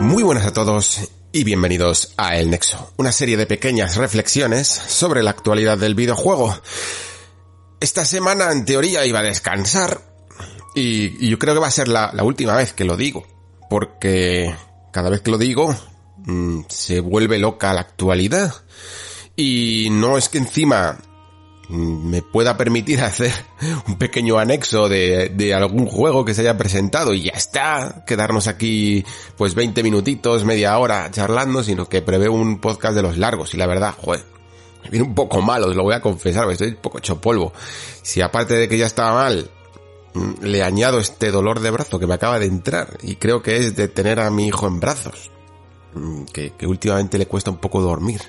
Muy buenas a todos y bienvenidos a El Nexo, una serie de pequeñas reflexiones sobre la actualidad del videojuego. Esta semana en teoría iba a descansar y, yo creo que va a ser la, última vez que lo digo, porque cada vez que lo digo mm, se vuelve loca la actualidad y no es que encima me pueda permitir hacer un pequeño anexo de, de, algún juego que se haya presentado y ya está, quedarnos aquí pues 20 minutitos, media hora charlando, sino que prevé un podcast de los largos. Y la verdad, joder, me viene un poco mal, os lo voy a confesar, estoy un poco hecho polvo. Si aparte de que ya estaba mal, mm, le añado este dolor de brazo que me acaba de entrar y creo que es de tener a mi hijo en brazos, mm, que, que últimamente le cuesta un poco dormir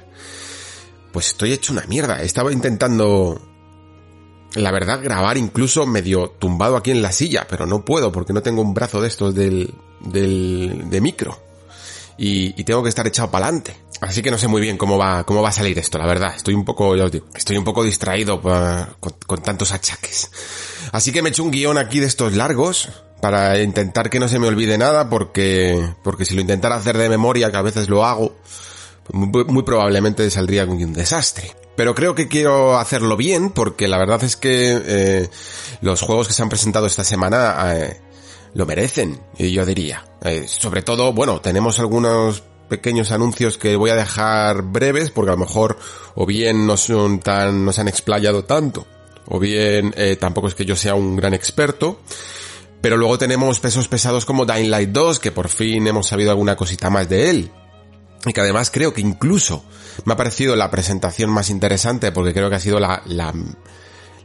pues estoy hecho una mierda. Estaba intentando, la verdad, grabar incluso medio tumbado aquí en la silla, pero no puedo porque no tengo un brazo de estos del, del, de micro. Y, y tengo que estar echado para adelante. Así que no sé muy bien cómo va, cómo va a salir esto, la verdad. Estoy un poco, ya os digo, estoy un poco distraído con, con tantos achaques. Así que me he hecho un guion aquí de estos largos, para intentar que no se me olvide nada, porque, porque si lo intentara hacer de memoria, que a veces lo hago, muy, probablemente saldría un desastre. Pero creo que quiero hacerlo bien porque la verdad es que eh, los juegos que se han presentado esta semana eh, lo merecen, yo diría. Eh, sobre todo, bueno, tenemos algunos pequeños anuncios que voy a dejar breves porque a lo mejor o bien no son tan, no se han explayado tanto o bien eh, tampoco es que yo sea un gran experto. Pero luego tenemos pesos pesados como Dying Light 2, que por fin hemos sabido alguna cosita más de él y que además creo que incluso me ha parecido la presentación más interesante porque creo que ha sido la, la,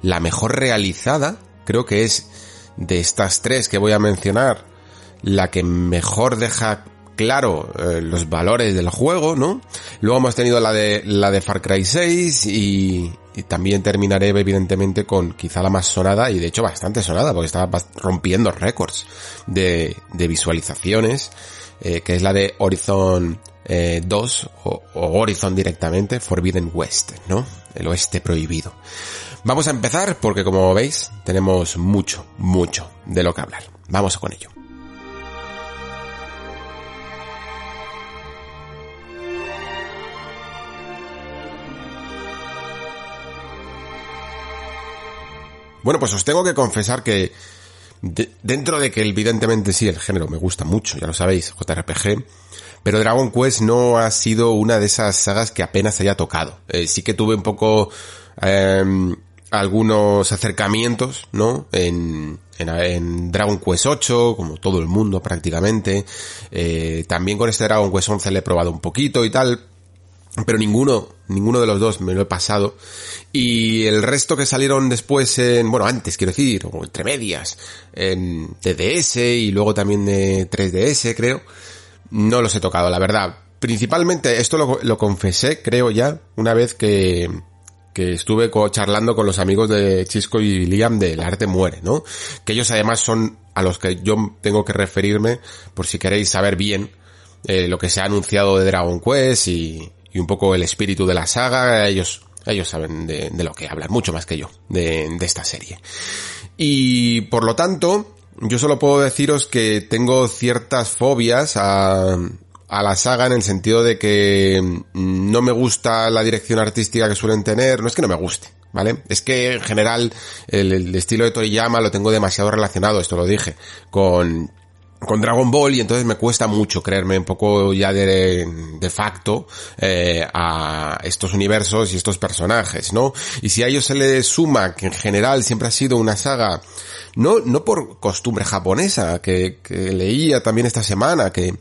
la mejor realizada, creo que es de estas tres que voy a mencionar, la que mejor deja claro eh, los valores del juego, ¿no? Luego hemos tenido la de la de Far Cry 6 y, también terminaré evidentemente con quizá la más sonada y de hecho bastante sonada porque estaba rompiendo récords de, de visualizaciones, eh, que es la de Horizon eh, 2 o, o, Horizon directamente, Forbidden West, ¿no? El oeste prohibido. Vamos a empezar porque como veis tenemos mucho, mucho de lo que hablar. Vamos con ello. Bueno, pues os tengo que confesar que de, dentro de que evidentemente sí, el género me gusta mucho, ya lo sabéis, JRPG, pero Dragon Quest no ha sido una de esas sagas que apenas haya tocado. Eh, sí que tuve un poco eh, algunos acercamientos, ¿no? En, en, Dragon Quest 8, como todo el mundo prácticamente. Eh, también con este Dragon Quest 11 le he probado un poquito y tal. Pero ninguno, ninguno de los dos me lo he pasado. Y el resto que salieron después en, bueno, antes quiero decir, o entre medias, en DDS y luego también de 3DS creo no los he tocado, la verdad. Principalmente, esto lo, lo confesé, creo ya, una vez que, que estuve charlando con los amigos de Chisco y Liam de El Arte Muere, ¿no? Que ellos además son a los que yo tengo que referirme por si queréis saber bien eh, lo que se ha anunciado de Dragon Quest y, y, un poco el espíritu de la saga. Ellos, ellos saben de, lo que hablan, mucho más que yo, de esta serie. Y por lo tanto, yo solo puedo deciros que tengo ciertas fobias a, a la saga en el sentido de que no me gusta la dirección artística que suelen tener, no es que no me guste, ¿vale? Es que en general el, estilo de Toriyama lo tengo demasiado relacionado, esto lo dije, con con Dragon Ball y entonces me cuesta mucho creerme un poco ya de, de facto eh, a estos universos y estos personajes, ¿no? Y si a ellos se les suma que en general siempre ha sido una saga, no, no por costumbre japonesa, que, que leía también esta semana, que,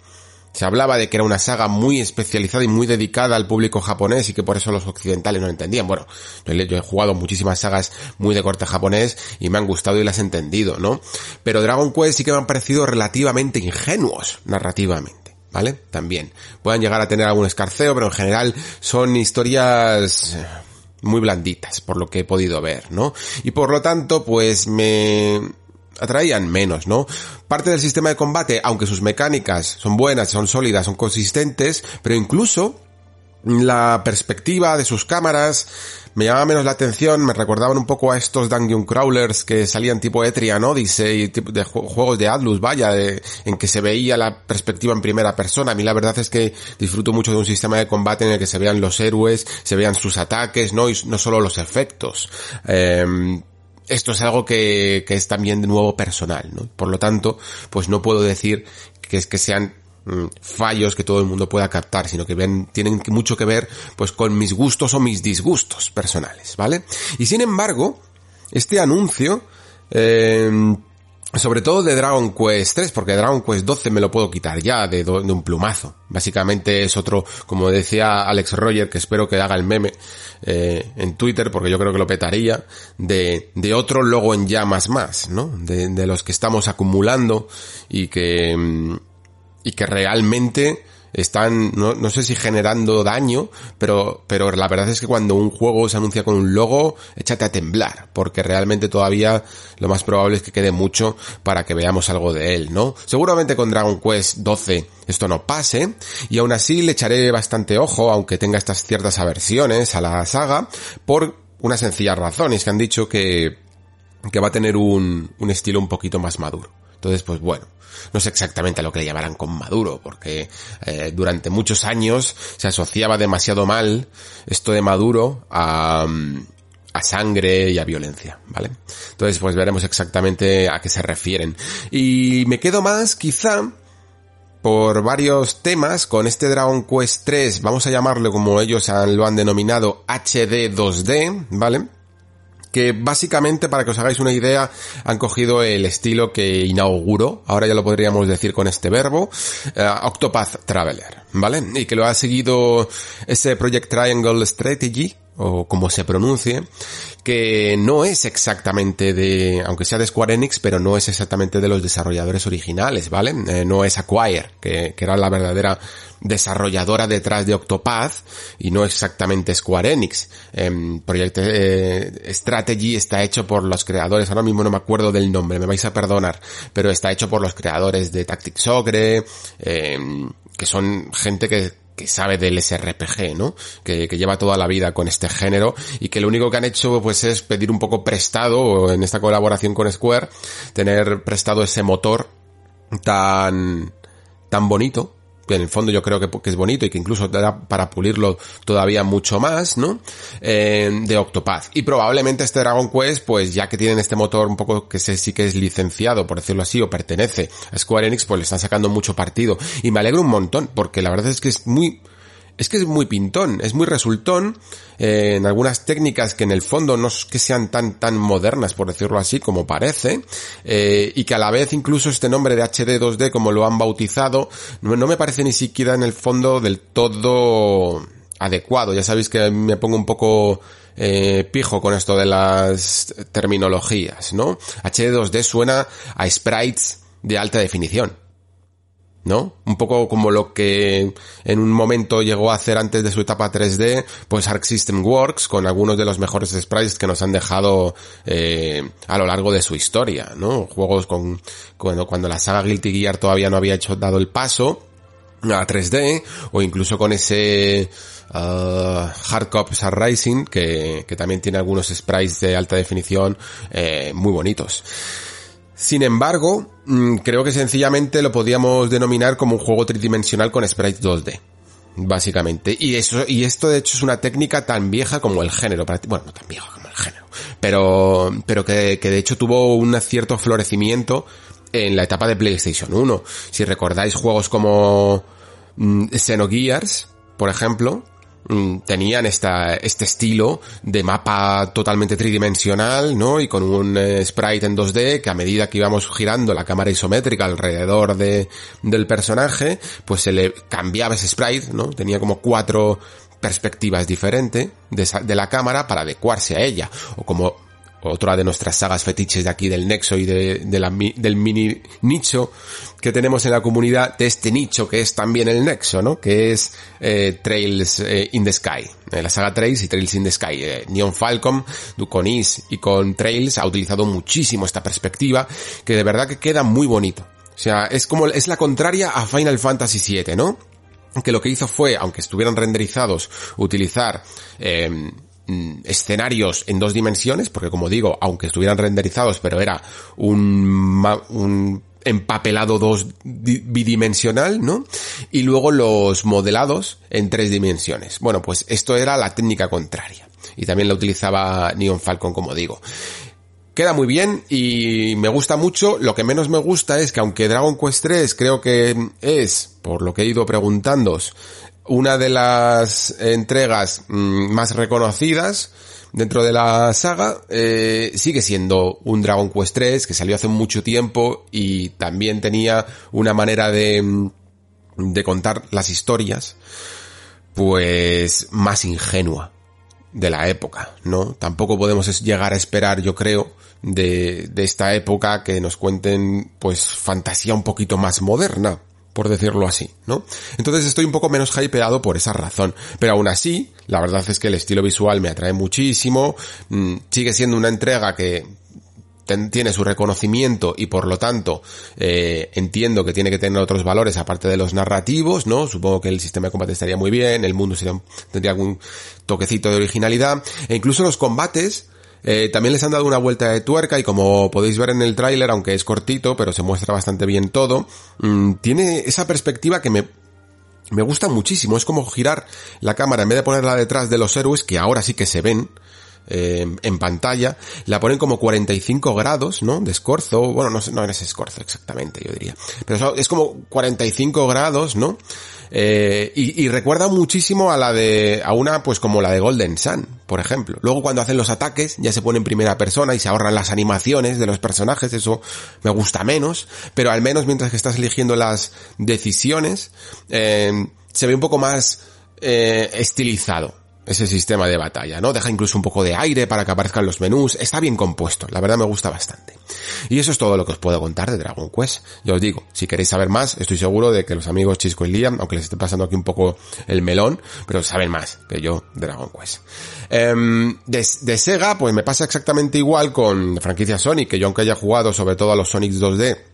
Se hablaba de que era una saga muy especializada y muy dedicada al público japonés y que por eso los occidentales no entendían. Bueno, yo he jugado muchísimas sagas muy de corte japonés y me han gustado y las he entendido, ¿no? Pero Dragon Quest sí que me han parecido relativamente ingenuos narrativamente. ¿Vale? También. Puedan llegar a tener algún escarceo, pero en general son historias muy blanditas, por lo que he podido ver, ¿no? Y por lo tanto, pues me, atraían menos, ¿no? Parte del sistema de combate, aunque sus mecánicas son buenas, son sólidas, son consistentes, pero incluso la perspectiva de sus cámaras me llamaba menos la atención, me recordaban un poco a estos dungeon crawlers que salían tipo Etria, ¿no? Dice, tipo de juegos de Atlus, vaya, en que se veía la perspectiva en primera persona. A mí la verdad es que disfruto mucho de un sistema de combate en el que se vean los héroes, se vean sus ataques, ¿no? Y no solo los efectos. Eh, esto es algo que, que es también de nuevo personal, ¿no? Por lo tanto, pues no puedo decir que es que sean fallos que todo el mundo pueda captar, sino que tienen mucho que ver pues con mis gustos o mis disgustos personales, ¿vale? Y sin embargo, este anuncio eh, sobre todo de Dragon Quest 3, porque Dragon Quest 12 me lo puedo quitar ya de, un plumazo. Básicamente es otro, como decía Alex Roger, que espero que haga el meme eh, en Twitter, porque yo creo que lo petaría, de, otro logo en llamas más, ¿no? De, de los que estamos acumulando y que, mm, y que realmente están, no, no, sé si generando daño, pero, pero la verdad es que cuando un juego se anuncia con un logo, échate a temblar, porque realmente todavía lo más probable es que quede mucho para que veamos algo de él, ¿no? Seguramente con Dragon Quest 12 esto no pase, y aún así le echaré bastante ojo, aunque tenga estas ciertas aversiones a la saga, por una sencilla razón, es que han dicho que, que va a tener un, un estilo un poquito más maduro. Entonces, pues bueno, no sé exactamente a lo que le llamarán con Maduro, porque eh, durante muchos años se asociaba demasiado mal esto de Maduro a, a sangre y a violencia, ¿vale? Entonces, pues veremos exactamente a qué se refieren. Y me quedo más, quizá, por varios temas con este Dragon Quest 3, vamos a llamarlo como ellos lo han denominado HD 2D, ¿vale? Que básicamente, para que os hagáis una idea, han cogido el estilo que inauguró, ahora ya lo podríamos decir con este verbo, uh, Octopath Traveler, ¿vale? Y que lo ha seguido ese Project Triangle Strategy, o como se pronuncie, que no es exactamente de, aunque sea de Square Enix, pero no es exactamente de los desarrolladores originales, ¿vale? Eh, no es Acquire, que, que, era la verdadera desarrolladora detrás de Octopath, y no exactamente Square Enix. Eh, Project Strategy está hecho por los creadores, ahora mismo no me acuerdo del nombre, me vais a perdonar, pero está hecho por los creadores de Tactics Ogre, em, que son gente que que sabe del SRPG, ¿no? Que, que, lleva toda la vida con este género y que lo único que han hecho pues es pedir un poco prestado en esta colaboración con Square, tener prestado ese motor tan tan bonito que en el fondo yo creo que, es bonito y que incluso da para pulirlo todavía mucho más, ¿no? Eh, de Octopath. Y probablemente este Dragon Quest, pues ya que tienen este motor un poco que sé, sí que es licenciado, por decirlo así, o pertenece a Square Enix, pues le están sacando mucho partido. Y me alegro un montón, porque la verdad es que es muy, es que es muy pintón, es muy resultón eh, en algunas técnicas que en el fondo no es que sean tan tan modernas, por decirlo así, como parece, eh, y que a la vez incluso este nombre de HD 2D, como lo han bautizado, no, no me parece ni siquiera en el fondo del todo adecuado. Ya sabéis que me pongo un poco eh, pijo con esto de las terminologías, ¿no? HD 2D suena a sprites de alta definición. ¿No? Un poco como lo que en un momento llegó a hacer antes de su etapa 3D, pues Arc System Works, con algunos de los mejores sprites que nos han dejado eh, a lo largo de su historia, ¿no? Juegos con, cuando, cuando la saga Guilty Gear todavía no había hecho dado el paso a 3D, o incluso con ese uh, Hard Cops Rising, que, que también tiene algunos sprites de alta definición eh, muy bonitos. Sin embargo, mm, creo que sencillamente lo podíamos denominar como un juego tridimensional con sprites 2D. Básicamente. Y eso, y esto de hecho es una técnica tan vieja como el género. Bueno, no tan vieja como el género. Pero, pero que, que de hecho tuvo un cierto florecimiento en la etapa de PlayStation 1. Si recordáis juegos como mm, Xenogears, por ejemplo, tenían esta, este estilo de mapa totalmente tridimensional, ¿no? Y con un eh, sprite en 2D que a medida que íbamos girando la cámara isométrica alrededor de, del personaje, pues se le cambiaba ese sprite, ¿no? Tenía como cuatro perspectivas diferentes de la cámara para adecuarse a ella. O como otra de nuestras sagas fetiches de aquí del Nexo y de, del mini nicho que tenemos en la comunidad de este nicho que es también el Nexo, ¿no? Que es eh, Trails eh, in the Sky. Eh, la saga Trails y Trails in the Sky. Neon Falcon, con Is y con Trails ha utilizado muchísimo esta perspectiva que de verdad que queda muy bonito. O sea, es como, es la contraria a Final Fantasy VII, ¿no? Que lo que hizo fue, aunque estuvieran renderizados, utilizar Mm, escenarios en dos dimensiones, porque como digo, aunque estuvieran renderizados, pero era un, un empapelado dos bidimensional, ¿no? Y luego los modelados en tres dimensiones. Bueno, pues esto era la técnica contraria. Y también la utilizaba Neon Falcon, como digo. Queda muy bien y me gusta mucho. Lo que menos me gusta es que aunque Dragon Quest 3 creo que es, por lo que he ido preguntándos, una de las entregas mm, más reconocidas dentro de la saga eh, sigue siendo un Dragon Quest 3 que salió hace mucho tiempo y también tenía una manera de, mm, de contar las historias pues más ingenua de la época, ¿no? Tampoco podemos llegar a esperar, yo creo, de, de esta época que nos cuenten pues fantasía un poquito más moderna por decirlo así, ¿no? Entonces estoy un poco menos hypeado por esa razón. Pero aún así, la verdad es que el estilo visual me atrae muchísimo, mm, sigue siendo una entrega que tiene su reconocimiento y por lo tanto eh, entiendo que tiene que tener otros valores aparte de los narrativos, ¿no? Supongo que el sistema de combate estaría muy bien, el mundo tendría algún toquecito de originalidad e incluso los combates eh, también les han dado una vuelta de tuerca y como podéis ver en el tráiler, aunque es cortito, pero se muestra bastante bien todo, mm, tiene esa perspectiva que me, me gusta muchísimo. Es como girar la cámara en vez de ponerla detrás de los héroes, que ahora sí que se ven, eh, en pantalla, la ponen como 45 grados, ¿no? De escorzo, bueno, no, no es escorzo exactamente, yo diría, pero es como 45 grados, ¿no? Eh, y, recuerda muchísimo a la de, a una pues como la de Golden Sun, por ejemplo. Luego cuando hacen los ataques ya se pone en primera persona y se ahorran las animaciones de los personajes, eso me gusta menos, pero al menos mientras que estás eligiendo las decisiones, eh, se ve un poco más eh, estilizado ese sistema de batalla, ¿no? Deja incluso un poco de aire para que aparezcan los menús, está bien compuesto, la verdad me gusta bastante. Y eso es todo lo que os puedo contar de Dragon Quest. Ya os digo, si queréis saber más, estoy seguro de que los amigos Chisco y Liam, aunque les esté pasando aquí un poco el melón, pero saben más que yo de Dragon Quest. Em, de, de, Sega, pues me pasa exactamente igual con franquicia Sonic, que yo aunque haya jugado sobre todo a los Sonic 2D,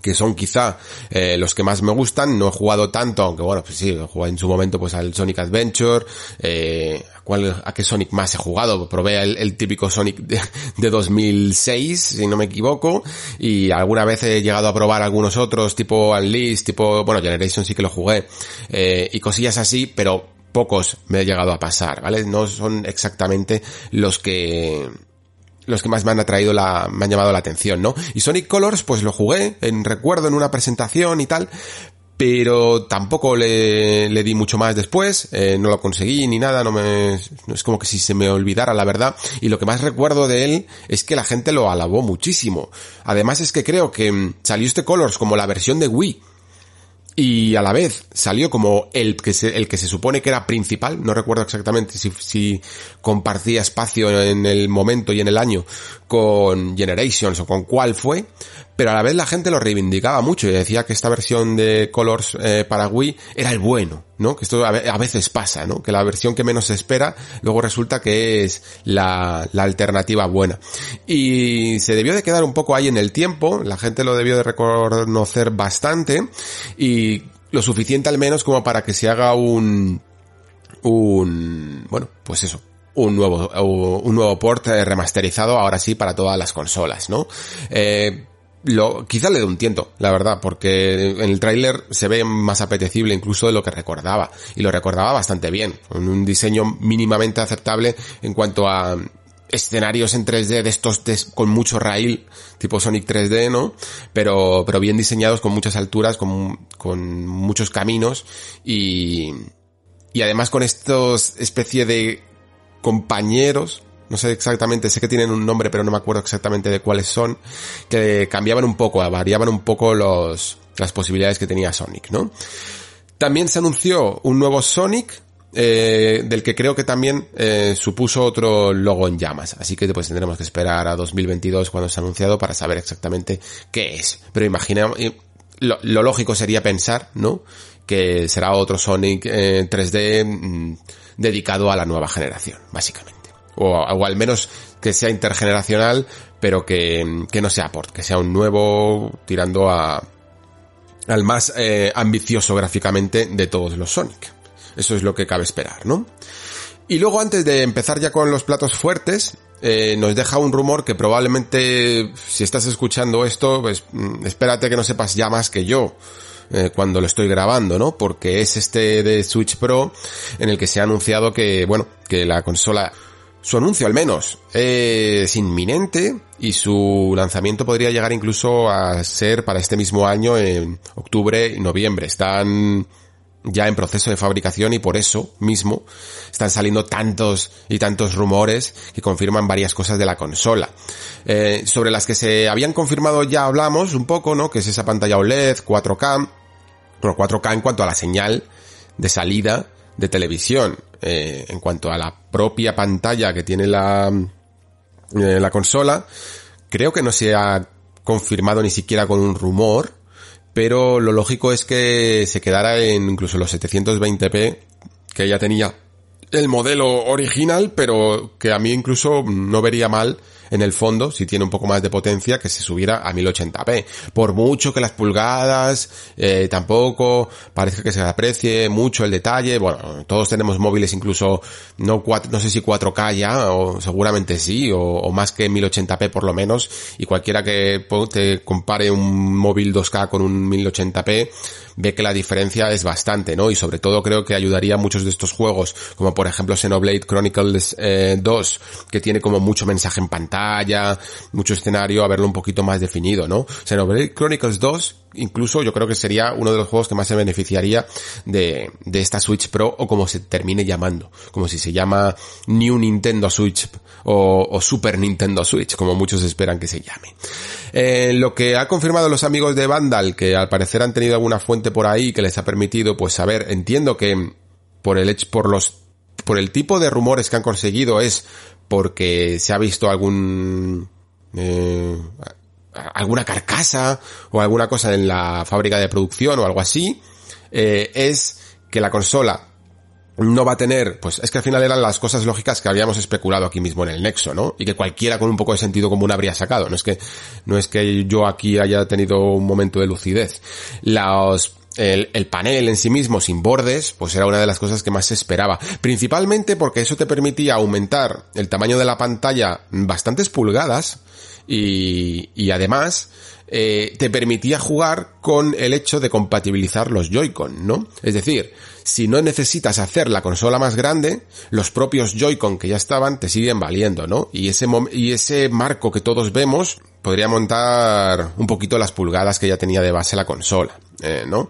que son quizá eh, los que más me gustan. No he jugado tanto, aunque bueno, pues sí, he jugado en su momento pues al Sonic Adventure, eh, ¿cuál, ¿a qué Sonic más he jugado? Probé el, típico Sonic de, de, 2006, si no me equivoco, y alguna vez he llegado a probar algunos otros, tipo Unleashed, tipo, bueno, Generation sí que lo jugué, eh, y cosillas así, pero pocos me he llegado a pasar, ¿vale? No son exactamente los que los que más me han atraído la, me han llamado la atención, ¿no? Y Sonic Colors, pues lo jugué, en recuerdo, en una presentación y tal, pero tampoco le, le di mucho más después, eh, no lo conseguí ni nada, no me, es como que si se me olvidara la verdad, y lo que más recuerdo de él es que la gente lo alabó muchísimo. Además es que creo que mm, salió este Colors como la versión de Wii, y a la vez salió como el que se, el que se supone que era principal, no recuerdo exactamente si, compartía espacio en el momento y en el año con Generations o con cuál fue, pero a la vez la gente lo reivindicaba mucho y decía que esta versión de Colors eh, para Wii era el bueno, ¿no? Que esto a veces pasa, ¿no? Que la versión que menos se espera luego resulta que es la, la alternativa buena. Y se debió de quedar un poco ahí en el tiempo, la gente lo debió de reconocer bastante y lo suficiente al menos como para que se haga un, un, bueno, pues eso, un nuevo, un nuevo port eh, remasterizado ahora sí para todas las consolas, ¿no? Eh, lo, quizá le dé un tiento, la verdad, porque en el tráiler se ve más apetecible incluso de lo que recordaba, y lo recordaba bastante bien, con un diseño mínimamente aceptable en cuanto a escenarios en 3D de estos con mucho rail, tipo Sonic 3D, ¿no? Pero, pero bien diseñados con muchas alturas, con, con muchos caminos y, y además con estos especie de compañeros, no sé exactamente, sé que tienen un nombre, pero no me acuerdo exactamente de cuáles son, que cambiaban un poco, variaban un poco los, las posibilidades que tenía Sonic, ¿no? También se anunció un nuevo Sonic, eh, del que creo que también eh, supuso otro logo en llamas. Así que pues tendremos que esperar a 2022 cuando se ha anunciado para saber exactamente qué es. Pero imagina, lo, lo lógico sería pensar, ¿no? Que será otro Sonic eh, 3D mm, dedicado a la nueva generación, básicamente. O, o, al menos que sea intergeneracional, pero que, que no sea port, que sea un nuevo tirando a al más eh, ambicioso gráficamente de todos los Sonic. Eso es lo que cabe esperar, ¿no? Y luego antes de empezar ya con los platos fuertes, eh, nos deja un rumor que probablemente si estás escuchando esto, pues mm, espérate que no sepas ya más que yo eh, cuando lo estoy grabando, ¿no? Porque es este de Switch Pro en el que se ha anunciado que, bueno, que la consola, su anuncio al menos, es inminente y su lanzamiento podría llegar incluso a ser para este mismo año en octubre y noviembre. Están ya en proceso de fabricación y por eso mismo están saliendo tantos y tantos rumores que confirman varias cosas de la consola. Eh, sobre las que se habían confirmado ya hablamos un poco, ¿no? Que es esa pantalla OLED, 4K, bueno, 4K en cuanto a la señal de salida de televisión. Eh, en cuanto a la propia pantalla que tiene la, eh, la consola, creo que no se ha confirmado ni siquiera con un rumor, pero lo lógico es que se quedara en incluso los 720p que ya tenía el modelo original, pero que a mí incluso no vería mal en el fondo, si tiene un poco más de potencia, que se subiera a 1080p. Por mucho que las pulgadas eh, tampoco parezca que se aprecie mucho el detalle. Bueno, todos tenemos móviles incluso no cuatro, no sé si 4K ya, o seguramente sí, o, o más que 1080p por lo menos. Y cualquiera que te compare un móvil 2K con un 1080p, ve que la diferencia es bastante, ¿no? Y sobre todo creo que ayudaría a muchos de estos juegos, como por ejemplo Xenoblade Chronicles eh, 2, que tiene como mucho mensaje en pantalla, mucho escenario, a verlo un poquito más definido, ¿no? Xenoblade Chronicles 2 incluso yo creo que sería uno de los juegos que más se beneficiaría de, de esta Switch Pro o como se termine llamando, como si se llama New Nintendo Switch o Super Nintendo Switch, como muchos esperan que se llame. Eh, lo que ha confirmado los amigos de Vandal, que al parecer han tenido alguna fuente por ahí que les ha permitido, pues saber, entiendo que por el por los, por el tipo de rumores que han conseguido es porque se ha visto algún, eh, alguna carcasa o alguna cosa en la fábrica de producción o algo así, eh, es que la consola no va a tener, pues es que al final eran las cosas lógicas que habíamos especulado aquí mismo en el Nexo, ¿no? Y que cualquiera con un poco de sentido común habría sacado. No es que, no es que yo aquí haya tenido un momento de lucidez. Los, el, el, panel en sí mismo sin bordes, pues era una de las cosas que más se esperaba. Principalmente porque eso te permitía aumentar el tamaño de la pantalla bastantes pulgadas y, y además eh, te permitía jugar con el hecho de compatibilizar los Joy-Con, ¿no? Es decir, si no necesitas hacer la consola más grande, los propios Joy-Con que ya estaban te siguen valiendo, ¿no? Y ese, y ese marco que todos vemos podría montar un poquito las pulgadas que ya tenía de base la consola, eh, ¿no?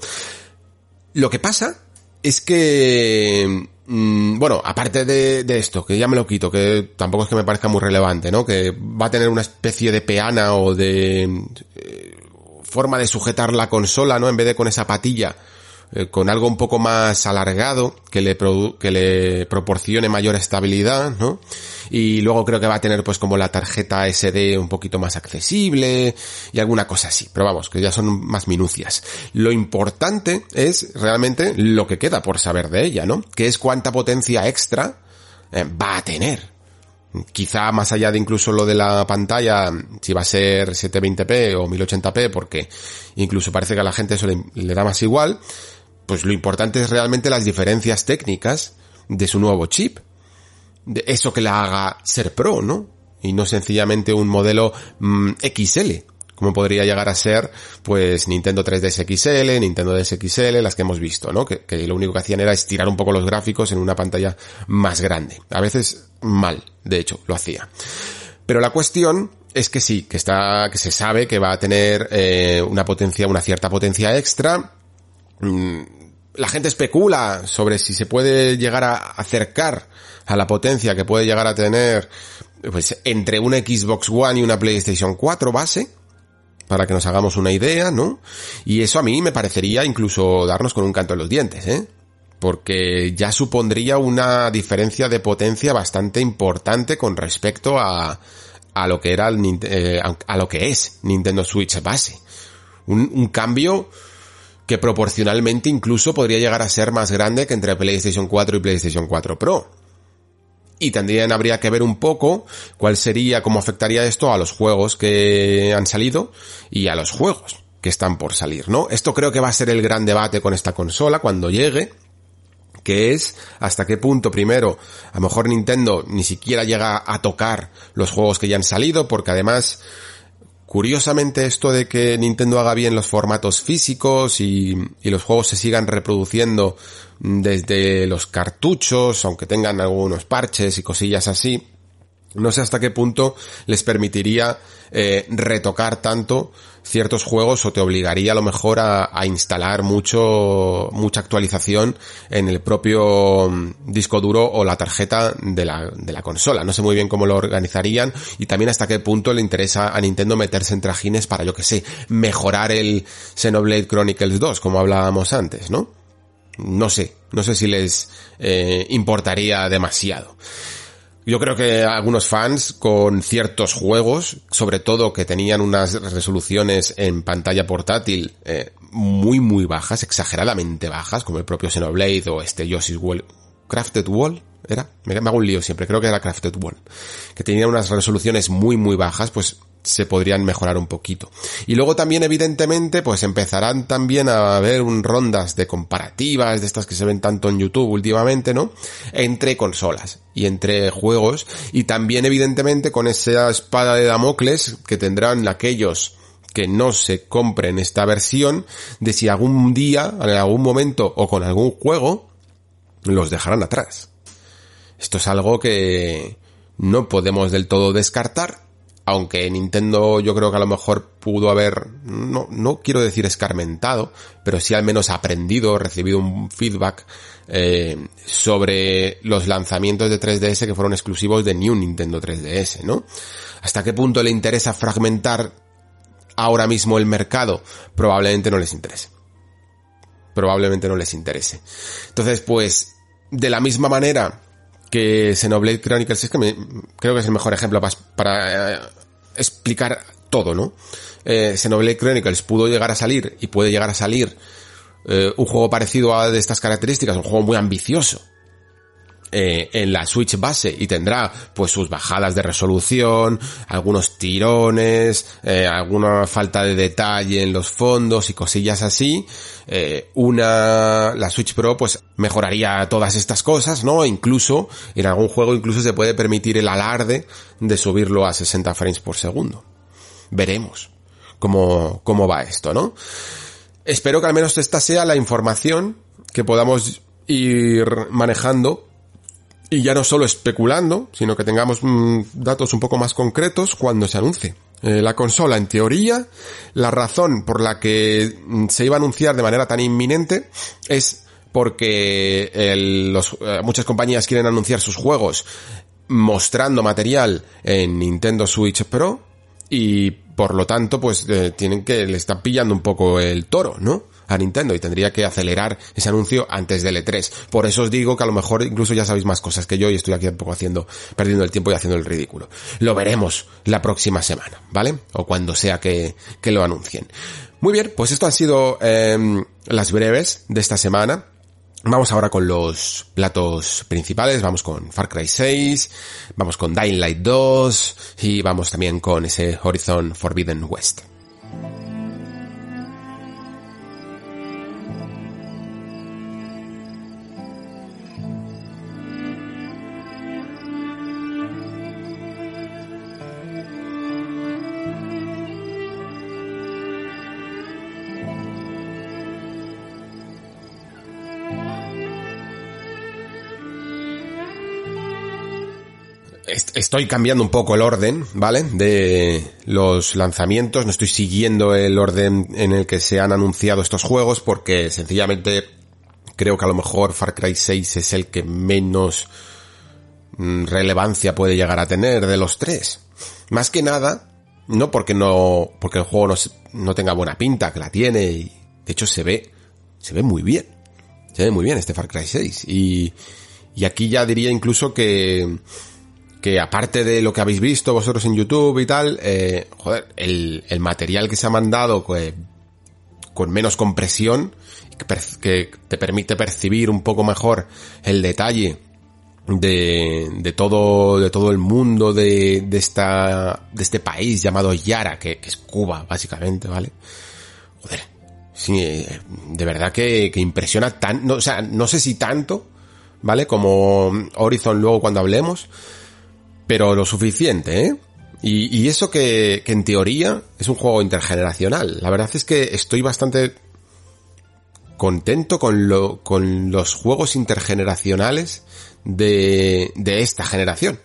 Lo que pasa es que Mm, bueno, aparte de, esto, que ya me lo quito, que tampoco es que me parezca muy relevante, ¿no? Que va a tener una especie de peana o de eh, forma de sujetar la consola, ¿no? En vez de con esa patilla eh, con algo un poco más alargado que le, que le proporcione mayor estabilidad, ¿no? Y luego creo que va a tener pues como la tarjeta SD un poquito más accesible y alguna cosa así. Pero vamos, que ya son más minucias. Lo importante es realmente lo que queda por saber de ella, ¿no? Que es cuánta potencia extra eh, va a tener. Quizá más allá de incluso lo de la pantalla, si va a ser 720p o 1080p, porque incluso parece que a la gente eso le, le da más igual, pues lo importante es realmente las diferencias técnicas de su nuevo chip. Eso que la haga ser pro, ¿no? Y no sencillamente un modelo mmm, XL, como podría llegar a ser, pues, Nintendo 3DS XL, Nintendo DS XL, las que hemos visto, ¿no? Que, que lo único que hacían era estirar un poco los gráficos en una pantalla más grande. A veces mal, de hecho, lo hacía. Pero la cuestión es que sí, que está, que se sabe que va a tener eh, una potencia, una cierta potencia extra, Mm, la gente especula sobre si se puede llegar a acercar a la potencia que puede llegar a tener pues entre una Xbox One y una PlayStation 4 base, para que nos hagamos una idea, ¿no? Y eso a mí me parecería incluso darnos con un canto en los dientes, ¿eh? Porque ya supondría una diferencia de potencia bastante importante con respecto a, a lo que era el, eh, a lo que es Nintendo Switch base. Un, un cambio que proporcionalmente incluso podría llegar a ser más grande que entre PlayStation 4 y PlayStation 4 Pro. Y también habría que ver un poco cuál sería, cómo afectaría esto a los juegos que han salido y a los juegos que están por salir, ¿no? Esto creo que va a ser el gran debate con esta consola cuando llegue, que es hasta qué punto primero, a lo mejor Nintendo ni siquiera llega a tocar los juegos que ya han salido, porque además Curiosamente esto de que Nintendo haga bien los formatos físicos y, los juegos se sigan reproduciendo desde los cartuchos, aunque tengan algunos parches y cosillas así, no sé hasta qué punto les permitiría eh, retocar tanto ciertos juegos o te obligaría a lo mejor a, instalar mucho, mucha actualización en el propio mm, disco duro o la tarjeta de la, de la consola. No sé muy bien cómo lo organizarían y también hasta qué punto le interesa a Nintendo meterse en trajines para, yo que sé, mejorar el Xenoblade Chronicles 2, como hablábamos antes, ¿no? No sé, no sé si les eh, importaría demasiado. Yo creo que algunos fans con ciertos juegos, sobre todo que tenían unas resoluciones en pantalla portátil eh, muy muy bajas, exageradamente bajas, como el propio Xenoblade o este Yoshi's Wall, Crafted Wall, ¿era? Me, hago un lío siempre, creo que era Crafted Wall, que tenían unas resoluciones muy muy bajas, pues se podrían mejorar un poquito. Y luego también, evidentemente, pues empezarán también a haber rondas de comparativas, de estas que se ven tanto en YouTube últimamente, ¿no? Entre consolas y entre juegos. Y también, evidentemente, con esa espada de Damocles que tendrán aquellos que no se compren esta versión, de si algún día, en algún momento o con algún juego, los dejarán atrás. Esto es algo que no podemos del todo descartar, aunque Nintendo yo creo que a lo mejor pudo haber, no, no quiero decir escarmentado, pero sí al menos aprendido, recibido un feedback eh, sobre los lanzamientos de 3DS que fueron exclusivos de New Nintendo 3DS, ¿no? ¿Hasta qué punto le interesa fragmentar ahora mismo el mercado? Probablemente no les interese. Probablemente no les interese. Entonces, pues, de la misma manera que Xenoblade Chronicles es que me, creo que es el mejor ejemplo para, eh, explicar todo, ¿no? Eh, Xenoblade Chronicles pudo llegar a salir y puede llegar a salir eh, un juego parecido a de estas características, un juego muy ambicioso, eh, en la Switch base y tendrá pues sus bajadas de resolución, algunos tirones, eh, alguna falta de detalle en los fondos y cosillas así. Eh, una, la Switch Pro pues mejoraría todas estas cosas, ¿no? Incluso, en algún juego incluso se puede permitir el alarde de subirlo a 60 frames por segundo. Veremos cómo, cómo va esto, ¿no? Espero que al menos esta sea la información que podamos ir manejando y ya no solo especulando, sino que tengamos mm, datos un poco más concretos cuando se anuncie. Eh, la consola, en teoría, la razón por la que mm, se iba a anunciar de manera tan inminente es porque eh, muchas compañías quieren anunciar sus juegos mostrando material en Nintendo Switch Pro y por lo tanto pues eh, tienen que le están pillando un poco el toro, ¿no? A Nintendo y tendría que acelerar ese anuncio antes del E3. Por eso os digo que a lo mejor incluso ya sabéis más cosas que yo y estoy aquí un poco haciendo, perdiendo el tiempo y haciendo el ridículo. Lo veremos la próxima semana, ¿vale? O cuando sea que, que lo anuncien. Muy bien, pues esto han sido em, las breves de esta semana. Vamos ahora con los platos principales, vamos con Far Cry 6, vamos con Dying Light 2 y vamos también con ese Horizon Forbidden West. Estoy cambiando un poco el orden, ¿vale? De los lanzamientos. No estoy siguiendo el orden en el que se han anunciado estos juegos porque sencillamente creo que a lo mejor Far Cry 6 es el que menos mm, relevancia puede llegar a tener de los tres. Más que nada, no porque no, porque el juego no, no tenga buena pinta, que la tiene, y de hecho se ve, se ve muy bien. Se ve muy bien este Far Cry 6. Y, y aquí ya diría incluso que, que aparte de lo que habéis visto vosotros en YouTube y tal, eh, joder, el, el material que se ha mandado pues, con menos compresión, que, te permite percibir un poco mejor el detalle de, de todo, de todo el mundo de, de esta, de este país llamado Yara, que, es Cuba, básicamente, ¿vale? Joder, sí, eh, de verdad que, que impresiona tan, no, o sea, no sé si tanto, ¿vale? Como Horizon luego cuando hablemos, pero lo suficiente, ¿eh? Y, eso que, en teoría es un juego intergeneracional. La verdad es que estoy bastante contento con, lo, con los juegos intergeneracionales de, de esta generación.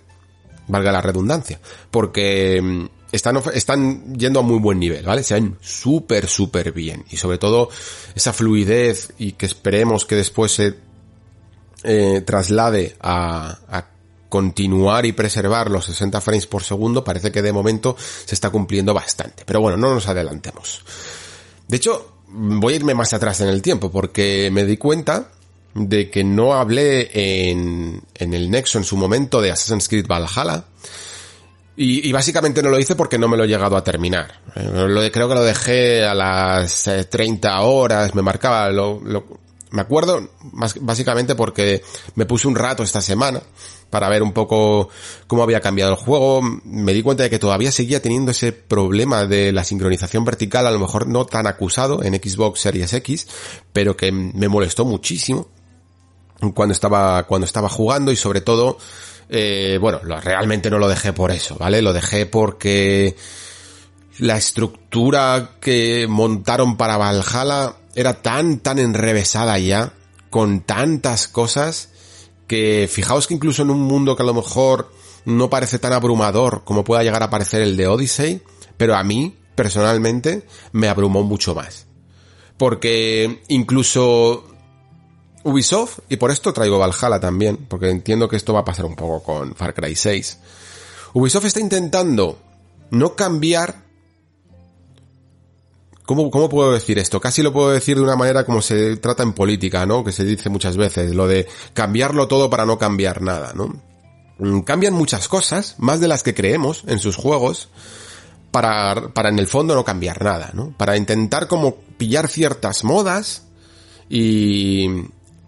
Valga la redundancia. Porque mm, están, están yendo a muy buen nivel, ¿vale? Se ven súper, súper bien. Y sobre todo esa fluidez y que esperemos que después se eh, traslade a continuar y preservar los 60 frames por segundo, parece que de momento se está cumpliendo bastante. Pero bueno, no nos adelantemos. De hecho, voy a irme más atrás en el tiempo porque me di cuenta de que no hablé en, en el Nexo en su momento de Assassin's Creed Valhalla. Y, básicamente no lo hice porque no me lo he llegado a terminar. Eh, creo que lo dejé a las 30 eh, horas, me marcaba, lo, lo, me acuerdo básicamente porque me puse un rato esta semana para ver un poco cómo había cambiado el juego. Me di cuenta de que todavía seguía teniendo ese problema de la sincronización vertical, a lo mejor no tan acusado en Xbox Series X, pero que me molestó muchísimo cuando estaba, cuando estaba jugando y sobre todo, eh, bueno, realmente no lo dejé por eso, ¿vale? Lo dejé porque la estructura que montaron para Valhalla era tan, tan enrevesada ya, con tantas cosas, que fijaos que incluso en un mundo que a lo mejor no parece tan abrumador como pueda llegar a parecer el de Odyssey, pero a mí, personalmente, me abrumó mucho más. Porque incluso Ubisoft, y por esto traigo Valhalla también, porque entiendo que esto va a pasar un poco con Far Cry 6, Ubisoft está intentando no cambiar ¿Cómo, ¿Cómo puedo decir esto? Casi lo puedo decir de una manera como se trata en política, ¿no? Que se dice muchas veces, lo de cambiarlo todo para no cambiar nada, ¿no? Mm, cambian muchas cosas, más de las que creemos en sus juegos, para, para en el fondo no cambiar nada, ¿no? Para intentar como pillar ciertas modas y...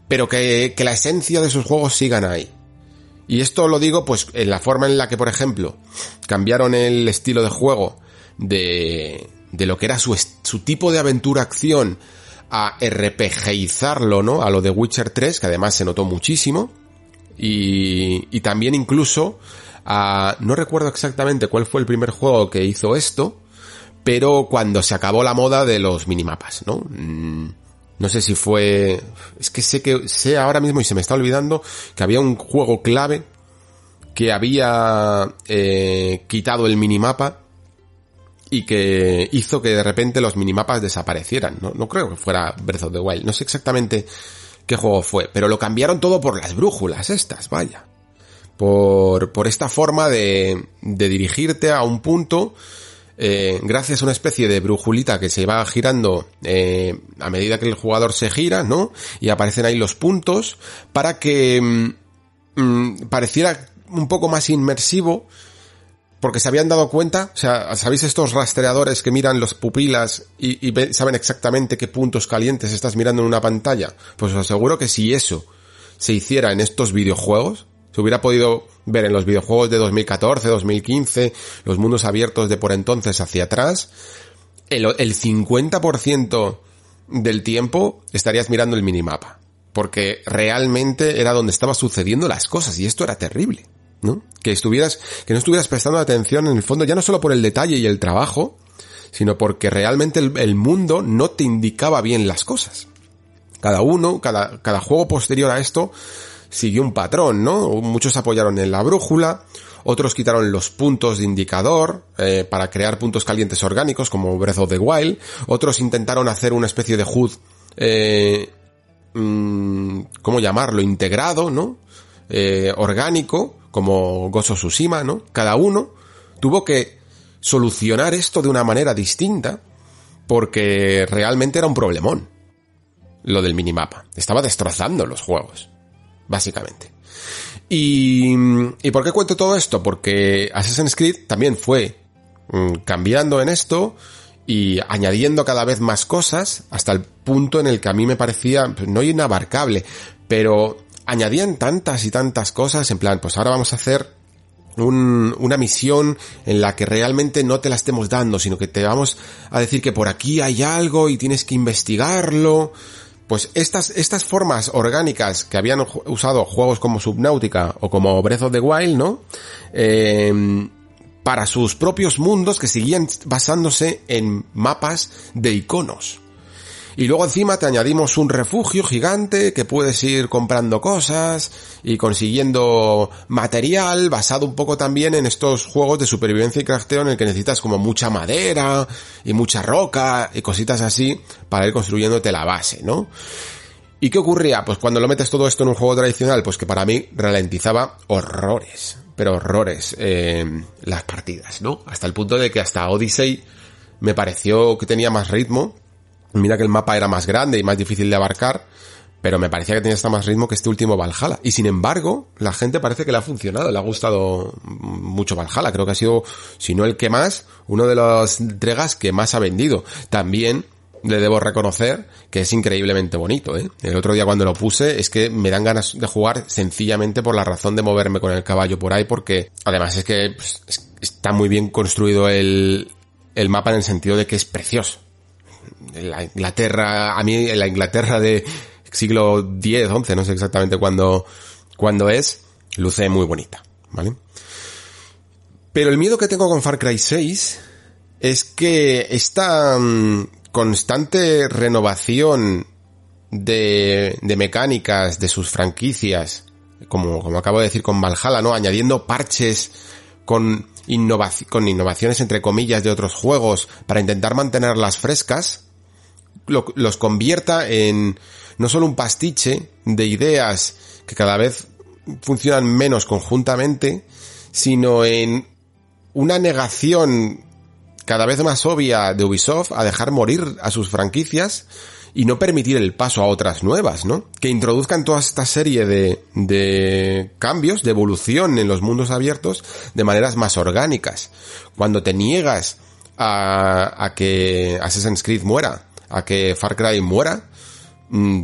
pero que, que la esencia de sus juegos sigan ahí. Y esto lo digo pues en la forma en la que, por ejemplo, cambiaron el estilo de juego de, de lo que era su, su tipo de aventura-acción a RPGizarlo, ¿no? A lo de Witcher 3, que además se notó muchísimo. Y, y también incluso a, no recuerdo exactamente cuál fue el primer juego que hizo esto, pero cuando se acabó la moda de los minimapas, ¿no? Mm, no sé si fue, es que sé que, sé ahora mismo y se me está olvidando que había un juego clave que había eh, quitado el minimapa y que hizo que de repente los minimapas desaparecieran. No, no creo que fuera Breath of the Wild. No sé exactamente qué juego fue, pero lo cambiaron todo por las brújulas estas, vaya. Por, por esta forma de, de dirigirte a un punto eh, gracias a una especie de brújulita que se va girando eh, a medida que el jugador se gira, ¿no? Y aparecen ahí los puntos para que mm, mm pareciera un poco más inmersivo porque se habían dado cuenta, o sea, ¿sabéis estos rastreadores que miran los pupilas y, saben exactamente qué puntos calientes estás mirando en una pantalla? Pues os aseguro que si eso se hiciera en estos videojuegos, se hubiera podido ver en los videojuegos de 2014, 2015, los mundos abiertos de por entonces hacia atrás, el, el 50% del tiempo estarías mirando el minimapa. Porque realmente era donde estaban sucediendo las cosas y esto era terrible. ¿No? Que estuvieras, que no estuvieras prestando atención en el fondo, ya no solo por el detalle y el trabajo, sino porque realmente el, mundo no te indicaba bien las cosas. Cada uno, cada, cada juego posterior a esto, siguió un patrón, ¿no? Muchos apoyaron en la brújula, otros quitaron los puntos de indicador eh, para crear puntos calientes orgánicos como Breath of the Wild, otros intentaron hacer una especie de HUD eh, mm, ¿cómo llamarlo? Integrado, ¿no? Eh, orgánico, como Gozo Tsushima, ¿no? Cada uno tuvo que solucionar esto de una manera distinta porque realmente era un problemón. Lo del minimapa. Estaba destrozando los juegos. Básicamente. Y, ¿Y por qué cuento todo esto? Porque Assassin's Creed también fue mm, cambiando en esto y añadiendo cada vez más cosas hasta el punto en el que a mí me parecía pues, no inabarcable, pero añadían tantas y tantas cosas en plan, pues ahora vamos a hacer un, una misión en la que realmente no te la estemos dando, sino que te vamos a decir que por aquí hay algo y tienes que investigarlo. Pues estas, estas formas orgánicas que habían usado juegos como Subnautica o como Breath of the Wild, ¿no? Eh, para sus propios mundos que seguían basándose en mapas de iconos. Y luego encima te añadimos un refugio gigante que puedes ir comprando cosas y consiguiendo material basado un poco también en estos juegos de supervivencia y crafteo en el que necesitas como mucha madera y mucha roca y cositas así para ir construyéndote la base, ¿no? ¿Y qué ocurría? Pues cuando lo metes todo esto en un juego tradicional, pues que para mí ralentizaba horrores, pero horrores, eh, las partidas, ¿no? Hasta el punto de que hasta Odyssey me pareció que tenía más ritmo Mira que el mapa era más grande y más difícil de abarcar, pero me parecía que tenía hasta más ritmo que este último Valhalla. Y sin embargo, la gente parece que le ha funcionado, le ha gustado mucho Valhalla. Creo que ha sido, si no el que más, uno de las entregas que más ha vendido. También le debo reconocer que es increíblemente bonito, ¿eh? El otro día cuando lo puse es que me dan ganas de jugar sencillamente por la razón de moverme con el caballo por ahí porque además es que pues, está muy bien construido el, el mapa en el sentido de que es precioso la Inglaterra, a mí la Inglaterra de siglo X, XI, no sé exactamente cuándo, cuándo es, luce muy bonita, ¿vale? Pero el miedo que tengo con Far Cry 6 es que esta mm, constante renovación de, de mecánicas de sus franquicias, como, como acabo de decir con Valhalla, ¿no? Añadiendo parches con, con innovaciones entre comillas de otros juegos para intentar mantenerlas frescas, los convierta en no solo un pastiche de ideas que cada vez funcionan menos conjuntamente, sino en una negación cada vez más obvia de Ubisoft a dejar morir a sus franquicias y no permitir el paso a otras nuevas, ¿no? Que introduzcan toda esta serie de, de cambios, de evolución en los mundos abiertos de maneras más orgánicas. Cuando te niegas a, a que Assassin's Creed muera, a que Far Cry muera, mm,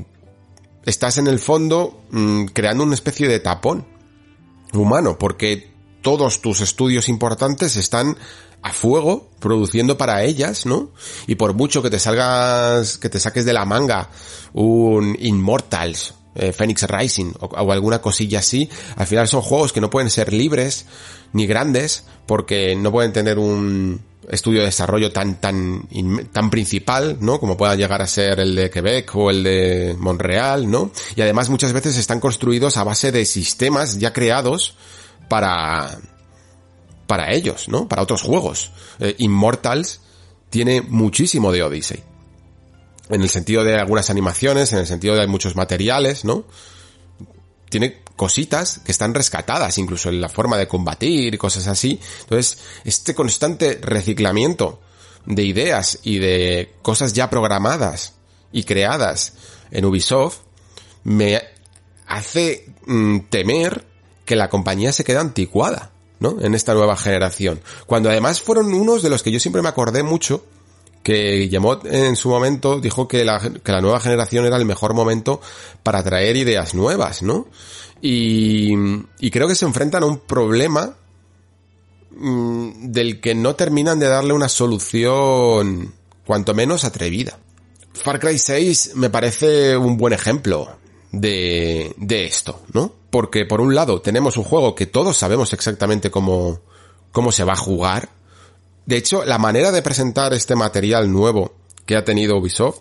estás en el fondo mm, creando una especie de tapón humano, porque todos tus estudios importantes están a fuego produciendo para ellas, ¿no? Y por mucho que te salgas, que te saques de la manga un Immortals, eh, Phoenix Rising o, o, alguna cosilla así, al final son juegos que no pueden ser libres ni grandes porque no pueden tener un, estudio de desarrollo tan, tan, tan principal, ¿no? Como pueda llegar a ser el de Quebec o el de Montreal, ¿no? Y además muchas veces están construidos a base de sistemas ya creados para, para ellos, ¿no? Para otros juegos. Eh, Immortals tiene muchísimo de Odyssey. En el sentido de algunas animaciones, en el sentido de muchos materiales, ¿no? Tiene cositas que están rescatadas, incluso en la forma de combatir y cosas así. Entonces, este constante reciclamiento de ideas y de cosas ya programadas y creadas en Ubisoft me hace mm, temer que la compañía se quede anticuada, ¿no? En esta nueva generación. Cuando además fueron unos de los que yo siempre me acordé mucho que Guillemot en su momento dijo que la, nueva generación era el mejor momento para traer ideas nuevas, ¿no? Y, y creo que se enfrentan a un problema mm, del que no terminan de darle una solución cuanto menos atrevida. Far Cry 6 me parece un buen ejemplo de esto, ¿no? Porque por un lado tenemos un juego que todos sabemos exactamente cómo, cómo se va a jugar. De hecho, la manera de presentar este material nuevo que ha tenido Ubisoft,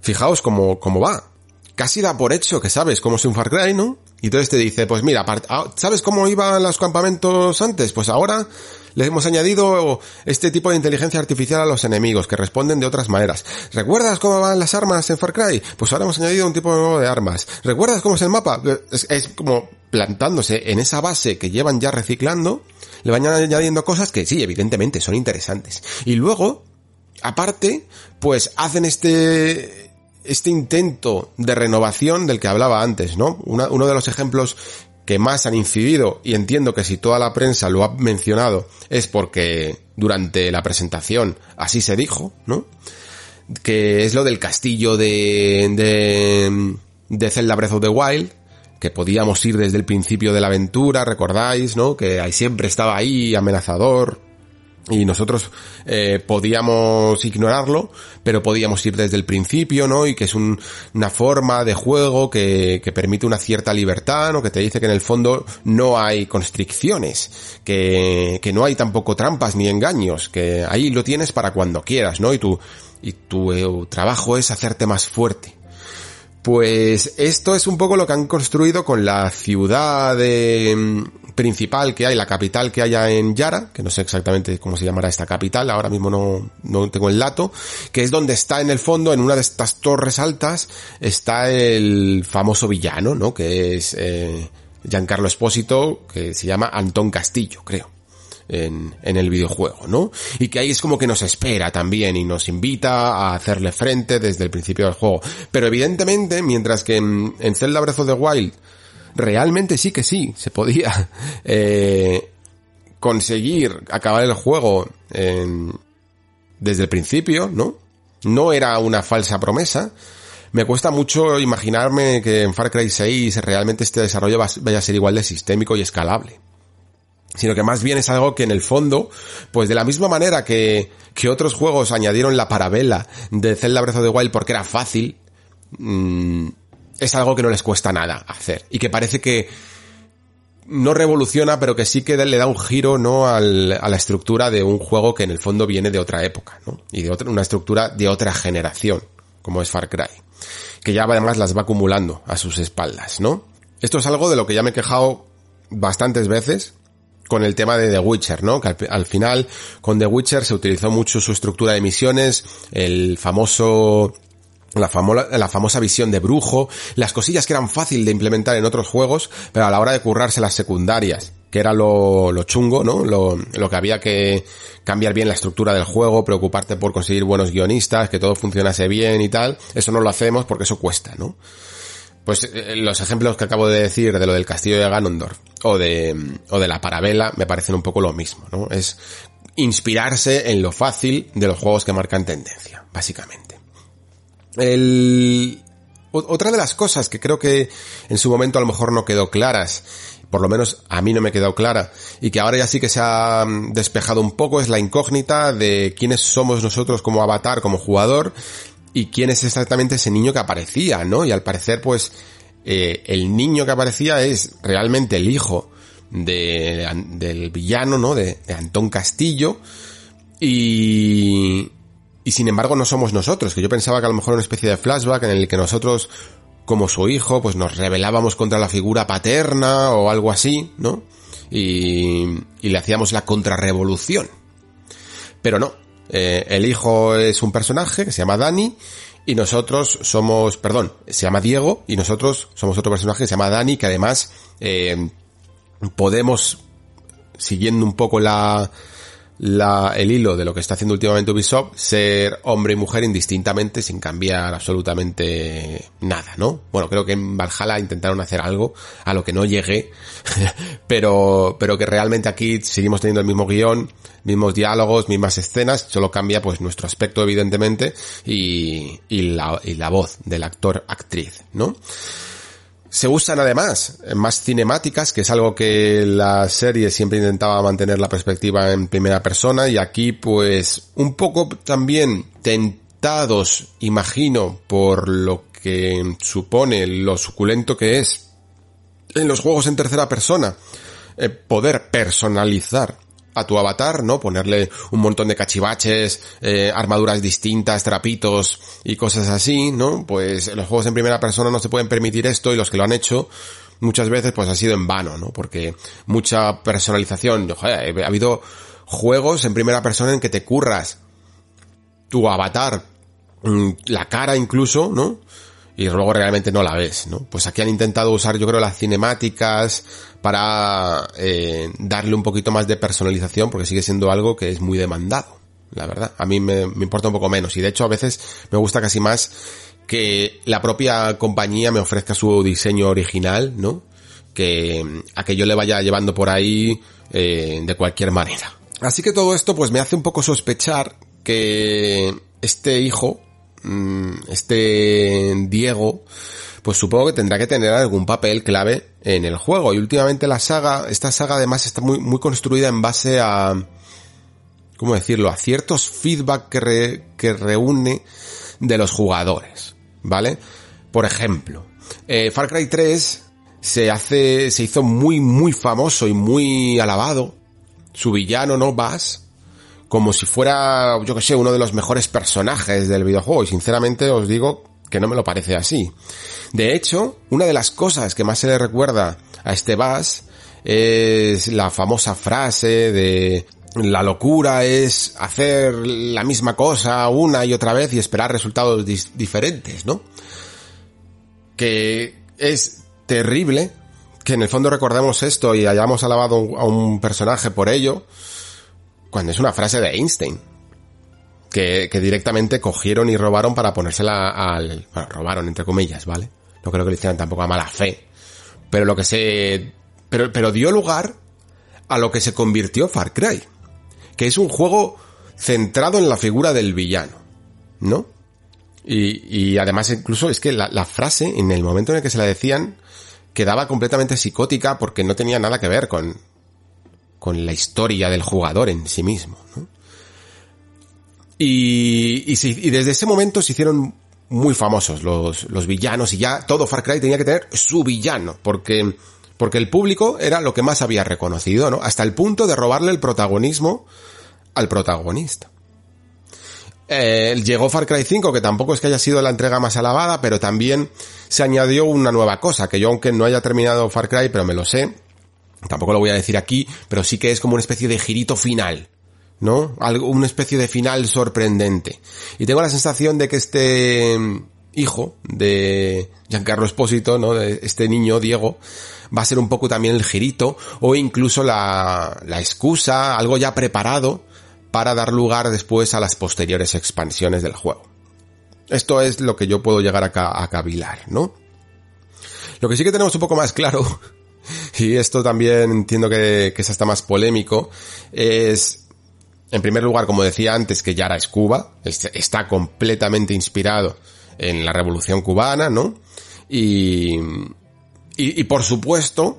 fijaos cómo, cómo va casi da por hecho que sabes cómo es un Far Cry, ¿no? Y entonces te dice, pues mira, ah, ¿sabes cómo iban los campamentos antes? Pues ahora le hemos añadido este tipo de inteligencia artificial a los enemigos, que responden de otras maneras. ¿Recuerdas cómo van las armas en Far Cry? Pues ahora hemos añadido un tipo nuevo de armas. ¿Recuerdas cómo es el mapa? Es como plantándose en esa base que llevan ya reciclando, le van añadiendo cosas que sí, evidentemente son interesantes. Y luego, aparte, pues hacen este este intento de renovación del que hablaba antes, ¿no? uno de los ejemplos que más han incidido, y entiendo que si toda la prensa lo ha mencionado, es porque durante la presentación así se dijo, ¿no? Que es lo del castillo de, de, de Zelda Breath of the Wild, que podíamos ir desde el principio de la aventura, recordáis, ¿no? Que ahí siempre estaba ahí, amenazador, y nosotros eh, podíamos ignorarlo, pero podíamos ir desde el principio, ¿no? Y que es una forma de juego que, permite una cierta libertad, ¿no? Que te dice que en el fondo no hay constricciones, que, que no hay tampoco trampas ni engaños, que ahí lo tienes para cuando quieras, ¿no? Y tu, y tu eh, trabajo es hacerte más fuerte. Pues esto es un poco lo que han construido con la ciudad de, principal que hay, la capital que haya en Yara, que no sé exactamente cómo se llamará esta capital, ahora mismo no, no tengo el dato, que es donde está en el fondo, en una de estas torres altas, está el famoso villano, ¿no? Que es eh, Giancarlo Espósito, que se llama Antón Castillo, creo. En, en, el videojuego, ¿no? Y que ahí es como que nos espera también y nos invita a hacerle frente desde el principio del juego. Pero evidentemente, mientras que en, en Zelda Breath of Wild realmente sí que sí, se podía eh, conseguir acabar el juego desde el principio, ¿no? No era una falsa promesa. Me cuesta mucho imaginarme que en Far Cry 6 realmente este desarrollo vaya a ser igual de sistémico y escalable. Sino que más bien es algo que en el fondo, pues de la misma manera que, que otros juegos añadieron la parabela de Zelda Breath of the Wild porque era fácil, mmm, es algo que no les cuesta nada hacer y que parece que no revoluciona, pero que sí que le da un giro, ¿no? A la estructura de un juego que en el fondo viene de otra época, ¿no? Y de otra, una estructura de otra generación, como es Far Cry. Que ya además las va acumulando a sus espaldas, ¿no? Esto es algo de lo que ya me he quejado bastantes veces con el tema de The Witcher, ¿no? Que al, al final con The Witcher se utilizó mucho su estructura de misiones, el famoso la, la famosa visión de brujo, las cosillas que eran fácil de implementar en otros juegos, pero a la hora de currarse las secundarias, que era lo, chungo, ¿no? Lo, lo, que había que cambiar bien la estructura del juego, preocuparte por conseguir buenos guionistas, que todo funcionase bien y tal, eso no lo hacemos porque eso cuesta, ¿no? Pues eh, los ejemplos que acabo de decir de lo del castillo de Ganondorf o de, o de la parabela me parecen un poco lo mismo, ¿no? Es inspirarse en lo fácil de los juegos que marcan tendencia, básicamente. El... Otra de las cosas que creo que en su momento a lo mejor no quedó claras, por lo menos a mí no me quedó clara, y que ahora ya sí que se ha mm, despejado un poco, es la incógnita de quiénes somos nosotros como avatar, como jugador, y quién es exactamente ese niño que aparecía, ¿no? Y al parecer, pues, eh, el niño que aparecía es realmente el hijo de, del villano, ¿no? De, de Antón Castillo, y, y sin embargo no somos nosotros, que yo pensaba que a lo mejor una especie de flashback en el que nosotros, como su hijo, pues nos rebelábamos contra la figura paterna o algo así, ¿no? Y, y le hacíamos la contrarrevolución. Pero no, eh, el hijo es un personaje que se llama Dani y nosotros somos, perdón, se llama Diego y nosotros somos otro personaje que se llama Dani que además eh, podemos, siguiendo un poco la, la, el hilo de lo que está haciendo últimamente Ubisoft, ser hombre y mujer indistintamente sin cambiar absolutamente nada, ¿no? Bueno, creo que en Valhalla intentaron hacer algo a lo que no llegué, pero, pero que realmente aquí seguimos teniendo el mismo guion, mismos diálogos, mismas escenas, solo cambia pues nuestro aspecto evidentemente y, y la, y la voz del actor actriz, ¿no? Se usan además más cinemáticas, que es algo que la serie siempre intentaba mantener la perspectiva en primera persona y aquí pues un poco también tentados, imagino, por lo que supone lo suculento que es en los juegos en tercera persona, eh, poder personalizar a tu avatar, ¿no? Ponerle un montón de cachivaches, eh, armaduras distintas, trapitos y cosas así, ¿no? Pues los juegos en primera persona no se pueden permitir esto y los que lo han hecho muchas veces pues ha sido en vano, ¿no? Porque mucha personalización, joder, ha habido juegos en primera persona en que te curras tu avatar, mm, la cara incluso, ¿no? Y luego realmente no la ves, ¿no? Pues aquí han intentado usar yo creo las cinemáticas para eh, darle un poquito más de personalización porque sigue siendo algo que es muy demandado, la verdad. A mí me, importa un poco menos y de hecho a veces me gusta casi más que la propia compañía me ofrezca su diseño original, ¿no? Que a que yo le vaya llevando por ahí eh, de cualquier manera. Así que todo esto pues me hace un poco sospechar que este hijo, este Diego, pues supongo que tendrá que tener algún papel clave en el juego. Y últimamente la saga, esta saga además está muy, muy construida en base a, ¿cómo decirlo? A ciertos feedback que, que reúne de los jugadores, ¿vale? Por ejemplo, eh, Far Cry 3 se hace, se hizo muy, muy famoso y muy alabado su villano, ¿no? Bass, como si fuera, yo que sé, uno de los mejores personajes del videojuego. Y sinceramente os digo que no me lo parece así. De hecho, una de las cosas que más se le recuerda a este Bass es la famosa frase de la locura es hacer la misma cosa una y otra vez y esperar resultados diferentes, ¿no? Que es terrible que en el fondo recordemos esto y hayamos alabado a un personaje por ello, cuando es una frase de Einstein. Que, directamente cogieron y robaron para ponérsela al... Bueno, robaron entre comillas, ¿vale? No creo que lo hicieran tampoco a mala fe. Pero lo que se... Pero, pero dio lugar a lo que se convirtió Far Cry. Que es un juego centrado en la figura del villano. ¿No? Y, y además incluso es que la, la frase, en el momento en el que se la decían, quedaba completamente psicótica porque no tenía nada que ver con, con la historia del jugador en sí mismo. Y, y, desde ese momento se hicieron muy famosos los, los villanos y ya todo Far Cry tenía que tener su villano porque, porque el público era lo que más había reconocido, ¿no? Hasta el punto de robarle el protagonismo al protagonista. Eh, llegó Far Cry 5, que tampoco es que haya sido la entrega más alabada, pero también se añadió una nueva cosa, que yo aunque no haya terminado Far Cry, pero me lo sé, tampoco lo voy a decir aquí, pero sí que es como una especie de girito final, ¿no? Algo, una especie de final sorprendente. Y tengo la sensación de que este hijo de Giancarlo Espósito, ¿no? De este niño, Diego, va a ser un poco también el girito, o incluso la, la excusa, algo ya preparado, para dar lugar después a las posteriores expansiones del juego. Esto es lo que yo puedo llegar a, a cavilar, ¿no? Lo que sí que tenemos un poco más claro, y esto también entiendo que, es hasta más polémico, es, en primer lugar, como decía antes, que Yara es Cuba, está completamente inspirado en la revolución cubana, ¿no? Y, y, y por supuesto,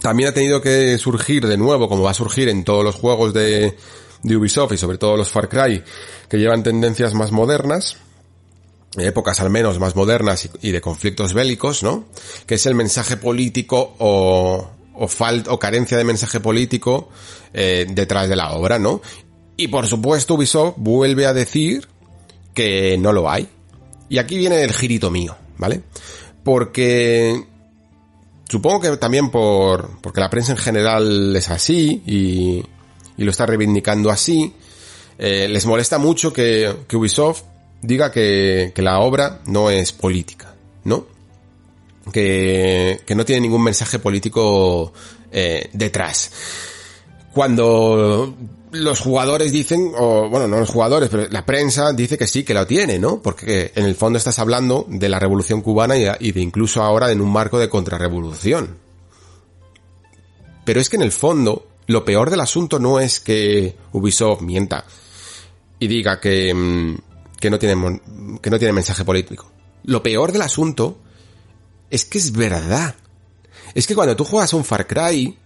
también ha tenido que surgir de nuevo, como va a surgir en todos los juegos de, de Ubisoft y sobre todo los Far Cry que llevan tendencias más modernas, épocas al menos más modernas y, de conflictos bélicos, ¿no? Que es el mensaje político o, o falta o carencia de mensaje político eh, detrás de la obra, ¿no? Y por supuesto Ubisoft vuelve a decir que no lo hay. Y aquí viene el girito mío, ¿vale? Porque supongo que también por porque la prensa en general es así y y lo está reivindicando así. Eh, les molesta mucho que, Ubisoft diga que, la obra no es política, ¿no? Que, no tiene ningún mensaje político eh, detrás. Cuando los jugadores dicen, o bueno, no los jugadores, pero la prensa dice que sí, que lo tiene, ¿no? Porque en el fondo estás hablando de la revolución cubana y, y de incluso ahora en un marco de contrarrevolución. Pero es que en el fondo, lo peor del asunto no es que Ubisoft mienta y diga que, mm, que, no tiene, que no mensaje político. Lo peor del asunto es que es verdad. Es que cuando tú juegas un Far Cry,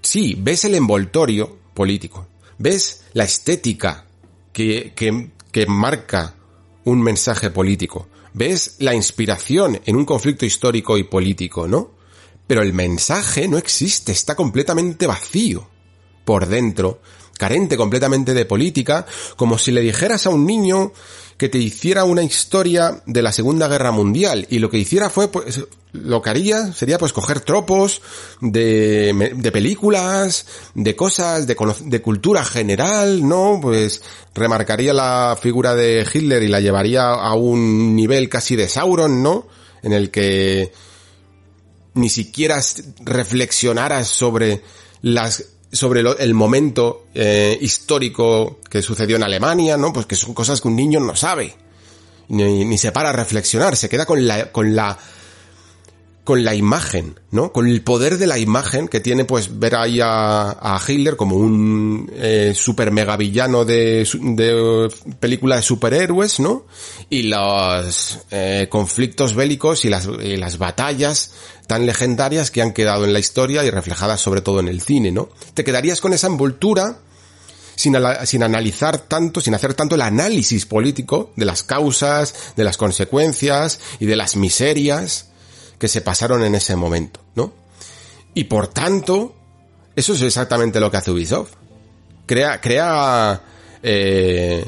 sí, ves el envoltorio político, ves la estética que, que, que marca un mensaje político, ves la inspiración en un conflicto histórico y político, ¿no? Pero el mensaje no existe, está completamente vacío. por dentro, carente completamente de política, como si le dijeras a un niño que te hiciera una historia de la Segunda Guerra Mundial y lo que hiciera fue pues lo que haría sería pues coger tropos de, de películas, de cosas, de, de cultura general, ¿no? Pues remarcaría la figura de Hitler y la llevaría a un nivel casi de Sauron, ¿no? En el que ni siquiera reflexionaras sobre las sobre el momento eh, histórico que sucedió en Alemania, ¿no? Pues que son cosas que un niño no sabe. Ni, ni se para a reflexionar, se queda con la, con la con la imagen, ¿no? Con el poder de la imagen que tiene, pues, ver ahí a, a Hitler como un eh, super mega villano de, de película de superhéroes, ¿no? Y los eh, conflictos bélicos y las, y las batallas tan legendarias que han quedado en la historia y reflejadas sobre todo en el cine, ¿no? Te quedarías con esa envoltura sin, sin analizar tanto, sin hacer tanto el análisis político de las causas, de las consecuencias y de las miserias que se pasaron en ese momento, ¿no? Y por tanto, eso es exactamente lo que hace Ubisoft. Crea, crea eh,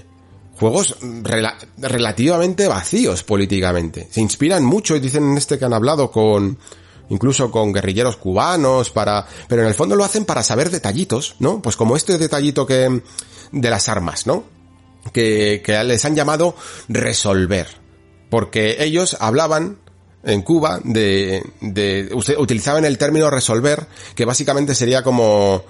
juegos relativamente vacíos políticamente. Se inspiran mucho y dicen en este que han hablado con incluso con guerrilleros cubanos para, pero en el fondo lo hacen para saber detallitos, ¿no? Pues como este detallito que de las armas, ¿no? Que, que les han llamado resolver. Porque ellos hablaban en Cuba de, de utilizaban el término resolver, que básicamente sería como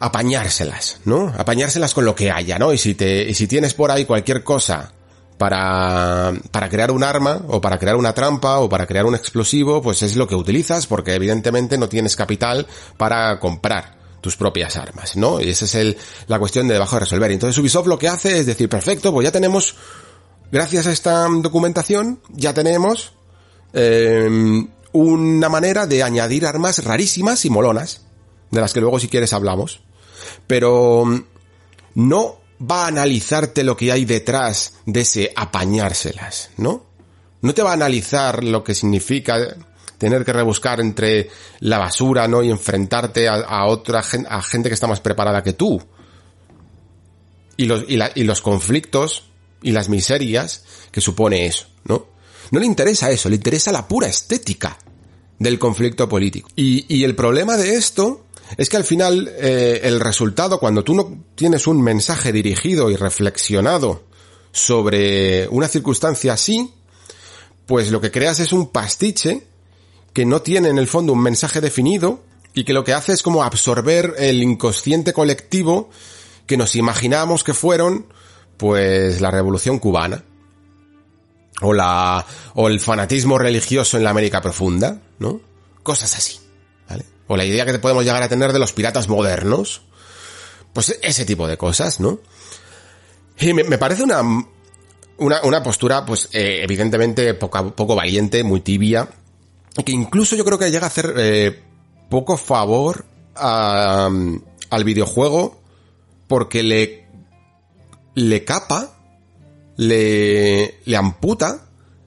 apañárselas, ¿no? Apañárselas con lo que haya, ¿no? Y si te, y si tienes por ahí cualquier cosa para, para crear un arma, o para crear una trampa, o para crear un explosivo, pues es lo que utilizas, porque evidentemente no tienes capital para comprar tus propias armas, ¿no? Y esa es el, la cuestión de debajo de resolver. Entonces Ubisoft lo que hace es decir, perfecto, pues ya tenemos, gracias a esta documentación, ya tenemos eh, una manera de añadir armas rarísimas y molonas, de las que luego si quieres hablamos, pero mm, no va a analizarte lo que hay detrás de ese apañárselas, ¿no? No te va a analizar lo que significa tener que rebuscar entre la basura, ¿no? Y enfrentarte a, otra gente, a gente que está más preparada que tú. Y los, y los conflictos y las miserias que supone eso, ¿no? No le interesa eso, le interesa la pura estética del conflicto político. Y, el problema de esto es que al final eh, el resultado, cuando tú no tienes un mensaje dirigido y reflexionado sobre una circunstancia así, pues lo que creas es un pastiche que no tiene en el fondo un mensaje definido y que lo que hace es como absorber el inconsciente colectivo que nos imaginábamos que fueron pues la revolución cubana o la o el fanatismo religioso en la América profunda, ¿no? Cosas así, ¿vale? O la idea que podemos llegar a tener de los piratas modernos, pues ese tipo de cosas, ¿no? Y me, parece una, una, una postura, pues eh, evidentemente poco, poco valiente, muy tibia, que incluso yo creo que llega a hacer eh, poco favor al videojuego porque le le capa le, le amputa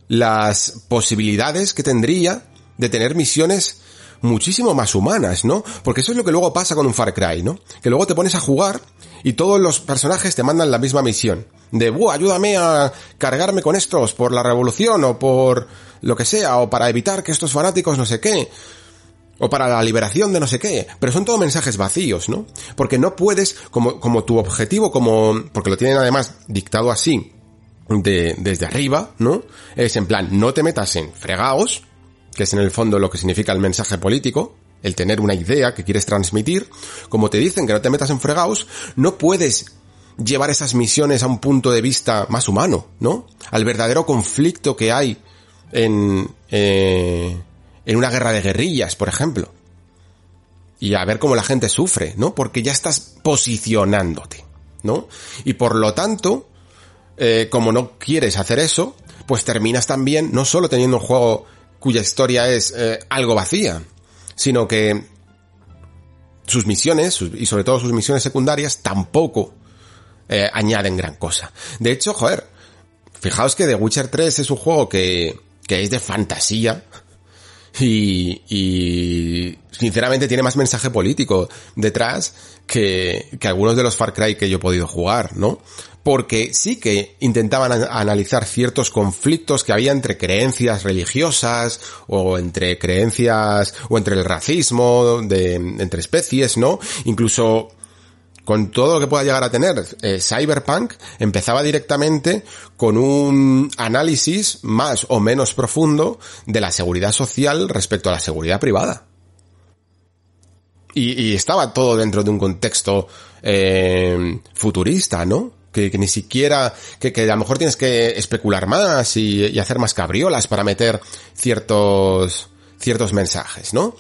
las posibilidades que tendría de tener misiones muchísimo más humanas, ¿no? Porque eso es lo que luego pasa con un Far Cry, ¿no? Que luego te pones a jugar y todos los personajes te mandan la misma misión. De, Buah, ayúdame a cargarme con estos por la revolución o por lo que sea, o para evitar que estos fanáticos no sé qué, o para la liberación de no sé qué. Pero son todos mensajes vacíos, ¿no? Porque no puedes, como, como tu objetivo, como, porque lo tienen además dictado así, de, desde arriba, ¿no? Es en plan, no te metas en fregaos, que es en el fondo lo que significa el mensaje político, el tener una idea que quieres transmitir, como te dicen que no te metas en fregaos, no puedes llevar esas misiones a un punto de vista más humano, ¿no? Al verdadero conflicto que hay en, eh, en una guerra de guerrillas, por ejemplo. Y a ver cómo la gente sufre, ¿no? Porque ya estás posicionándote, ¿no? Y por lo tanto, eh, como no quieres hacer eso, pues terminas también no solo teniendo un juego cuya historia es eh, algo vacía, sino que sus misiones, y sobre todo sus misiones secundarias, tampoco eh, añaden gran cosa. De hecho, joder, fijaos que The Witcher 3 es un juego que, que es de fantasía, y, y sinceramente tiene más mensaje político detrás que, que algunos de los Far Cry que yo he podido jugar, ¿no? Porque sí que intentaban analizar ciertos conflictos que había entre creencias religiosas o entre creencias o entre el racismo de, entre especies, ¿no? Incluso con todo lo que pueda llegar a tener eh, Cyberpunk, empezaba directamente con un análisis más o menos profundo de la seguridad social respecto a la seguridad privada. Y, estaba todo dentro de un contexto eh, futurista, ¿no? Que, ni siquiera, que, que, a lo mejor tienes que especular más y, hacer más cabriolas para meter ciertos, ciertos mensajes, ¿no?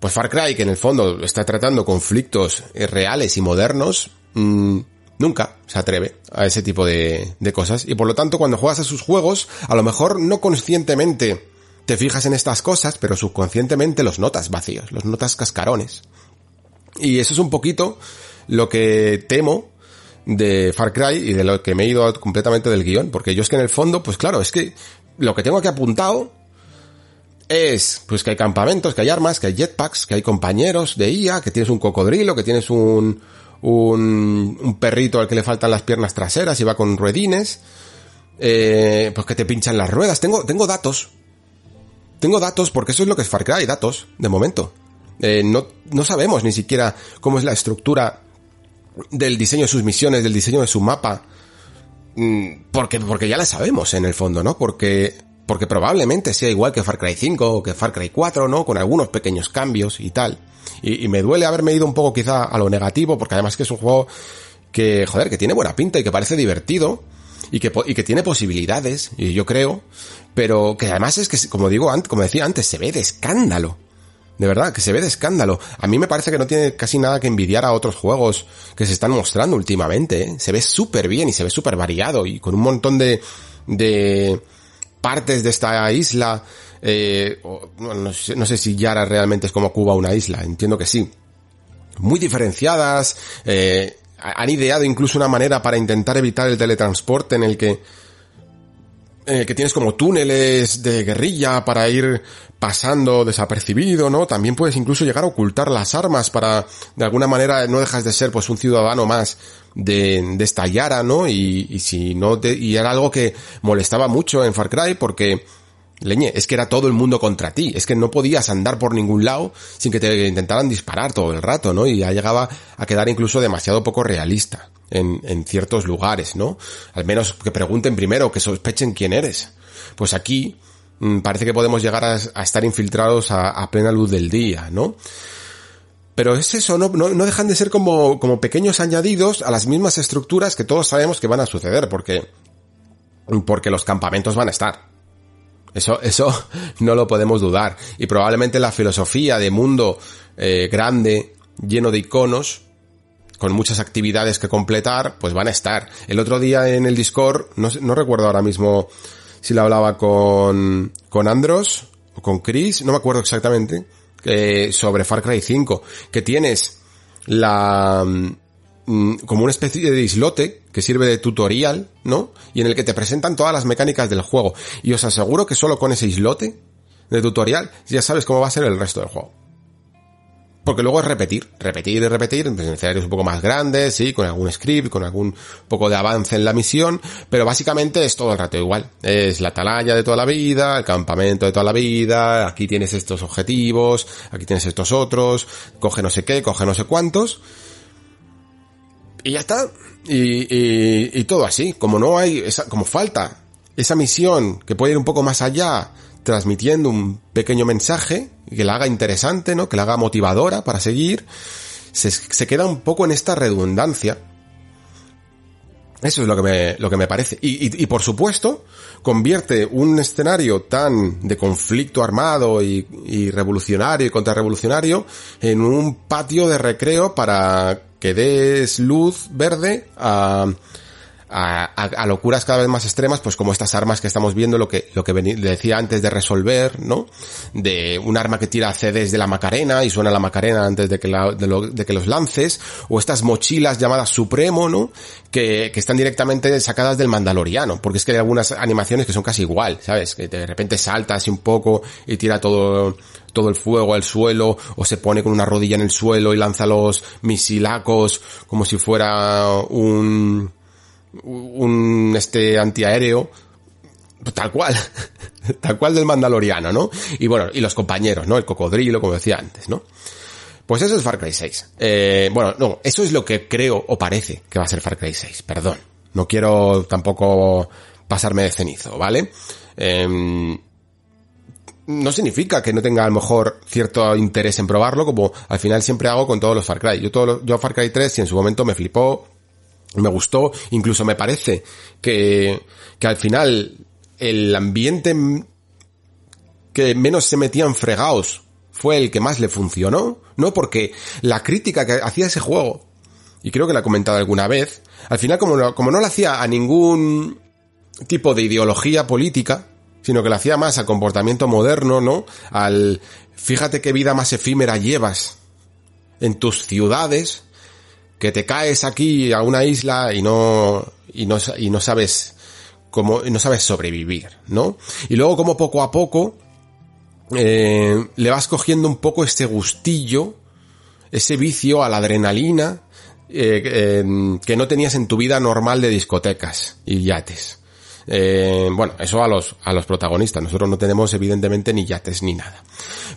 Pues Far Cry, que en el fondo está tratando conflictos eh, reales y modernos, mmm, nunca se atreve a ese tipo de, de cosas. Y por lo tanto, cuando juegas a sus juegos, a lo mejor no conscientemente te fijas en estas cosas, pero subconscientemente los notas vacíos, los notas cascarones. Y eso es un poquito lo que temo de Far Cry y de lo que me he ido completamente del guion, porque yo es que en el fondo, pues claro, es que lo que tengo aquí apuntado es pues que hay campamentos, que hay armas, que hay jetpacks, que hay compañeros de IA, que tienes un cocodrilo, que tienes un, un, un perrito al que le faltan las piernas traseras y va con ruedines, eh, pues que te pinchan las ruedas. Tengo, tengo datos. Tengo datos porque eso es lo que es Far Cry, datos, de momento. Eh, no, no sabemos ni siquiera cómo es la estructura del diseño de sus misiones, del diseño de su mapa. Mm, porque, porque ya la sabemos en el fondo, ¿no? Porque porque probablemente sea igual que Far Cry 5 o que Far Cry 4, ¿no? Con algunos pequeños cambios y tal. Y, me duele haberme ido un poco quizá a lo negativo, porque además que es un juego que, joder, que tiene buena pinta y que parece divertido y que, y que tiene posibilidades, y yo creo, pero que además es que, como digo, como decía antes, se ve de escándalo. De verdad, que se ve de escándalo. A mí me parece que no tiene casi nada que envidiar a otros juegos que se están mostrando últimamente. ¿eh? Se ve súper bien y se ve súper variado y con un montón de, de, partes de esta isla, eh, no, sé, si Yara realmente es como Cuba una isla, entiendo que sí. Muy diferenciadas, eh, han ideado incluso una manera para intentar evitar el teletransporte en el que en el que tienes como túneles de guerrilla para ir pasando desapercibido, ¿no? También puedes incluso llegar a ocultar las armas para, de alguna manera, no dejas de ser pues un ciudadano más de, de esta Yara, ¿no? Y, y si no te, y era algo que molestaba mucho en Far Cry porque, leñe, es que era todo el mundo contra ti, es que no podías andar por ningún lado sin que te intentaran disparar todo el rato, ¿no? Y ya llegaba a quedar incluso demasiado poco realista en, en ciertos lugares, ¿no? Al menos que pregunten primero, que sospechen quién eres. Pues aquí parece que podemos llegar a, estar infiltrados a, a plena luz del día, ¿no? Pero es eso, no, no, dejan de ser como, como pequeños añadidos a las mismas estructuras que todos sabemos que van a suceder, porque, porque los campamentos van a estar. Eso, eso no lo podemos dudar. Y probablemente la filosofía de mundo eh, grande, lleno de iconos, con muchas actividades que completar, pues van a estar. El otro día en el Discord, no, no recuerdo ahora mismo si lo hablaba con, con Andros o con Chris, no me acuerdo exactamente, eh, sobre Far Cry 5, que tienes la mm, como una especie de islote que sirve de tutorial, ¿no? Y en el que te presentan todas las mecánicas del juego. Y os aseguro que solo con ese islote de tutorial ya sabes cómo va a ser el resto del juego. Porque luego es repetir, repetir y repetir, en escenarios un poco más grandes, sí, con algún script, con algún poco de avance en la misión, pero básicamente es todo el rato igual. Es la atalaya de toda la vida, el campamento de toda la vida, aquí tienes estos objetivos, aquí tienes estos otros, coge no sé qué, coge no sé cuántos. Y ya está. Y, y, todo así. Como no hay, esa, como falta esa misión que puede ir un poco más allá, transmitiendo un pequeño mensaje que la haga interesante, ¿no? Que la haga motivadora para seguir. Se, queda un poco en esta redundancia. Eso es lo que me, lo que me parece. Y, por supuesto, convierte un escenario tan de conflicto armado y, y revolucionario y contrarrevolucionario en un patio de recreo para que des luz verde a, a, locuras cada vez más extremas, pues como estas armas que estamos viendo, lo que, lo que decía antes de resolver, ¿no? De un arma que tira CDs de la Macarena y suena la Macarena antes de que, de que los lances, o estas mochilas llamadas Supremo, ¿no? Que, que están directamente sacadas del Mandaloriano, porque es que hay algunas animaciones que son casi igual, ¿sabes? Que de repente salta así un poco y tira todo, todo el fuego al suelo, o se pone con una rodilla en el suelo y lanza los misilacos como si fuera un, un este antiaéreo, tal cual, tal cual del Mandaloriano, ¿no? Y bueno, y los compañeros, ¿no? El cocodrilo, como decía antes, ¿no? Pues eso es Far Cry 6. Eh, bueno, no, eso es lo que creo o parece que va a ser Far Cry 6, perdón. No quiero tampoco pasarme de cenizo, ¿vale? Eh, no significa que no tenga a lo mejor cierto interés en probarlo, como al final siempre hago con todos los Far Cry. Yo, todo, yo Far Cry 3, y en su momento me flipó, me gustó, incluso me parece que, que al final el ambiente que menos se metían fregados fue el que más le funcionó, ¿no? Porque la crítica que hacía ese juego, y creo que la he comentado alguna vez, al final como no, como no le hacía a ningún tipo de ideología política, sino que le hacía más al comportamiento moderno, ¿no? Al fíjate qué vida más efímera llevas en tus ciudades, que te caes aquí a una isla y no, y no, y no sabes cómo, no sabes sobrevivir, ¿no? Y luego como poco a poco, eh, le vas cogiendo un poco este gustillo, ese vicio a la adrenalina, eh, que no tenías en tu vida normal de discotecas y yates. Eh, bueno, eso a los, a los protagonistas. Nosotros no tenemos evidentemente ni yates ni nada.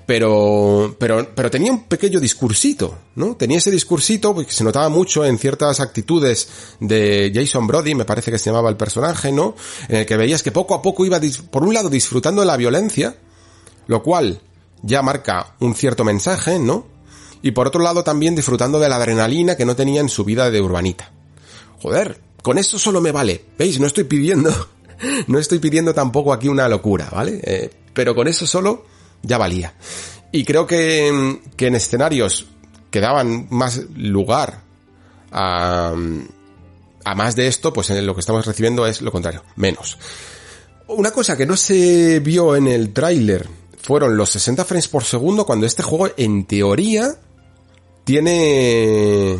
Pero, pero, pero tenía un pequeño discursito, ¿no? Tenía ese discursito que se notaba mucho en ciertas actitudes de Jason Brody, me parece que se llamaba el personaje, ¿no? En el que veías que poco a poco iba, por un lado, disfrutando de la violencia, lo cual ya marca un cierto mensaje, ¿no? Y por otro lado también disfrutando de la adrenalina que no tenía en su vida de urbanita. Joder, con eso solo me vale. ¿Veis? No estoy pidiendo no estoy pidiendo tampoco aquí una locura, ¿vale? Eh, pero con eso solo ya valía. Y creo que, en escenarios que daban más lugar a, a más de esto, pues en lo que estamos recibiendo es lo contrario, menos. Una cosa que no se vio en el tráiler fueron los 60 frames por segundo cuando este juego en teoría tiene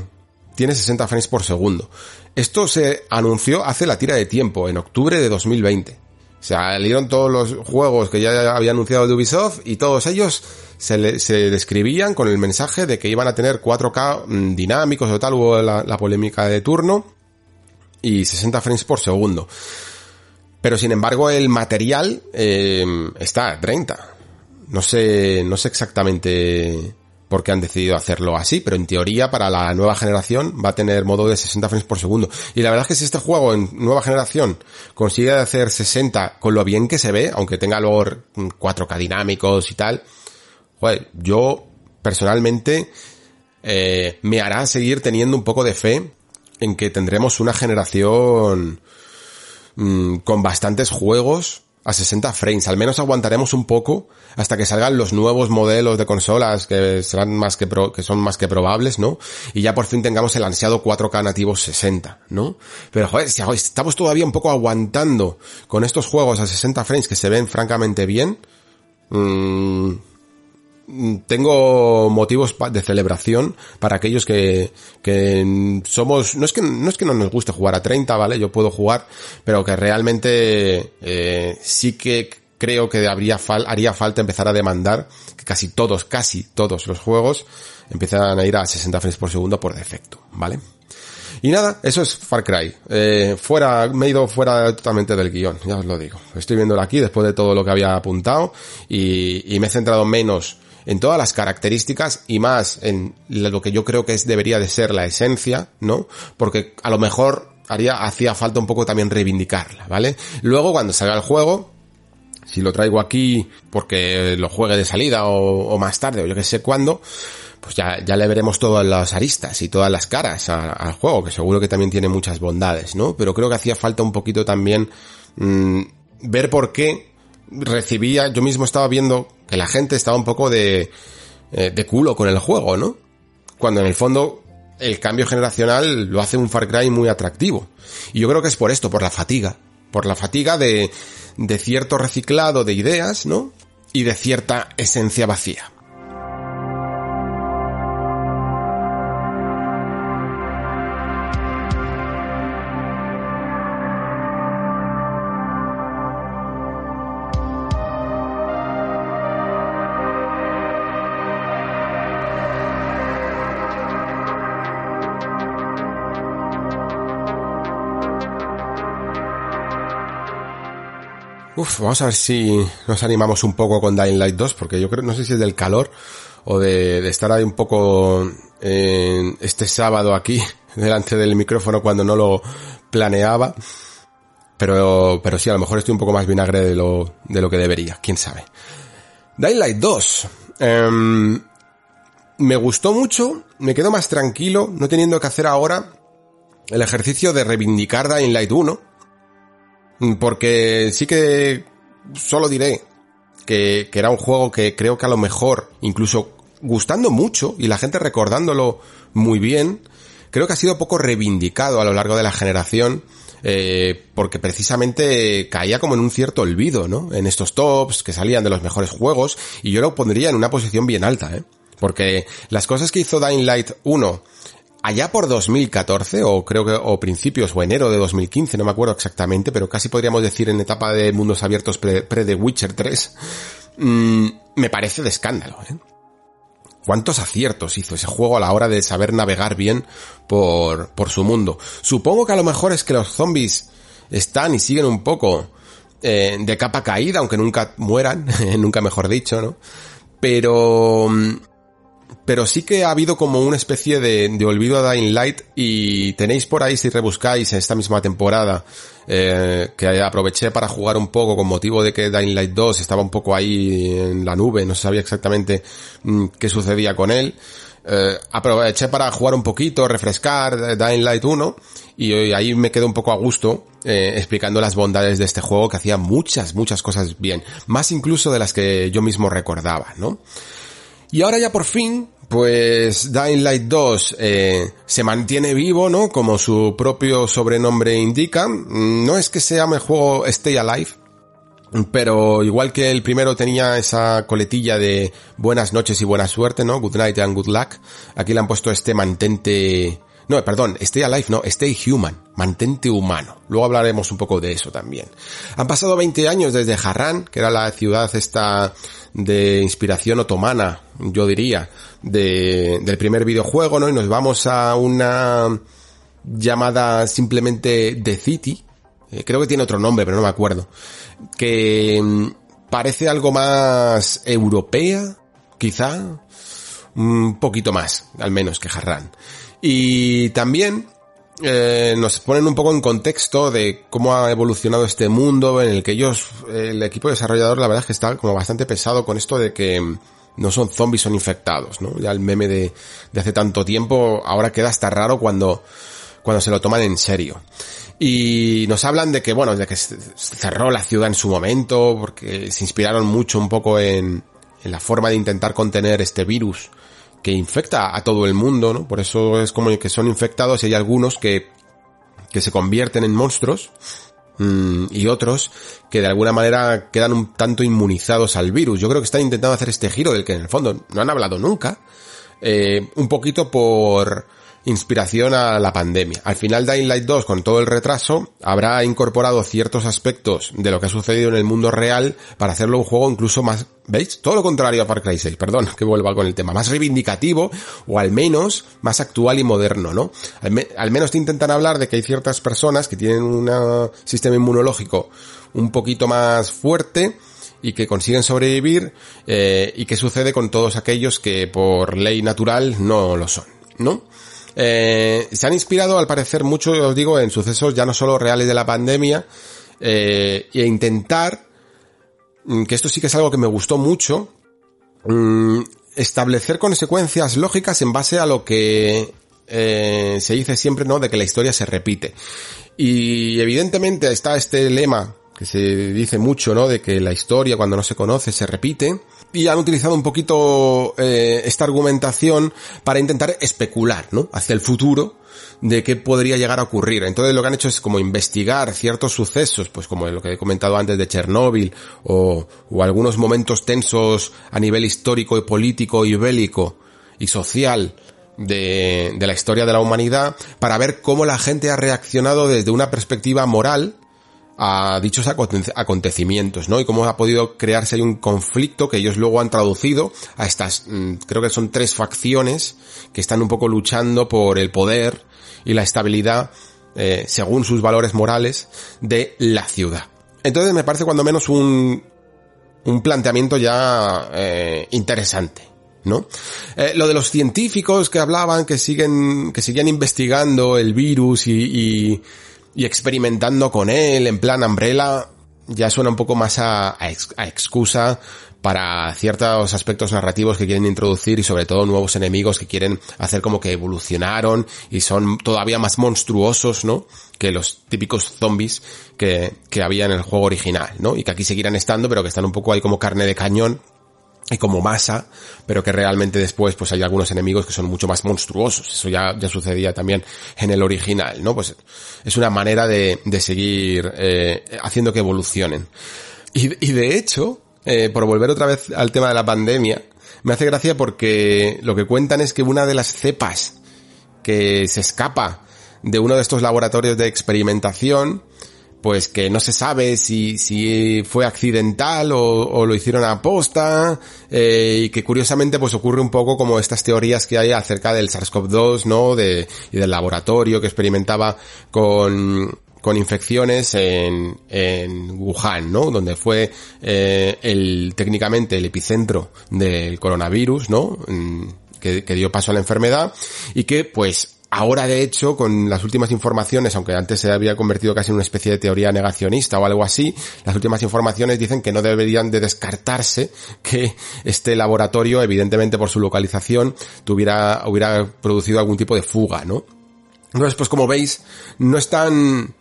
tiene 60 frames por segundo. Esto se anunció hace la tira de tiempo, en octubre de 2020. Salieron todos los juegos que ya había anunciado de Ubisoft y todos ellos se, describían con el mensaje de que iban a tener 4K mm, dinámicos o tal, hubo la, polémica de turno y 60 frames por segundo. Pero sin embargo el material eh, está a 30. No sé, no sé exactamente porque han decidido hacerlo así, pero en teoría para la nueva generación va a tener modo de 60 frames por segundo. Y la verdad es que si este juego en nueva generación consigue hacer 60 con lo bien que se ve, aunque tenga luego 4K dinámicos y tal, joder, yo personalmente eh, me hará seguir teniendo un poco de fe en que tendremos una generación mm, con bastantes juegos a 60 frames. Al menos aguantaremos un poco hasta que salgan los nuevos modelos de consolas que serán más que que son más que probables, ¿no? Y ya por fin tengamos el ansiado 4K nativo 60, ¿no? Pero joder, si estamos todavía un poco aguantando con estos juegos a 60 frames que se ven francamente bien, mmm, tengo motivos de celebración para aquellos que, que somos, no es que, no es que no nos guste jugar a 30, ¿vale? Yo puedo jugar, pero que realmente, eh, sí que creo que habría fal, haría falta empezar a demandar que casi todos, casi todos los juegos empiezan a ir a 60 frames por segundo por defecto, ¿vale? Y nada, eso es Far Cry. Eh, fuera, me he ido fuera totalmente del guion, ya os lo digo. Estoy viéndolo aquí después de todo lo que había apuntado y me he centrado menos en todas las características y más en lo que yo creo que es, debería de ser la esencia, ¿no? Porque a lo mejor haría, hacía falta un poco también reivindicarla, ¿vale? Luego cuando salga el juego, si lo traigo aquí porque lo juegue de salida o, más tarde o yo que sé cuándo, pues ya, ya le veremos todas las aristas y todas las caras al juego, que seguro que también tiene muchas bondades, ¿no? Pero creo que hacía falta un poquito también mmm, ver por qué recibía, yo mismo estaba viendo que la gente estaba un poco de, eh, de culo con el juego, ¿no? Cuando en el fondo el cambio generacional lo hace un Far Cry muy atractivo. Y yo creo que es por esto, por la fatiga. Por la fatiga de, de cierto reciclado de ideas, ¿no? Y de cierta esencia vacía. Vamos a ver si nos animamos un poco con Dying Light 2, porque yo creo, no sé si es del calor o de, estar ahí un poco este sábado aquí, delante del micrófono cuando no lo planeaba. Pero, pero sí, a lo mejor estoy un poco más vinagre de lo, de lo que debería, quién sabe. Dying Light 2. Em, me gustó mucho, me quedo más tranquilo, no teniendo que hacer ahora el ejercicio de reivindicar Dying Light 1 porque sí que solo diré que, era un juego que creo que a lo mejor, incluso gustando mucho y la gente recordándolo muy bien, creo que ha sido poco reivindicado a lo largo de la generación. Eh, porque precisamente caía como en un cierto olvido, ¿no? En estos tops que salían de los mejores juegos y yo lo pondría en una posición bien alta, ¿eh? Porque las cosas que hizo Dying Light 1 allá por 2014, o creo que, o principios, o enero de 2015, no me acuerdo exactamente, pero casi podríamos decir en etapa de mundos abiertos pre, The Witcher 3, mm, me parece de escándalo, ¿eh? ¿Cuántos aciertos hizo ese juego a la hora de saber navegar bien por, por su mundo? Supongo que a lo mejor es que los zombies están y siguen un poco eh, de capa caída, aunque nunca mueran, nunca mejor dicho, ¿no? Pero mm, pero sí que ha habido como una especie de, de, olvido a Dying Light y tenéis por ahí si rebuscáis esta misma temporada eh, que aproveché para jugar un poco con motivo de que Dying Light 2 estaba un poco ahí en la nube, no sabía exactamente mm, qué sucedía con él. Eh, aproveché para jugar un poquito, refrescar Dying Light 1 y ahí me quedo un poco a gusto eh, explicando las bondades de este juego que hacía muchas, muchas cosas bien, más incluso de las que yo mismo recordaba, ¿no? Y ahora ya por fin, pues Dying Light 2 eh, se mantiene vivo, ¿no? Como su propio sobrenombre indica. No es que se llame juego Stay Alive, pero igual que el primero tenía esa coletilla de buenas noches y buena suerte, ¿no? Good night and good luck. Aquí le han puesto este mantente... No, perdón, Stay Alive, no, Stay Human, mantente humano. Luego hablaremos un poco de eso también. Han pasado 20 años desde Harran, que era la ciudad esta de inspiración otomana, yo diría, de, del primer videojuego, ¿no? Y nos vamos a una llamada simplemente The City, eh, creo que tiene otro nombre, pero no me acuerdo, que mm, parece algo más europea, quizá, un poquito más, al menos que Harran. Y también eh, nos ponen un poco en contexto de cómo ha evolucionado este mundo en el que ellos, el equipo desarrollador, la verdad es que está como bastante pesado con esto de que no son zombies, son infectados, ¿no? Ya el meme de, de hace tanto tiempo ahora queda hasta raro cuando, cuando se lo toman en serio. Y nos hablan de que, bueno, de que cerró la ciudad en su momento, porque se inspiraron mucho un poco en, en la forma de intentar contener este virus que infecta a todo el mundo, ¿no? Por eso es como que son infectados y hay algunos que, que se convierten en monstruos mmm, y otros que de alguna manera quedan un tanto inmunizados al virus. Yo creo que están intentando hacer este giro del que en el fondo no han hablado nunca. Eh, un poquito por inspiración a la pandemia. Al final Dying Light 2, con todo el retraso, habrá incorporado ciertos aspectos de lo que ha sucedido en el mundo real para hacerlo un juego incluso más, ¿veis? Todo lo contrario a Far Cry 6, perdón, que vuelva con el tema, más reivindicativo o al menos más actual y moderno, ¿no? Al, menos te intentan hablar de que hay ciertas personas que tienen un sistema inmunológico un poquito más fuerte, y que consiguen sobrevivir eh, y qué sucede con todos aquellos que por ley natural no lo son, ¿no? Eh, se han inspirado, al parecer, mucho, os digo, en sucesos ya no solo reales de la pandemia, eh, e intentar, mm, que esto sí que es algo que me gustó mucho, mm, establecer consecuencias lógicas en base a lo que eh, se dice siempre, ¿no? De que la historia se repite. Y evidentemente está este lema que se dice mucho, ¿no? De que la historia cuando no se conoce se repite. Y han utilizado un poquito eh, esta argumentación para intentar especular, ¿no? Hacia el futuro de qué podría llegar a ocurrir. Entonces lo que han hecho es como investigar ciertos sucesos, pues como lo que he comentado antes de Chernóbil, o, o algunos momentos tensos a nivel histórico y político y bélico y social de, de la historia de la humanidad, para ver cómo la gente ha reaccionado desde una perspectiva moral a dichos acontecimientos, ¿no? Y cómo ha podido crearse ahí un conflicto que ellos luego han traducido a estas, mm, creo que son tres facciones que están un poco luchando por el poder y la estabilidad, eh, según sus valores morales, de la ciudad. Entonces me parece cuando menos un, un planteamiento ya eh, interesante. ¿no? Eh, lo de los científicos que hablaban, que siguen, que siguen investigando el virus y, y, y experimentando con él en plan umbrella, ya suena un poco más a, a, excusa para ciertos aspectos narrativos que quieren introducir y sobre todo nuevos enemigos que quieren hacer como que evolucionaron y son todavía más monstruosos, ¿no? Que los típicos zombies que, que había en el juego original, ¿no? Y que aquí seguirán estando, pero que están un poco ahí como carne de cañón y como masa, pero que realmente después pues hay algunos enemigos que son mucho más monstruosos. Eso ya, ya sucedía también en el original, ¿no? Pues es una manera de, de seguir eh, haciendo que evolucionen. Y, y de hecho, eh, por volver otra vez al tema de la pandemia, me hace gracia porque lo que cuentan es que una de las cepas que se escapa de uno de estos laboratorios de experimentación pues que no se sabe si, si fue accidental o, lo hicieron a posta, eh, y que curiosamente pues ocurre un poco como estas teorías que hay acerca del SARS-CoV-2, ¿no? De, y del laboratorio que experimentaba con, con infecciones en, en Wuhan, ¿no? Donde fue eh, el técnicamente el epicentro del coronavirus, ¿no? Mm, que, que dio paso a la enfermedad y que pues Ahora, de hecho, con las últimas informaciones, aunque antes se había convertido casi en una especie de teoría negacionista o algo así, las últimas informaciones dicen que no deberían de descartarse que este laboratorio, evidentemente por su localización, tuviera, hubiera producido algún tipo de fuga, ¿no? Entonces, pues como veis, no están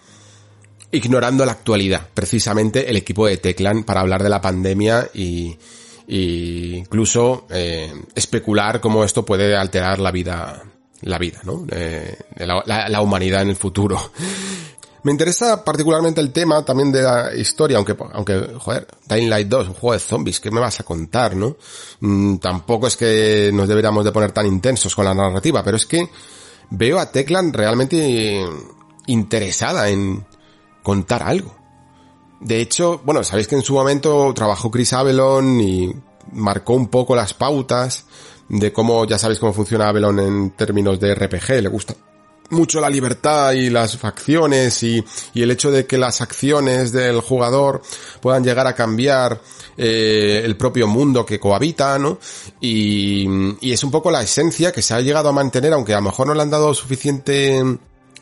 ignorando la actualidad, precisamente el equipo de Teclan para hablar de la pandemia y, y incluso eh, especular cómo esto puede alterar la vida la vida, ¿no? Eh, la, humanidad en el futuro. Me interesa particularmente el tema también de la historia, aunque, aunque, joder, Dying Light 2, un juego de zombies, ¿qué me vas a contar, no? Mm, tampoco es que nos deberíamos de poner tan intensos con la narrativa, pero es que veo a Teclan realmente interesada en contar algo. De hecho, bueno, sabéis que en su momento trabajó Chris Avalon y marcó un poco las pautas de cómo, ya sabéis cómo funciona Avalon en términos de RPG, le gusta mucho la libertad y las facciones y, y el hecho de que las acciones del jugador puedan llegar a cambiar eh, el propio mundo que cohabita, ¿no? Y, y es un poco la esencia que se ha llegado a mantener, aunque a lo mejor no le han dado suficiente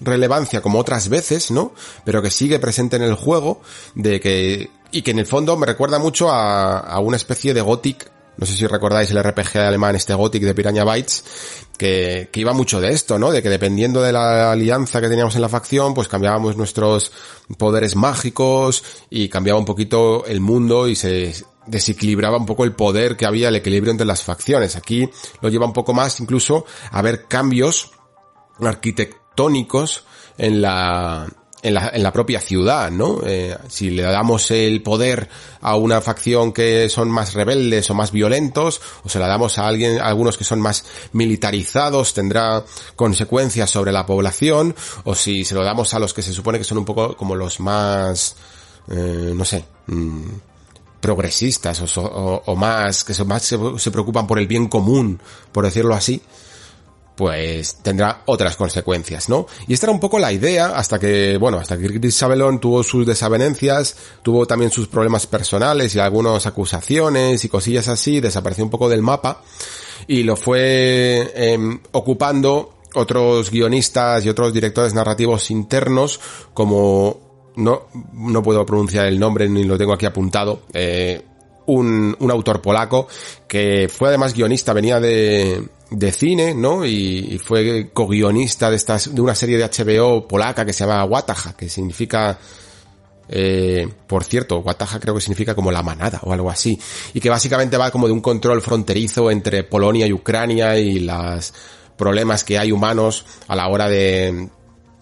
relevancia como otras veces, ¿no? Pero que sigue presente en el juego, de que, y que en el fondo me recuerda mucho a, a una especie de Gothic no sé si recordáis el RPG alemán, este Gothic de Piranha Bytes, que, que iba mucho de esto, ¿no? De que dependiendo de la alianza que teníamos en la facción, pues cambiábamos nuestros poderes mágicos y cambiaba un poquito el mundo y se desequilibraba un poco el poder que había, el equilibrio entre las facciones. Aquí lo lleva un poco más incluso a ver cambios arquitectónicos en la, en la, en la propia ciudad, ¿no? Eh, si le damos el poder a una facción que son más rebeldes o más violentos, o se la damos a alguien, a algunos que son más militarizados, tendrá consecuencias sobre la población, o si se lo damos a los que se supone que son un poco como los más, eh, no sé, mmm, progresistas o, o, o, más, que son más se preocupan por el bien común, por decirlo así, pues tendrá otras consecuencias, ¿no? Y esta era un poco la idea hasta que, bueno, hasta que Chris Sabelon tuvo sus desavenencias, tuvo también sus problemas personales y algunas acusaciones y cosillas así, desapareció un poco del mapa y lo fue eh, ocupando otros guionistas y otros directores narrativos internos como no, no puedo pronunciar el nombre ni lo tengo aquí apuntado, eh, un, un autor polaco que fue además guionista, venía de, de cine, ¿no? Y, fue co-guionista de estas, de una serie de HBO polaca que se llama Wataja, que significa eh, por cierto, Wataja creo que significa como la manada o algo así, y que básicamente va como de un control fronterizo entre Polonia y Ucrania y los problemas que hay humanos a la hora de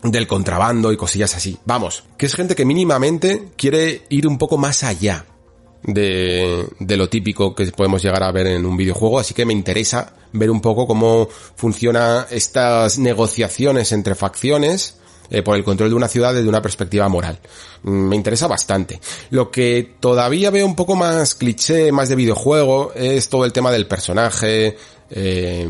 del contrabando y cosillas así. Vamos, que es gente que mínimamente quiere ir un poco más allá de, de lo típico que podemos llegar a ver en un videojuego, así que me interesa ver un poco cómo funciona estas negociaciones entre facciones eh, por el control de una ciudad desde una perspectiva moral. Mm, me interesa bastante. Lo que todavía veo un poco más cliché, más de videojuego, es todo el tema del personaje eh,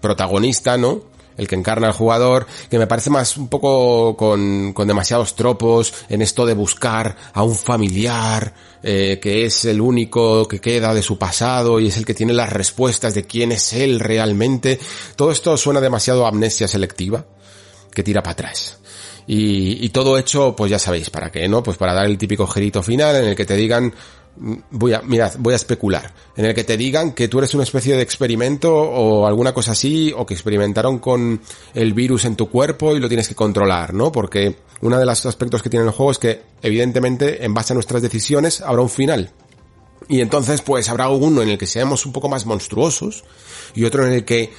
protagonista, ¿no? el que encarna al jugador, que me parece más un poco con, con demasiados tropos en esto de buscar a un familiar, eh, que es el único que queda de su pasado y es el que tiene las respuestas de quién es él realmente. Todo esto suena demasiado amnesia selectiva, que tira para atrás. Y, y, todo hecho, pues ya sabéis, ¿para qué? ¿No? Pues para dar el típico gerito final en el que te digan, voy a, mirad, voy a especular, en el que te digan que tú eres una especie de experimento o alguna cosa así, o que experimentaron con el virus en tu cuerpo y lo tienes que controlar, ¿no? Porque uno de los aspectos que tiene el juego es que, evidentemente, en base a nuestras decisiones, habrá un final. Y entonces, pues habrá uno en el que seamos un poco más monstruosos y otro en el que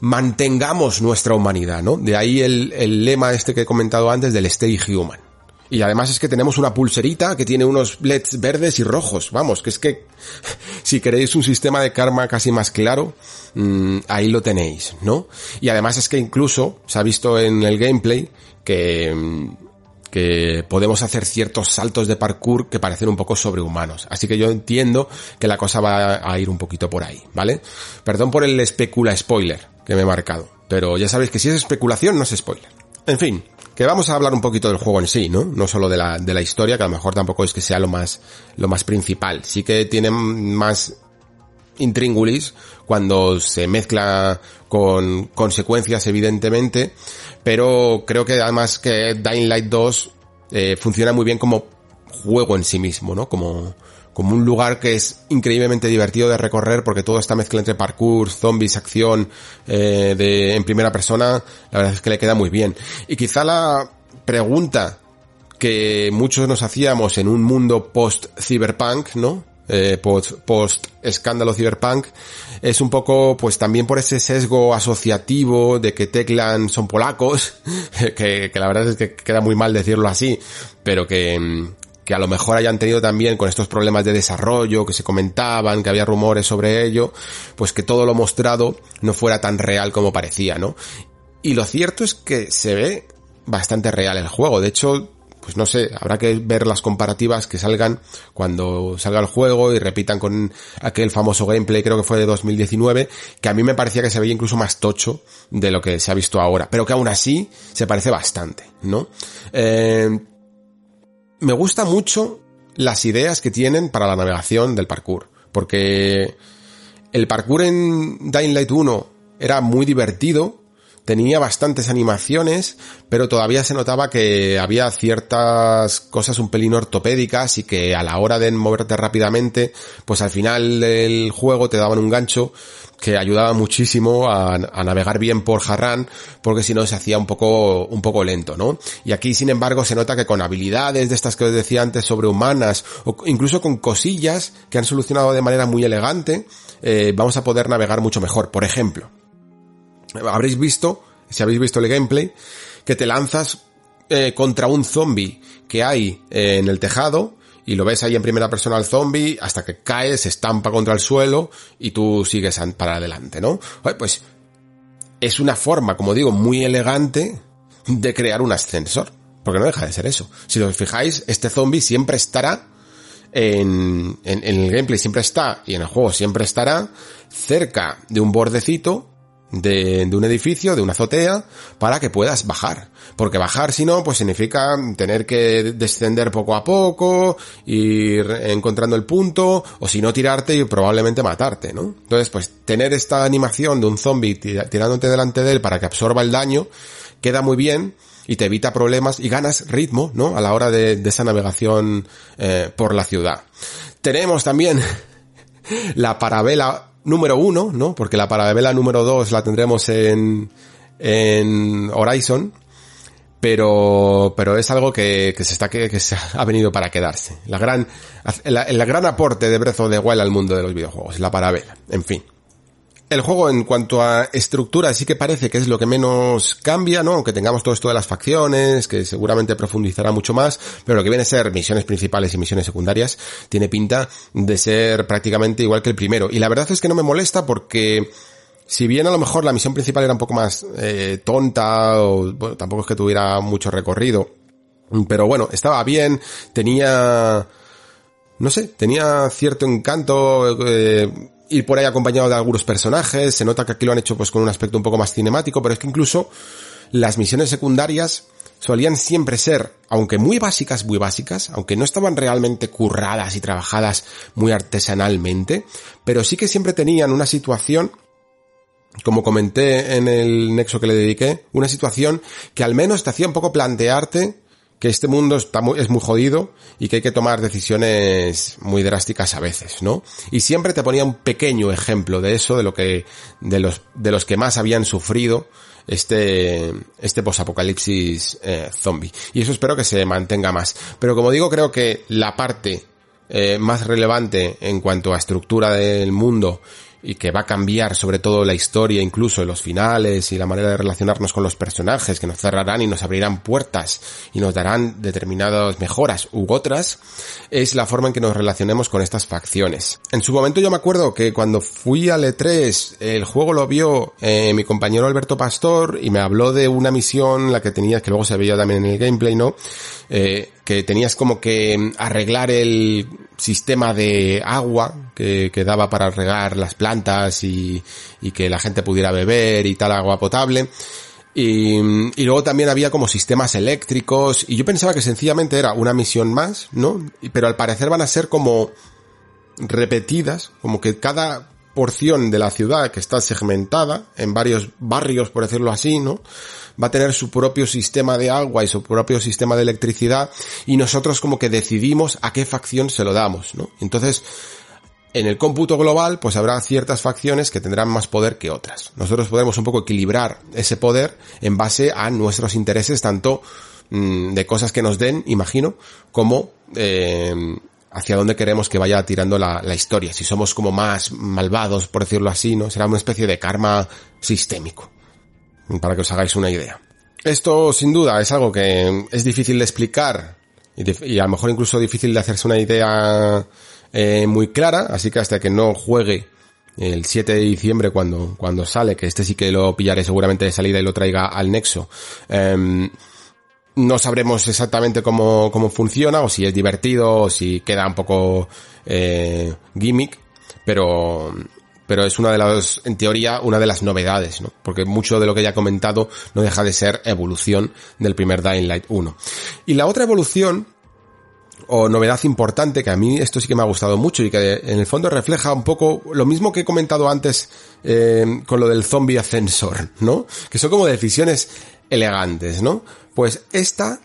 mantengamos nuestra humanidad, ¿no? De ahí el, el lema este que he comentado antes del stay human. Y además es que tenemos una pulserita que tiene unos LEDs verdes y rojos. Vamos, que es que si queréis un sistema de karma casi más claro, mmm, ahí lo tenéis, ¿no? Y además es que incluso se ha visto en el gameplay que, mm, que podemos hacer ciertos saltos de parkour que parecen un poco sobrehumanos. Así que yo entiendo que la cosa va a ir un poquito por ahí, ¿vale? Perdón por el especula spoiler que me he marcado. Pero ya sabéis que si es especulación no es spoiler. En fin, que vamos a hablar un poquito del juego en sí, ¿no? No solo de la, de la historia, que a lo mejor tampoco es que sea lo más, lo más principal. Sí que tiene más intríngulis cuando se mezcla con consecuencias, evidentemente, pero creo que además que Dying Light 2 eh, funciona muy bien como juego en sí mismo, ¿no? Como, como un lugar que es increíblemente divertido de recorrer porque toda esta mezcla entre parkour, zombies, acción eh, de en primera persona, la verdad es que le queda muy bien. Y quizá la pregunta que muchos nos hacíamos en un mundo post-cyberpunk, ¿no? Eh, post, escándalo cyberpunk es un poco pues también por ese sesgo asociativo de que Teclan son polacos que, que la verdad es que queda muy mal decirlo así pero que, que a lo mejor hayan tenido también con estos problemas de desarrollo que se comentaban, que había rumores sobre ello, pues que todo lo mostrado no fuera tan real como parecía, ¿no? Y lo cierto es que se ve bastante real el juego. De hecho, pues no sé, habrá que ver las comparativas que salgan cuando salga el juego y repitan con aquel famoso gameplay, creo que fue de 2019, que a mí me parecía que se veía incluso más tocho de lo que se ha visto ahora, pero que aún así se parece bastante, ¿no? Eh, me gusta mucho las ideas que tienen para la navegación del parkour, porque el parkour en Dying Light 1 era muy divertido, tenía bastantes animaciones, pero todavía se notaba que había ciertas cosas un pelín ortopédicas y que a la hora de moverte rápidamente, pues al final del juego te daban un gancho que ayudaba muchísimo a, a navegar bien por Harran, porque si no se hacía un poco, un poco lento, ¿no? Y aquí, sin embargo, se nota que con habilidades de estas que os decía antes sobrehumanas, o incluso con cosillas que han solucionado de manera muy elegante, eh, vamos a poder navegar mucho mejor. Por ejemplo, habréis visto, si habéis visto el gameplay, que te lanzas eh, contra un zombie que hay eh, en el tejado, y lo ves ahí en primera persona al zombie hasta que cae, se estampa contra el suelo y tú sigues para adelante, ¿no? Pues es una forma, como digo, muy elegante de crear un ascensor. Porque no deja de ser eso. Si os fijáis, este zombie siempre estará en, en, en el gameplay siempre está y en el juego siempre estará cerca de un bordecito de, de, un edificio, de una azotea, para que puedas bajar. Porque bajar, si no, pues significa tener que descender poco a poco, ir encontrando el punto, o si no tirarte y probablemente matarte, ¿no? Entonces, pues tener esta animación de un zombie tirándote delante de él para que absorba el daño, queda muy bien y te evita problemas y ganas ritmo, ¿no? A la hora de, de esa navegación eh, por la ciudad. Tenemos también la parabela número uno, ¿no? Porque la parabela número dos la tendremos en, en Horizon. pero, pero es algo que, que se está, que, que, se ha venido para quedarse. La gran, el, el gran aporte de Breath of the al mundo de los videojuegos, la parabela, en fin. El juego en cuanto a estructura sí que parece que es lo que menos cambia, ¿no? Aunque tengamos todo esto de las facciones, que seguramente profundizará mucho más, pero lo que viene a ser misiones principales y misiones secundarias tiene pinta de ser prácticamente igual que el primero. Y la verdad es que no me molesta porque si bien a lo mejor la misión principal era un poco más eh, tonta, o bueno, tampoco es que tuviera mucho recorrido, pero bueno, estaba bien, tenía... No sé, tenía cierto encanto, eh, ir por ahí acompañado de algunos personajes, se nota que aquí lo han hecho pues con un aspecto un poco más cinemático, pero es que incluso las misiones secundarias solían siempre ser, aunque muy básicas, muy básicas, aunque no estaban realmente curradas y trabajadas muy artesanalmente, pero sí que siempre tenían una situación como comenté en el nexo que le dediqué, una situación que al menos te hacía un poco plantearte que este mundo está muy, es muy jodido y que hay que tomar decisiones muy drásticas a veces, ¿no? Y siempre te ponía un pequeño ejemplo de eso, de lo que, de los, de los que más habían sufrido este, este posapocalipsis eh, zombie. Y eso espero que se mantenga más. Pero como digo, creo que la parte eh, más relevante en cuanto a estructura del mundo y que va a cambiar sobre todo la historia, incluso los finales y la manera de relacionarnos con los personajes, que nos cerrarán y nos abrirán puertas y nos darán determinadas mejoras u otras, es la forma en que nos relacionemos con estas facciones. En su momento yo me acuerdo que cuando fui al E3, el juego lo vio eh, mi compañero Alberto Pastor y me habló de una misión, la que tenía, que luego se veía también en el gameplay, ¿no? Eh, que tenías como que arreglar el sistema de agua que, daba para regar las plantas y, y, que la gente pudiera beber y tal agua potable. Y, y, luego también había como sistemas eléctricos y yo pensaba que sencillamente era una misión más, ¿no? Pero al parecer van a ser como repetidas, como que cada porción de la ciudad que está segmentada en varios barrios, por decirlo así, ¿no? Va a tener su propio sistema de agua y su propio sistema de electricidad y nosotros como que decidimos a qué facción se lo damos, ¿no? Entonces, en el cómputo global, pues habrá ciertas facciones que tendrán más poder que otras. Nosotros podemos un poco equilibrar ese poder en base a nuestros intereses, tanto mmm, de cosas que nos den, imagino, como eh, hacia dónde queremos que vaya tirando la, historia. Si somos como más malvados, por decirlo así, ¿no? Será una especie de karma sistémico. Para que os hagáis una idea. Esto, sin duda, es algo que es difícil de explicar y, a lo mejor incluso difícil de hacerse una idea eh, muy clara, así que hasta que no juegue el 7 de diciembre cuando, cuando sale, que este sí que lo pillaré seguramente de salida y lo traiga al nexo, eh, no sabremos exactamente cómo, cómo funciona, o si es divertido, o si queda un poco eh, gimmick, pero, pero es una de las, en teoría, una de las novedades, ¿no? Porque mucho de lo que ya he comentado no deja de ser evolución del primer Dying Light 1. Y la otra evolución, o novedad importante, que a mí esto sí que me ha gustado mucho y que en el fondo refleja un poco lo mismo que he comentado antes eh, con lo del zombie ascensor, ¿no? Que son como decisiones elegantes, ¿no? Pues esta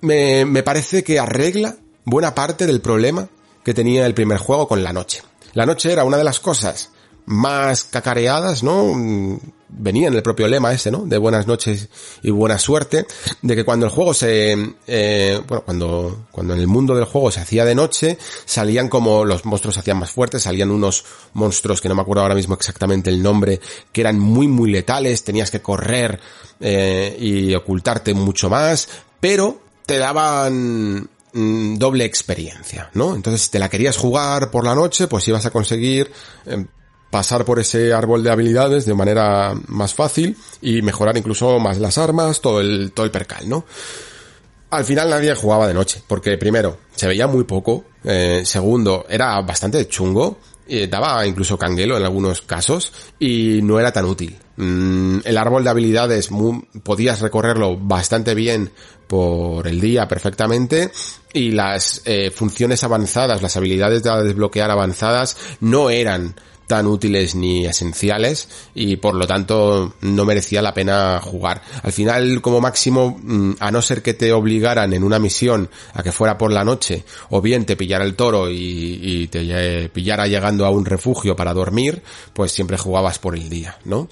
me, me parece que arregla buena parte del problema que tenía el primer juego con la noche. La noche era una de las cosas más cacareadas, ¿no? Venía en el propio lema ese, ¿no? De buenas noches y buena suerte, de que cuando el juego se, eh, bueno, cuando, cuando en el mundo del juego se hacía de noche, salían como los monstruos hacían más fuertes, salían unos monstruos que no me acuerdo ahora mismo exactamente el nombre, que eran muy muy letales, tenías que correr eh, y ocultarte mucho más, pero te daban mm, doble experiencia, ¿no? Entonces, si te la querías jugar por la noche, pues ibas a conseguir eh, pasar por ese árbol de habilidades de manera más fácil y mejorar incluso más las armas, todo el, todo el percal, ¿no? Al final nadie jugaba de noche, porque primero, se veía muy poco, eh, segundo, era bastante chungo, eh, daba incluso canguelo en algunos casos y no era tan útil. Mm, el árbol de habilidades podías recorrerlo bastante bien por el día perfectamente y las eh, funciones avanzadas, las habilidades de desbloquear avanzadas no eran tan útiles ni esenciales y por lo tanto no merecía la pena jugar. Al final, como máximo, mm, a no ser que te obligaran en una misión a que fuera por la noche o bien te pillara el toro y, y te pillara llegando a un refugio para dormir, pues siempre jugabas por el día, ¿no?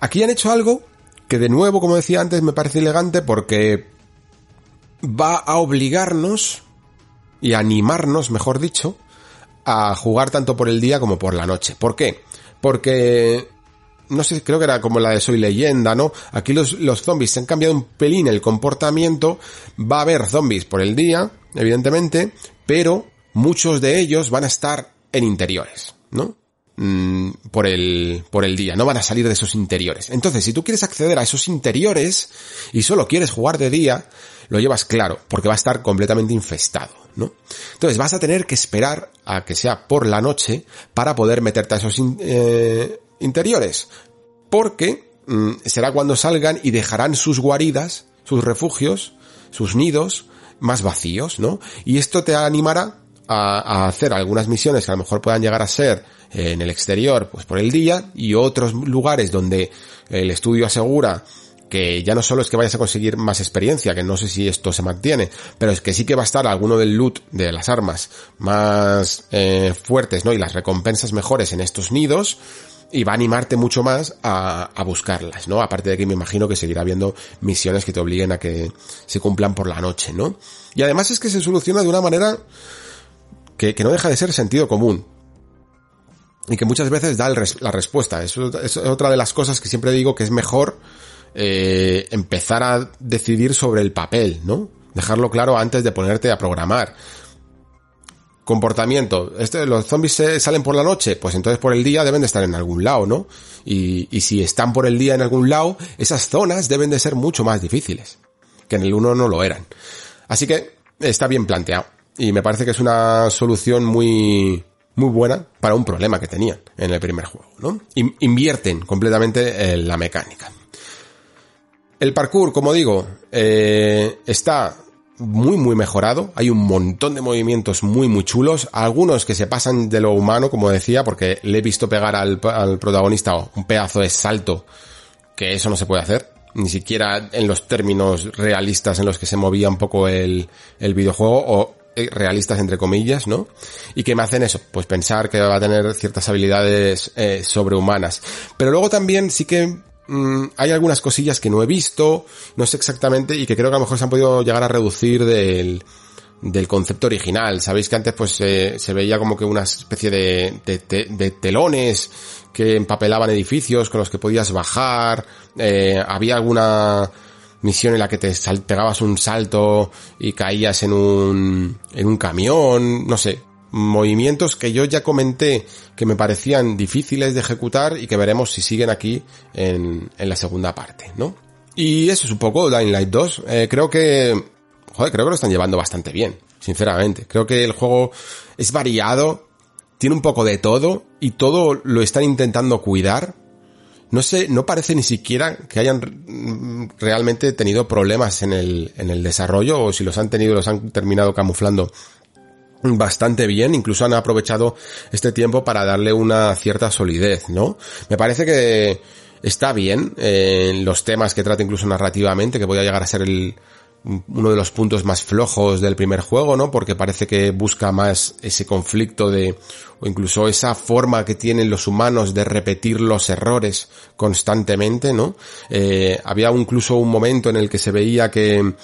Aquí han hecho algo que de nuevo, como decía antes, me parece elegante porque va a obligarnos y animarnos, mejor dicho, a jugar tanto por el día como por la noche. ¿Por qué? Porque no sé, creo que era como la de Soy Leyenda, ¿no? Aquí los, los zombies se han cambiado un pelín el comportamiento. Va a haber zombies por el día, evidentemente, pero muchos de ellos van a estar en interiores, ¿no? Mm, por el, por el día, no van a salir de esos interiores. Entonces, si tú quieres acceder a esos interiores y solo quieres jugar de día, lo llevas claro, porque va a estar completamente infestado, ¿no? Entonces vas a tener que esperar a que sea por la noche para poder meterte a esos eh, interiores, porque mm, será cuando salgan y dejarán sus guaridas, sus refugios, sus nidos más vacíos, ¿no? Y esto te animará a, hacer algunas misiones que a lo mejor puedan llegar a ser en el exterior, pues por el día, y otros lugares donde el estudio asegura que ya no solo es que vayas a conseguir más experiencia, que no sé si esto se mantiene, pero es que sí que va a estar alguno del loot de las armas más eh, fuertes, ¿no? Y las recompensas mejores en estos nidos, y va a animarte mucho más a, a, buscarlas, ¿no? Aparte de que me imagino que seguirá habiendo misiones que te obliguen a que se cumplan por la noche, ¿no? Y además es que se soluciona de una manera que, no deja de ser sentido común. Y que muchas veces da la respuesta. Eso es otra de las cosas que siempre digo que es mejor eh, empezar a decidir sobre el papel, ¿no? Dejarlo claro antes de ponerte a programar. Comportamiento. Este, los zombies salen por la noche, pues entonces por el día deben de estar en algún lado, ¿no? Y, y si están por el día en algún lado, esas zonas deben de ser mucho más difíciles. Que en el 1 no lo eran. Así que está bien planteado. Y me parece que es una solución muy, muy buena para un problema que tenían en el primer juego, ¿no? Invierten completamente en la mecánica. El parkour, como digo, eh, está muy muy mejorado, hay un montón de movimientos muy muy chulos, algunos que se pasan de lo humano, como decía, porque le he visto pegar al, protagonista un pedazo de salto, que eso no se puede hacer, ni siquiera en los términos realistas en los que se movía un poco el, el videojuego, realistas entre comillas, ¿no? Y que me hacen eso, pues pensar que va a tener ciertas habilidades eh, sobrehumanas. Pero luego también sí que Mm, hay algunas cosillas que no he visto, no sé exactamente, y que creo que a lo mejor se han podido llegar a reducir del, del concepto original. Sabéis que antes pues se veía como que una especie de, de, telones que empapelaban edificios con los que podías bajar, eh, había alguna misión en la que te pegabas un salto y caías en un, en un camión, no sé, movimientos que yo ya comenté que me parecían difíciles de ejecutar y que veremos si siguen aquí en, en la segunda parte, ¿no? Y eso es un poco Dying Light 2. Eh, creo que, joder, creo que lo están llevando bastante bien, sinceramente. Creo que el juego es variado, tiene un poco de todo y todo lo están intentando cuidar. No sé, no parece ni siquiera que hayan realmente tenido problemas en el, en el desarrollo o si los han tenido los han terminado camuflando bastante bien, incluso han aprovechado este tiempo para darle una cierta solidez, ¿no? Me parece que está bien en eh, los temas que trata incluso narrativamente, que podría llegar a ser el, uno de los puntos más flojos del primer juego, ¿no? Porque parece que busca más ese conflicto de, o incluso esa forma que tienen los humanos de repetir los errores constantemente, ¿no? Eh, había incluso un momento en el que se veía que,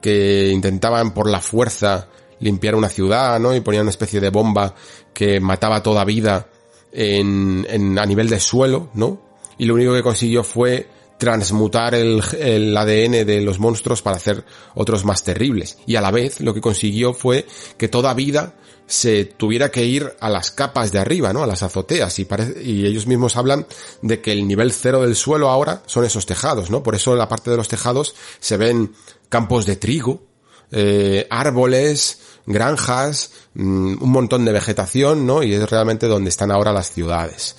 que intentaban por la fuerza limpiar una ciudad, ¿no? Y ponía una especie de bomba que mataba toda vida en, en, a nivel de suelo, ¿no? Y lo único que consiguió fue transmutar el, el, ADN de los monstruos para hacer otros más terribles. Y a la vez lo que consiguió fue que toda vida se tuviera que ir a las capas de arriba, ¿no? A las azoteas. Y, y ellos mismos hablan de que el nivel cero del suelo ahora son esos tejados, ¿no? Por eso en la parte de los tejados se ven campos de trigo, eh, árboles, granjas, mm, un montón de vegetación, ¿no? Y es realmente donde están ahora las ciudades.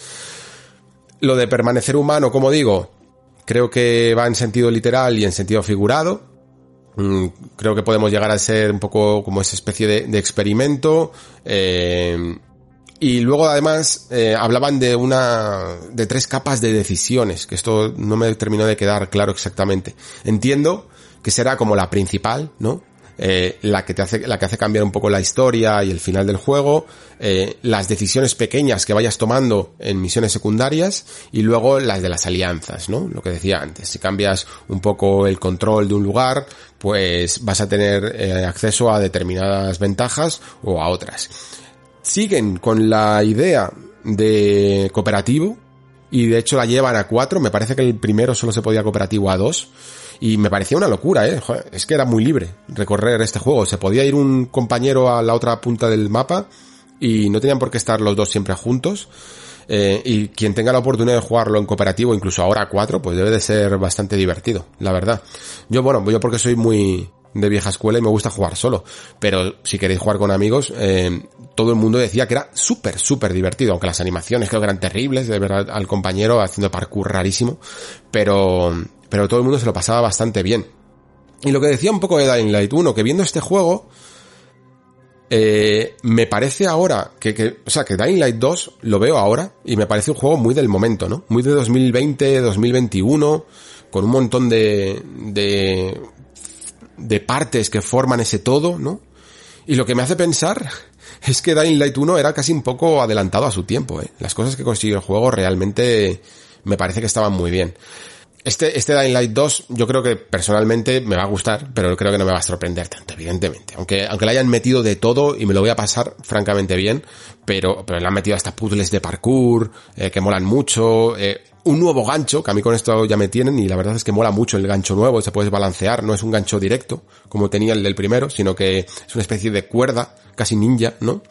Lo de permanecer humano, como digo, creo que va en sentido literal y en sentido figurado. Mm, creo que podemos llegar a ser un poco como esa especie de, experimento. Eh, y luego además eh, hablaban de una de tres capas de decisiones, que esto no me terminó de quedar claro exactamente. Entiendo que será como la principal, ¿no? Eh, la que te hace, la que hace cambiar un poco la historia y el final del juego, eh, las decisiones pequeñas que vayas tomando en misiones secundarias y luego las de las alianzas, ¿no? Lo que decía antes, si cambias un poco el control de un lugar, pues vas a tener eh, acceso a determinadas ventajas o a otras. Siguen con la idea de cooperativo y de hecho la llevan a cuatro, me parece que el primero solo se podía cooperativo a dos y me parecía una locura, ¿eh? es que era muy libre recorrer este juego. Se podía ir un compañero a la otra punta del mapa y no tenían por qué estar los dos siempre juntos. Eh, y quien tenga la oportunidad de jugarlo en cooperativo, incluso ahora a cuatro, pues debe de ser bastante divertido, la verdad. Yo, bueno, yo porque soy muy de vieja escuela y me gusta jugar solo. Pero si queréis jugar con amigos, eh, todo el mundo decía que era súper, súper divertido. Aunque las animaciones creo que eran terribles, de ver al compañero haciendo parkour rarísimo. Pero, pero todo el mundo se lo pasaba bastante bien. Y lo que decía un poco de Dying Light 1, que viendo este juego, eh, me parece ahora que, que, o sea, que Dying Light 2 lo veo ahora y me parece un juego muy del momento, ¿no? Muy de 2020, 2021, con un montón de, de, de partes que forman ese todo, ¿no? Y lo que me hace pensar es que Dying Light 1 era casi un poco adelantado a su tiempo, ¿eh? Las cosas que consiguió el juego realmente me parece que estaban muy bien. Este, este Dying Light 2 yo creo que personalmente me va a gustar, pero creo que no me va a sorprender tanto, evidentemente. Aunque, aunque le hayan metido de todo y me lo voy a pasar francamente bien, pero, pero le han metido hasta puzzles de parkour, eh, que molan mucho, eh, un nuevo gancho, que a mí con esto ya me tienen y la verdad es que mola mucho el gancho nuevo, se puede balancear, no es un gancho directo, como tenía el del primero, sino que es una especie de cuerda, casi ninja, ¿no?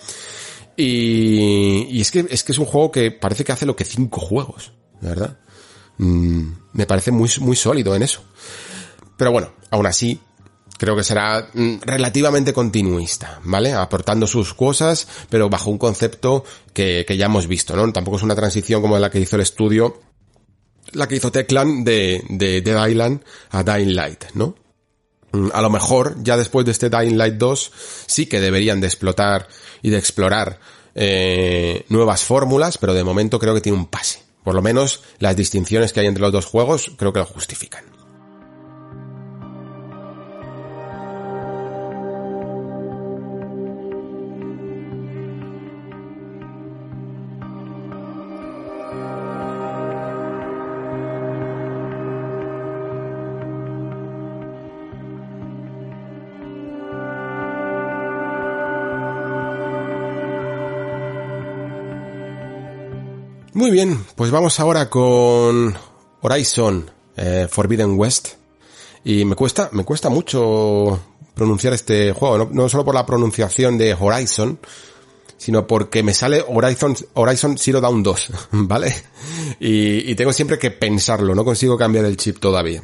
Y, y es que, es que es un juego que parece que hace lo que cinco juegos, ¿verdad? Mm, me parece muy, muy sólido en eso. Pero bueno, aún así, creo que será mm, relativamente continuista, ¿vale? Aportando sus cosas, pero bajo un concepto que, que ya hemos visto, ¿no? Tampoco es una transición como la que hizo el estudio, la que hizo Teclan de, de Dead Island a Dying Light, ¿no? Mm, a lo mejor, ya después de este Dying Light 2, sí que deberían de explotar y de explorar eh, nuevas fórmulas, pero de momento creo que tiene un pase. Por lo menos las distinciones que hay entre los dos juegos creo que lo justifican. Muy bien, pues vamos ahora con Horizon eh, Forbidden West. Y me cuesta, me cuesta mucho pronunciar este juego, no, solo por la pronunciación de Horizon, sino porque me sale Horizon, Horizon Zero Dawn 2, ¿vale? Y, tengo siempre que pensarlo, no consigo cambiar el chip todavía.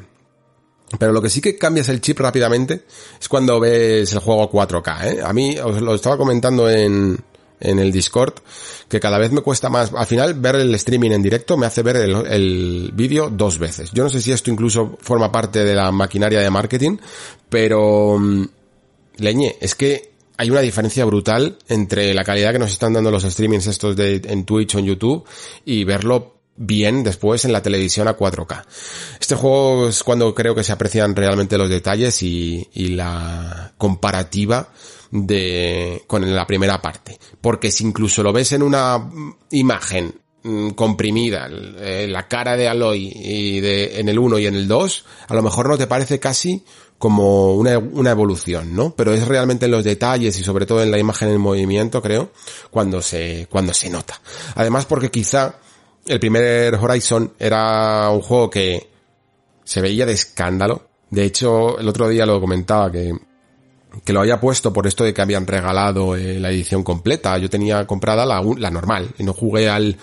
Pero lo que sí que cambias el chip rápidamente es cuando ves el juego 4K, ¿eh? A mí, os lo estaba comentando en, en el Discord, que cada vez me cuesta más, al final ver el streaming en directo me hace ver el, vídeo dos veces. Yo no sé si esto incluso forma parte de la maquinaria de marketing, pero mm, leñe, es que hay una diferencia brutal entre la calidad que nos están dando los streamings estos de, en Twitch o en YouTube y verlo bien después en la televisión a 4K. Este juego es cuando creo que se aprecian realmente los detalles y la comparativa de, con la primera parte. Porque si incluso lo ves en una imagen mm, comprimida, eh, la cara de Aloy y de, en el 1 y en el 2, a lo mejor no te parece casi como una, una evolución, ¿no? Pero es realmente en los detalles y sobre todo en la imagen en movimiento, creo, cuando se, cuando se nota. Además porque quizá el primer Horizon era un juego que se veía de escándalo. De hecho, el otro día lo comentaba que que lo había puesto por esto de que habían regalado eh, la edición completa. Yo tenía comprada la, la normal y no jugué al,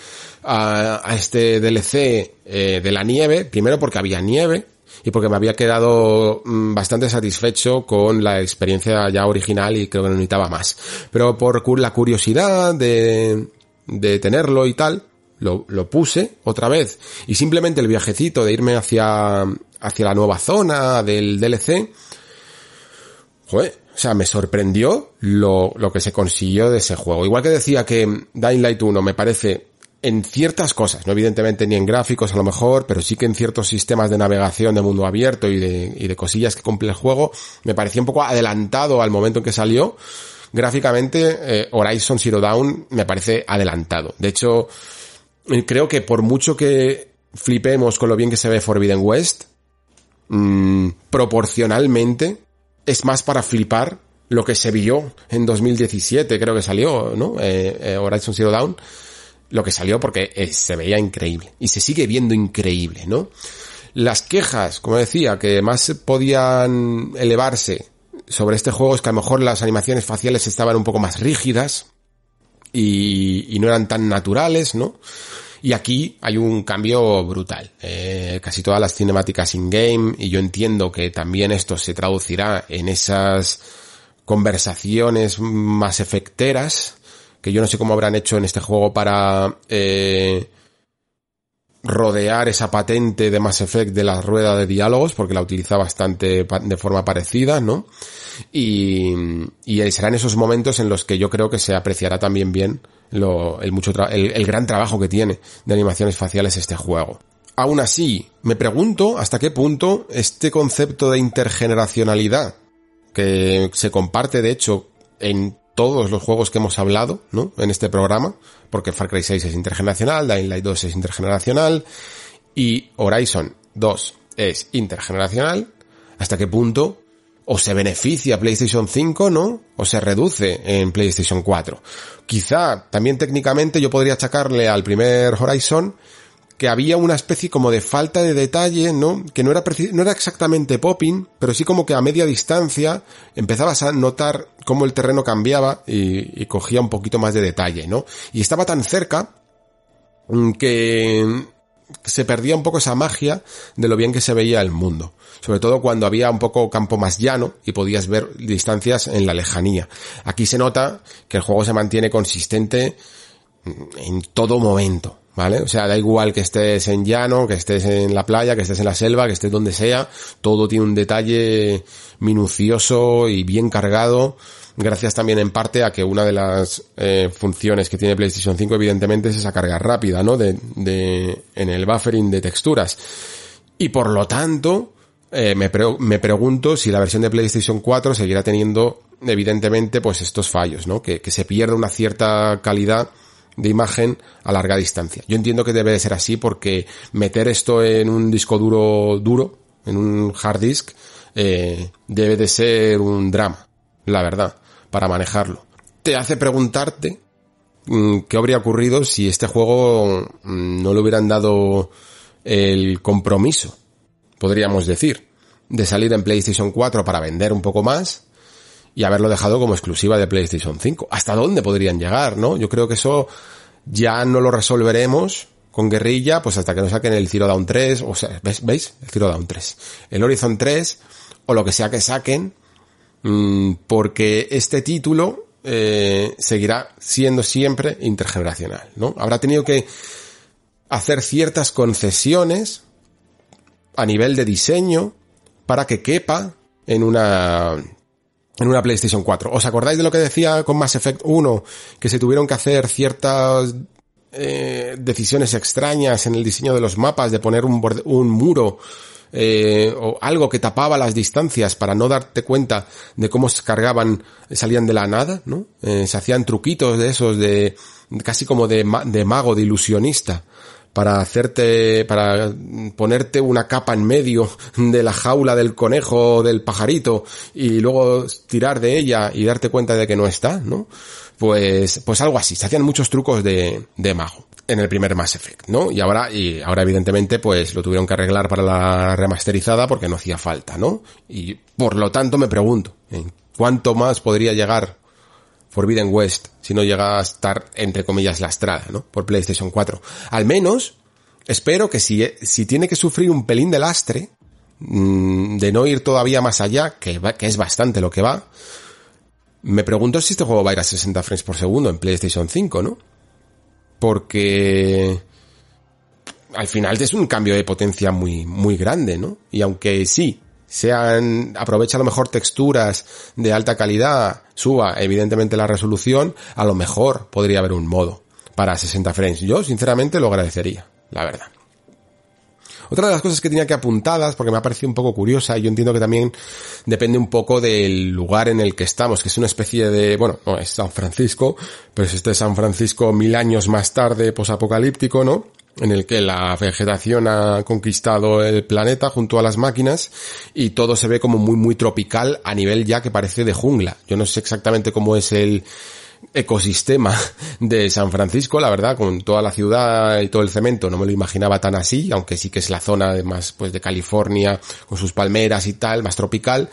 a, a este DLC eh, de la nieve, primero porque había nieve y porque me había quedado mm, bastante satisfecho con la experiencia ya original y creo que no necesitaba más. Pero por la curiosidad de, de tenerlo y tal, lo, lo puse otra vez y simplemente el viajecito de irme hacia, hacia la nueva zona del DLC, joder, o sea, me sorprendió lo, lo que se consiguió de ese juego. Igual que decía que Dying Light 1 me parece en ciertas cosas, no evidentemente ni en gráficos a lo mejor, pero sí que en ciertos sistemas de navegación de mundo abierto y de, y de cosillas que cumple el juego, me parecía un poco adelantado al momento en que salió. Gráficamente, eh, Horizon Zero Dawn me parece adelantado. De hecho, eh, creo que por mucho que flipemos con lo bien que se ve Forbidden West, mmm, proporcionalmente es más para flipar lo que se vio en 2017, creo que salió, ¿no? Eh, eh, Horizon Zero Dawn lo que salió porque eh, se veía increíble y se sigue viendo increíble, ¿no? Las quejas, como decía, que más podían elevarse sobre este juego es que a lo mejor las animaciones faciales estaban un poco más rígidas y, y no eran tan naturales, ¿no? Y aquí hay un cambio brutal. Eh, casi todas las cinemáticas in-game y yo entiendo que también esto se traducirá en esas conversaciones más efecteras que yo no sé cómo habrán hecho en este juego para eh, rodear esa patente de Mass Effect de la rueda de diálogos, porque la utiliza bastante de forma parecida, ¿no? Y, y serán esos momentos en los que yo creo que se apreciará también bien lo, el, mucho el, gran trabajo que tiene de animaciones faciales este juego. Aún así, me pregunto hasta qué punto este concepto de intergeneracionalidad, que se comparte de hecho en todos los juegos que hemos hablado, ¿no? En este programa, porque Far Cry 6 es intergeneracional, Dying Light 2 es intergeneracional y Horizon 2 es intergeneracional, hasta qué punto o se beneficia PlayStation 5, ¿no? O se reduce en PlayStation 4. Quizá también técnicamente yo podría achacarle al primer Horizon que había una especie como de falta de detalle, ¿no? Que no era, no era exactamente popping, pero sí como que a media distancia empezabas a notar cómo el terreno cambiaba y, y cogía un poquito más de detalle, ¿no? Y estaba tan cerca que se perdía un poco esa magia de lo bien que se veía el mundo. Sobre todo cuando había un poco campo más llano y podías ver distancias en la lejanía. Aquí se nota que el juego se mantiene consistente en todo momento. ¿Vale? O sea, da igual que estés en llano, que estés en la playa, que estés en la selva, que estés donde sea, todo tiene un detalle minucioso y bien cargado, gracias también en parte a que una de las eh, funciones que tiene PlayStation 5 evidentemente es esa carga rápida, ¿no? De, de, en el buffering de texturas. Y por lo tanto, eh, me, me pregunto si la versión de PlayStation 4 seguirá teniendo evidentemente pues estos fallos, ¿no? Que, que se pierda una cierta calidad de imagen a larga distancia. Yo entiendo que debe de ser así porque meter esto en un disco duro duro, en un hard disk, eh, debe de ser un drama, la verdad, para manejarlo. Te hace preguntarte mmm, qué habría ocurrido si este juego mmm, no le hubieran dado el compromiso, podríamos decir, de salir en PlayStation 4 para vender un poco más y haberlo dejado como exclusiva de PlayStation 5. ¿Hasta dónde podrían llegar, no? Yo creo que eso ya no lo resolveremos con guerrilla, pues hasta que nos saquen el Zero Dawn 3, o sea, ¿ves? ¿veis? El Zero Dawn 3. El Horizon 3, o lo que sea que saquen, mmm, porque este título eh, seguirá siendo siempre intergeneracional, ¿no? Habrá tenido que hacer ciertas concesiones a nivel de diseño para que quepa en una en una PlayStation 4. ¿Os acordáis de lo que decía con Mass Effect 1? Que se tuvieron que hacer ciertas eh, decisiones extrañas en el diseño de los mapas, de poner un, borde, un muro eh, o algo que tapaba las distancias para no darte cuenta de cómo se cargaban, salían de la nada, ¿no? Eh, se hacían truquitos de esos de casi como de, de mago, de ilusionista para hacerte, para ponerte una capa en medio de la jaula del conejo o del pajarito y luego tirar de ella y darte cuenta de que no está, ¿no? Pues, pues algo así. Se hacían muchos trucos de, de mago en el primer Mass Effect, ¿no? Y ahora, y ahora evidentemente pues lo tuvieron que arreglar para la remasterizada porque no hacía falta, ¿no? Y por lo tanto me pregunto, ¿en cuánto más podría llegar Forbidden West si no llega a estar, entre comillas, lastrada, ¿no? Por PlayStation 4. Al menos, espero que si, si tiene que sufrir un pelín de lastre, mmm, de no ir todavía más allá, que, va, que es bastante lo que va, me pregunto si este juego va a ir a 60 frames por segundo en PlayStation 5, ¿no? Porque al final es un cambio de potencia muy, muy grande, ¿no? Y aunque sí, sean, aprovecha a lo mejor texturas de alta calidad, suba evidentemente la resolución, a lo mejor podría haber un modo para 60 frames. Yo, sinceramente, lo agradecería, la verdad. Otra de las cosas que tenía que apuntadas, porque me ha parecido un poco curiosa, y yo entiendo que también depende un poco del lugar en el que estamos, que es una especie de, bueno, no es San Francisco, pero es este San Francisco mil años más tarde, posapocalíptico, ¿no? en el que la vegetación ha conquistado el planeta junto a las máquinas y todo se ve como muy muy tropical a nivel ya que parece de jungla. Yo no sé exactamente cómo es el ecosistema de San Francisco, la verdad, con toda la ciudad y todo el cemento, no me lo imaginaba tan así, aunque sí que es la zona más pues de California con sus palmeras y tal, más tropical,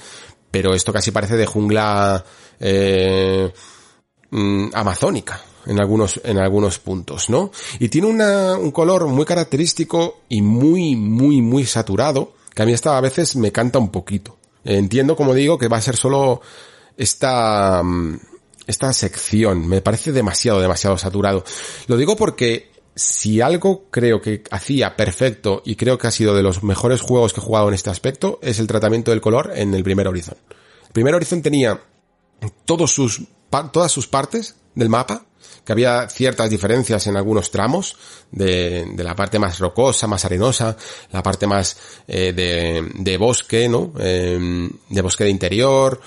pero esto casi parece de jungla eh, mm, amazónica en algunos en algunos puntos, ¿no? Y tiene una, un color muy característico y muy muy muy saturado que a mí esta a veces me canta un poquito. Entiendo, como digo, que va a ser solo esta mm, esta sección. Me parece demasiado, demasiado saturado. Lo digo porque si algo creo que hacía perfecto y creo que ha sido de los mejores juegos que he jugado en este aspecto, es el tratamiento del color en el primer Horizon. El primer Horizon tenía todos sus, todas sus partes del mapa, que había ciertas diferencias en algunos tramos de, de la parte más rocosa, más arenosa, la parte más eh, de, de, bosque, ¿no? Eh, de bosque de interior,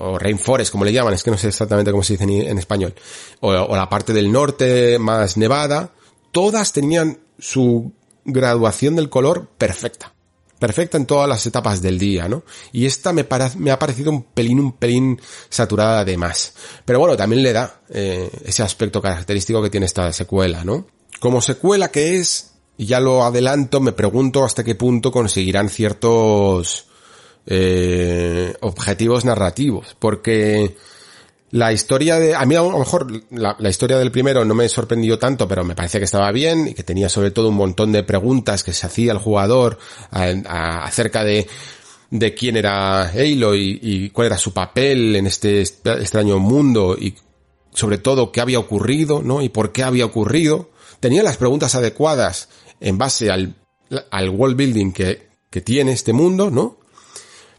o rainforest, como le llaman, es que no sé exactamente cómo se dice en, español, o, la parte del norte más nevada, todas tenían su graduación del color perfecta perfecta en todas las etapas del día, ¿no? Y esta me, me ha parecido un pelín, un pelín saturada de más. Pero bueno, también le da eh, ese aspecto característico que tiene esta secuela, ¿no? Como secuela que es, y ya lo adelanto, me pregunto hasta qué punto conseguirán ciertos eh, objetivos narrativos, porque la historia de, a mí a lo mejor la, historia del primero no me sorprendió tanto, pero me parece que estaba bien y que tenía sobre todo un montón de preguntas que se hacía el jugador acerca de, de quién era Aloy y, cuál era su papel en este extraño mundo y sobre todo qué había ocurrido, ¿no? Y por qué había ocurrido. Tenía las preguntas adecuadas en base al, al world building que, que tiene este mundo, ¿no?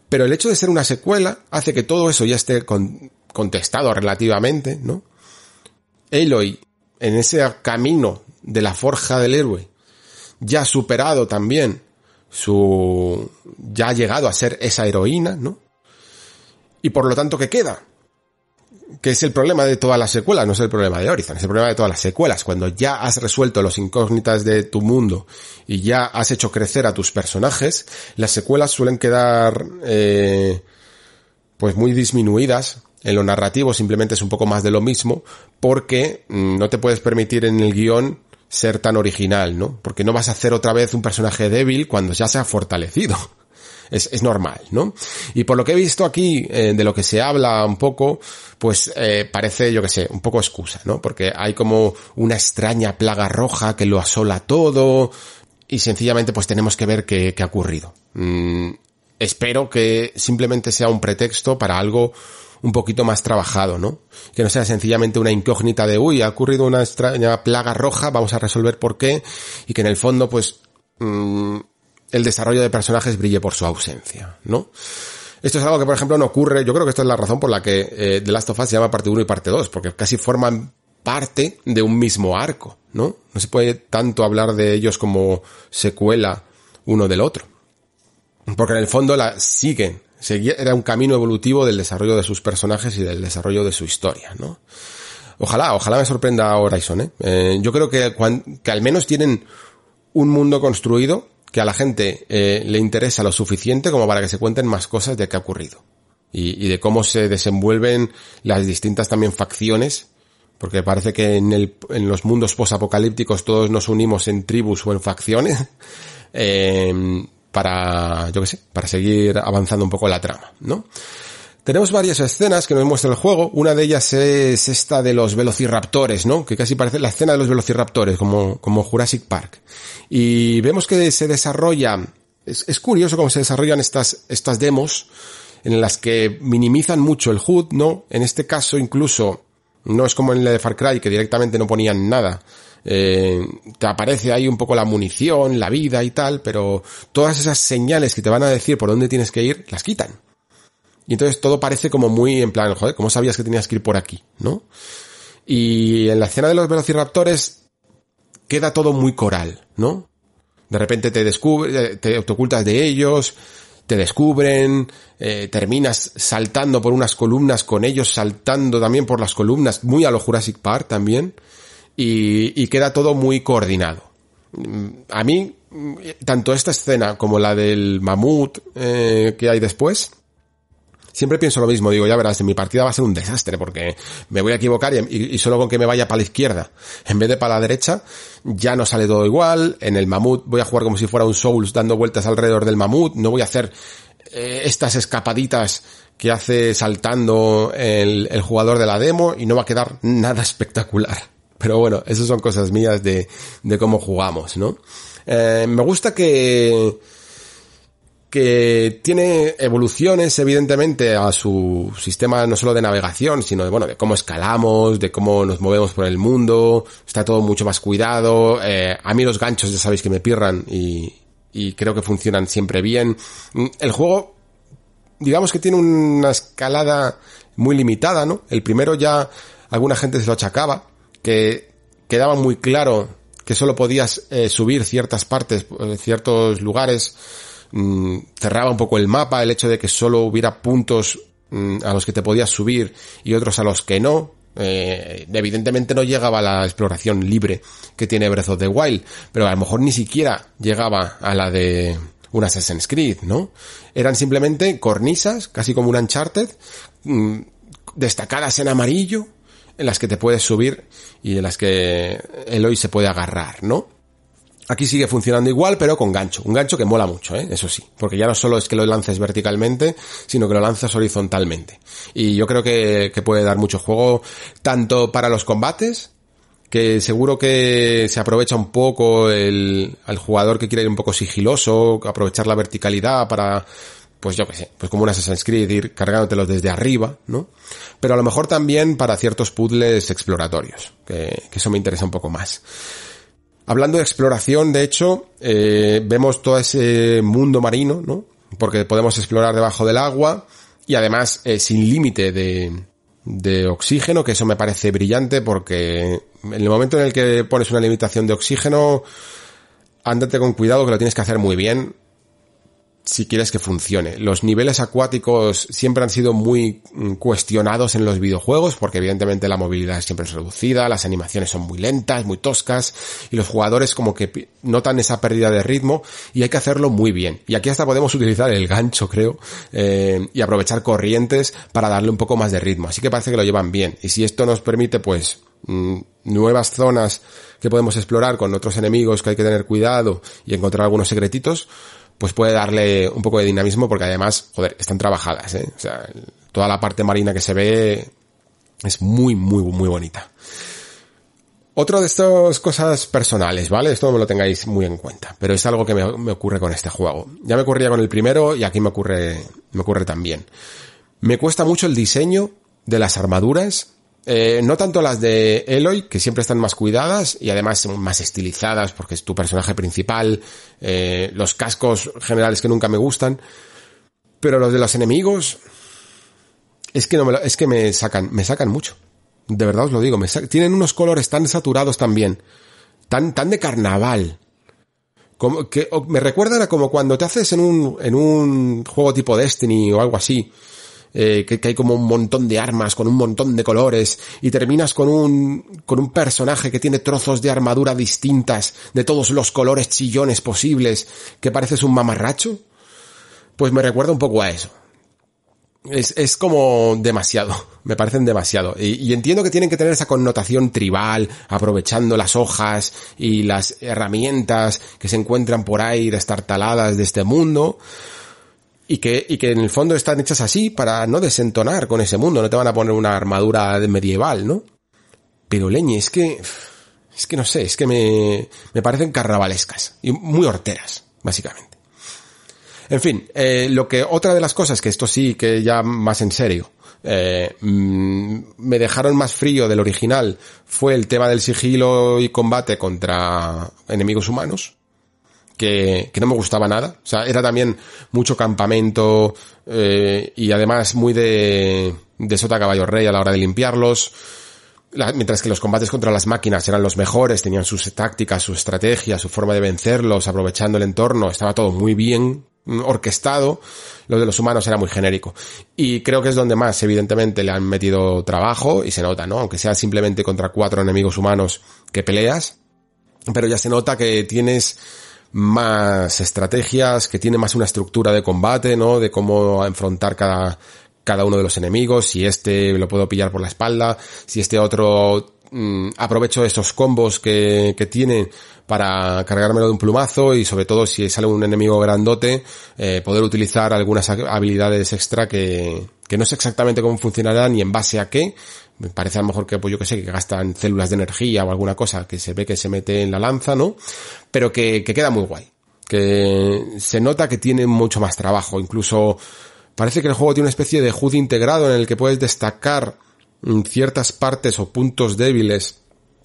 Pero el hecho de ser una secuela hace que todo eso ya esté con, contestado relativamente, ¿no? Aloy, en ese camino de la forja del héroe, ya ha superado también su, ya ha llegado a ser esa heroína, ¿no? Y por lo tanto, ¿qué queda? Que es el problema de todas las secuelas, no es el problema de Horizon, es el problema de todas las secuelas. Cuando ya has resuelto los incógnitas de tu mundo y ya has hecho crecer a tus personajes, las secuelas suelen quedar, eh, pues muy disminuidas en lo narrativo simplemente es un poco más de lo mismo porque mm, no te puedes permitir en el guion ser tan original, ¿no? Porque no vas a hacer otra vez un personaje débil cuando ya se ha fortalecido. Es, es normal, ¿no? Y por lo que he visto aquí, eh, de lo que se habla un poco, pues eh, parece, yo que sé, un poco excusa, ¿no? Porque hay como una extraña plaga roja que lo asola todo y sencillamente pues tenemos que ver qué, qué ha ocurrido. Mm, espero que simplemente sea un pretexto para algo un poquito más trabajado, ¿no? Que no sea sencillamente una incógnita de, uy, ha ocurrido una extraña plaga roja, vamos a resolver por qué, y que en el fondo, pues, mmm, el desarrollo de personajes brille por su ausencia, ¿no? Esto es algo que, por ejemplo, no ocurre, yo creo que esto es la razón por la que eh, The Last of Us se llama parte 1 y parte 2, porque casi forman parte de un mismo arco, ¿no? No se puede tanto hablar de ellos como secuela uno del otro. Porque en el fondo la siguen era un camino evolutivo del desarrollo de sus personajes y del desarrollo de su historia, ¿no? Ojalá, ojalá me sorprenda Horizon, ¿eh? eh yo creo que, que al menos tienen un mundo construido que a la gente eh, le interesa lo suficiente como para que se cuenten más cosas de qué ha ocurrido. Y, de cómo se desenvuelven las distintas también facciones, porque parece que en, el, en los mundos posapocalípticos todos nos unimos en tribus o en facciones. Eh, para, yo qué sé, para seguir avanzando un poco la trama, ¿no? Tenemos varias escenas que nos muestra el juego. Una de ellas es esta de los velociraptores, ¿no? Que casi parece la escena de los velociraptores, como, como Jurassic Park. Y vemos que se desarrolla, es, es curioso cómo se desarrollan estas, estas demos en las que minimizan mucho el HUD, ¿no? En este caso incluso, no es como en la de Far Cry, que directamente no ponían nada eh, te aparece ahí un poco la munición, la vida y tal, pero todas esas señales que te van a decir por dónde tienes que ir, las quitan. Y entonces todo parece como muy en plan, joder, ¿cómo sabías que tenías que ir por aquí? ¿No? Y en la escena de los velociraptores queda todo muy coral, ¿no? De repente te descubre, te, ocultas de ellos, te descubren, eh, terminas saltando por unas columnas con ellos, saltando también por las columnas, muy a lo Jurassic Park también, y, y queda todo muy coordinado. Mm, a mí, mm, tanto esta escena como la del mamut eh, que hay después, siempre pienso lo mismo, digo, ya verás, mi partida va a ser un desastre porque me voy a equivocar y, solo con que me vaya para la izquierda en vez de para la derecha, ya no sale todo igual, en el mamut voy a jugar como si fuera un Souls dando vueltas alrededor del mamut, no voy a hacer eh, estas escapaditas que hace saltando el, el jugador de la demo y no va a quedar nada espectacular. Pero bueno, esas son cosas mías de, de cómo jugamos, ¿no? Eh, me gusta que, que tiene evoluciones, evidentemente, a su sistema no solo de navegación, sino de, bueno, de cómo escalamos, de cómo nos movemos por el mundo, está todo mucho más cuidado, eh, a mí los ganchos ya sabéis que me pirran y, y creo que funcionan siempre bien. El juego, digamos que tiene una escalada muy limitada, ¿no? El primero ya alguna gente se lo achacaba, que quedaba muy claro que solo podías eh, subir ciertas partes, eh, ciertos lugares, Mm, cerraba un poco el mapa el hecho de que solo hubiera puntos mm, a los que te podías subir y otros a los que no. Eh, evidentemente no llegaba a la exploración libre que tiene Breath of the Wild, pero a lo mejor ni siquiera llegaba a la de un Assassin's Creed, ¿no? Eran simplemente cornisas, casi como un Uncharted, mm, destacadas en amarillo, en las que te puedes subir y en las que Eloy se puede agarrar, ¿no? Aquí sigue funcionando igual, pero con gancho. Un gancho que mola mucho, ¿eh? eso sí. Porque ya no solo es que lo lances verticalmente, sino que lo lanzas horizontalmente. Y yo creo que, puede dar mucho juego, tanto para los combates, que seguro que se aprovecha un poco el, jugador que quiere ir un poco sigiloso, aprovechar la verticalidad para, pues yo qué sé, pues como un Assassin's Creed, ir cargándotelos desde arriba, ¿no? Pero a lo mejor también para ciertos puzzles exploratorios, que, que eso me interesa un poco más. Hablando de exploración, de hecho, eh, vemos todo ese mundo marino, ¿no? Porque podemos explorar debajo del agua y además eh, sin límite de, de oxígeno, que eso me parece brillante porque en el momento en el que pones una limitación de oxígeno, ándate con cuidado que lo tienes que hacer muy bien si quieres que funcione. Los niveles acuáticos siempre han sido muy mm, cuestionados en los videojuegos porque evidentemente la movilidad siempre es reducida, las animaciones son muy lentas, muy toscas y los jugadores como que notan esa pérdida de ritmo y hay que hacerlo muy bien. Y aquí hasta podemos utilizar el gancho creo eh, y aprovechar corrientes para darle un poco más de ritmo. Así que parece que lo llevan bien. Y si esto nos permite pues mm, nuevas zonas que podemos explorar con otros enemigos que hay que tener cuidado y encontrar algunos secretitos, pues puede darle un poco de dinamismo porque además, joder, están trabajadas, ¿eh? O sea, toda la parte marina que se ve es muy, muy, muy bonita. Otro de estas cosas personales, ¿vale? Esto no me lo tengáis muy en cuenta, pero es algo que me, me, ocurre con este juego. Ya me ocurría con el primero y aquí me ocurre, me ocurre también. Me cuesta mucho el diseño de las armaduras eh, no tanto las de Eloy, que siempre están más cuidadas y además más estilizadas porque es tu personaje principal, eh, los cascos generales que nunca me gustan, pero los de los enemigos es que no me es que me sacan, me sacan mucho. De verdad os lo digo, me tienen unos colores tan saturados también, tan tan de carnaval. Como que me recuerdan a como cuando te haces en un en un juego tipo Destiny o algo así eh, que, hay como un montón de armas con un montón de colores y terminas con un, con un personaje que tiene trozos de armadura distintas de todos los colores chillones posibles que pareces un mamarracho, pues me recuerda un poco a eso. Es, es como demasiado, me parecen demasiado. Y, y, entiendo que tienen que tener esa connotación tribal, aprovechando las hojas y las herramientas que se encuentran por ahí destartaladas de este mundo, y que, y que en el fondo están hechas así para no desentonar con ese mundo, no te van a poner una armadura medieval, ¿no? Pero leñe, es que, es que no sé, es que me, me parecen carnavalescas y muy horteras, básicamente. En fin, eh, lo que, otra de las cosas que esto sí que ya más en serio, eh, mm, me dejaron más frío del original fue el tema del sigilo y combate contra enemigos humanos que, que no me gustaba nada. O sea, era también mucho campamento eh, y además muy de, de sota caballo rey a la hora de limpiarlos. mientras que los combates contra las máquinas eran los mejores, tenían sus tácticas, su estrategia, su forma de vencerlos, aprovechando el entorno, estaba todo muy bien mm, orquestado, lo de los humanos era muy genérico. Y creo que es donde más, evidentemente, le han metido trabajo y se nota, ¿no? Aunque sea simplemente contra cuatro enemigos humanos que peleas, pero ya se nota que tienes más estrategias, que tiene más una estructura de combate, ¿no? De cómo enfrentar cada, cada uno de los enemigos, si este lo puedo pillar por la espalda, si este otro mm, aprovecho estos combos que, que tiene para cargármelo de un plumazo y sobre todo si sale un enemigo grandote, eh, poder utilizar algunas habilidades extra que, que no sé exactamente cómo funcionarán ni en base a qué. Me parece a lo mejor que, pues yo que sé, que gastan células de energía o alguna cosa que se ve que se mete en la lanza, ¿no? Pero que, que queda muy guay. Que se nota que tiene mucho más trabajo. Incluso parece que el juego tiene una especie de HUD integrado en el que puedes destacar mm, ciertas partes o puntos débiles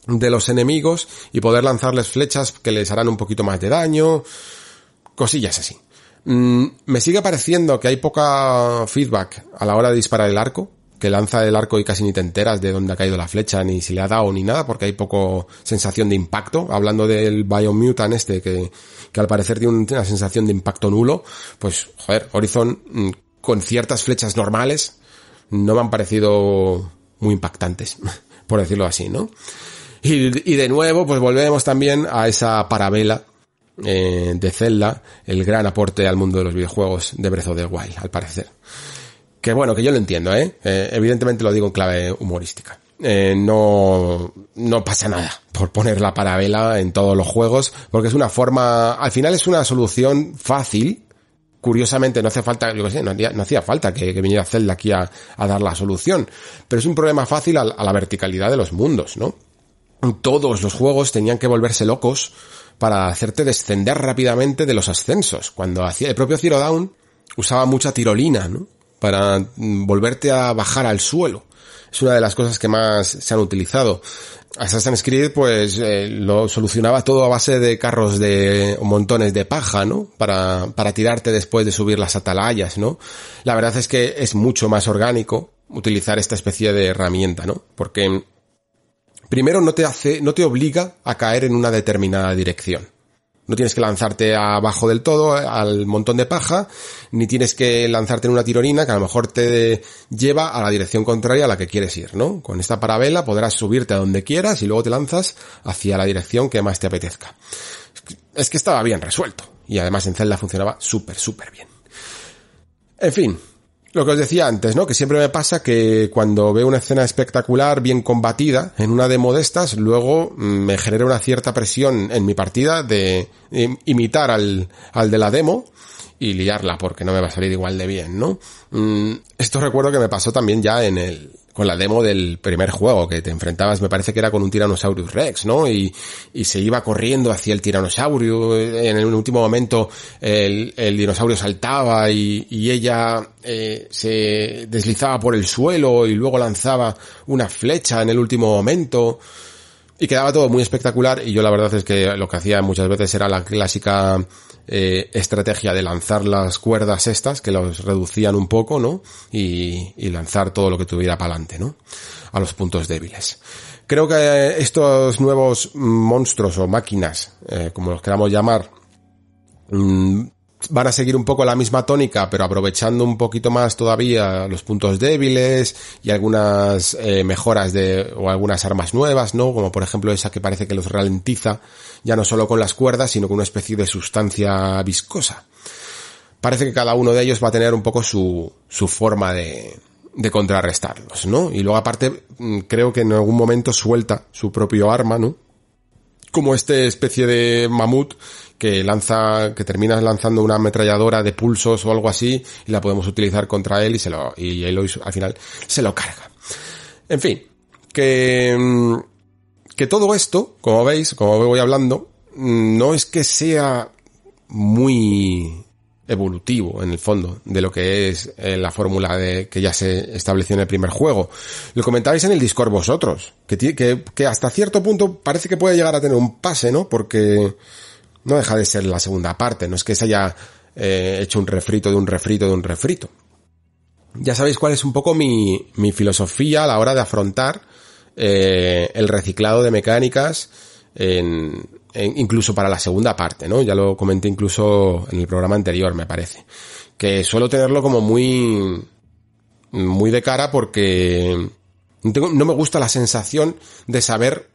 de los enemigos y poder lanzarles flechas que les harán un poquito más de daño, cosillas así. Mm, me sigue pareciendo que hay poca feedback a la hora de disparar el arco, que lanza el arco y casi ni te enteras de dónde ha caído la flecha, ni si le ha dado ni nada, porque hay poco sensación de impacto. Hablando del Biomutant este, que, que al parecer tiene una sensación de impacto nulo, pues, joder, Horizon, mm, con ciertas flechas normales, no me han parecido muy impactantes, por decirlo así, ¿no? Y, de nuevo, pues volvemos también a esa parabela eh, de Zelda, el gran aporte al mundo de los videojuegos de Breath of the Wild, al parecer. Que bueno, que yo lo entiendo, ¿eh? eh evidentemente lo digo en clave humorística. Eh, no, no pasa nada por poner la parabela en todos los juegos, porque es una forma, al final es una solución fácil, curiosamente no hace falta, yo sé, no, hacía falta que, viniera Zelda aquí a, dar la solución, pero es un problema fácil a, la verticalidad de los mundos, ¿no? todos los juegos tenían que volverse locos para hacerte descender rápidamente de los ascensos. Cuando hacía el propio Zero Down usaba mucha tirolina, ¿no? Para mm, volverte a bajar al suelo. Es una de las cosas que más se han utilizado. Assassin's Creed pues eh, lo solucionaba todo a base de carros de montones de paja, ¿no? Para, para tirarte después de subir las atalayas, ¿no? La verdad es que es mucho más orgánico utilizar esta especie de herramienta, ¿no? Porque primero no te hace, no te obliga a caer en una determinada dirección. No tienes que lanzarte abajo del todo al montón de paja, ni tienes que lanzarte en una tirolina que a lo mejor te lleva a la dirección contraria a la que quieres ir, ¿no? Con esta parabela podrás subirte a donde quieras y luego te lanzas hacia la dirección que más te apetezca. Es que estaba bien resuelto. Y además en Zelda funcionaba súper, súper bien. En fin, lo que os decía antes, ¿no? Que siempre me pasa que cuando veo una escena espectacular, bien combatida, en una demo de estas, luego mm, me genera una cierta presión en mi partida de imitar al, al de la demo y liarla porque no me va a salir igual de bien, ¿no? Mm, esto recuerdo que me pasó también ya en el, con la demo del primer juego, que te enfrentabas, me parece que era con un Tyrannosaurus Rex, ¿no? Y, y se iba corriendo hacia el tiranosaurio, en el último momento el, el dinosaurio saltaba y, y ella eh, se deslizaba por el suelo y luego lanzaba una flecha en el último momento. Y quedaba todo muy espectacular y yo la verdad es que lo que hacía muchas veces era la clásica eh, estrategia de lanzar las cuerdas estas, que los reducían un poco, ¿no? Y, lanzar todo lo que tuviera para adelante, ¿no? A los puntos débiles. Creo que estos nuevos monstruos o máquinas, eh, como los queramos llamar, mm, van a seguir un poco la misma tónica, pero aprovechando un poquito más todavía los puntos débiles y algunas eh, mejoras de o algunas armas nuevas, ¿no? Como por ejemplo esa que parece que los ralentiza, ya no solo con las cuerdas, sino con una especie de sustancia viscosa. Parece que cada uno de ellos va a tener un poco su, su forma de, de contrarrestarlos, ¿no? Y luego aparte mm, creo que en algún momento suelta su propio arma, ¿no? Como este especie de mamut que lanza, que terminas lanzando una ametralladora de pulsos o algo así y la podemos utilizar contra él y se lo, y él al final se lo carga. En fin, que, mm, que todo esto, como veis, como voy hablando, mm, no es que sea muy evolutivo en el fondo de lo que es eh, la fórmula de que ya se estableció en el primer juego. Lo comentabais en el Discord vosotros, que, que, que hasta cierto punto parece que puede llegar a tener un pase, ¿no? Porque no deja de ser la segunda parte, no es que se haya eh, hecho un refrito de un refrito de un refrito. Ya sabéis cuál es un poco mi, mi filosofía a la hora de afrontar eh, el reciclado de mecánicas en, incluso para la segunda parte, ¿no? Ya lo comenté incluso en el programa anterior, me parece. Que suelo tenerlo como muy, muy de cara porque no me gusta la sensación de saber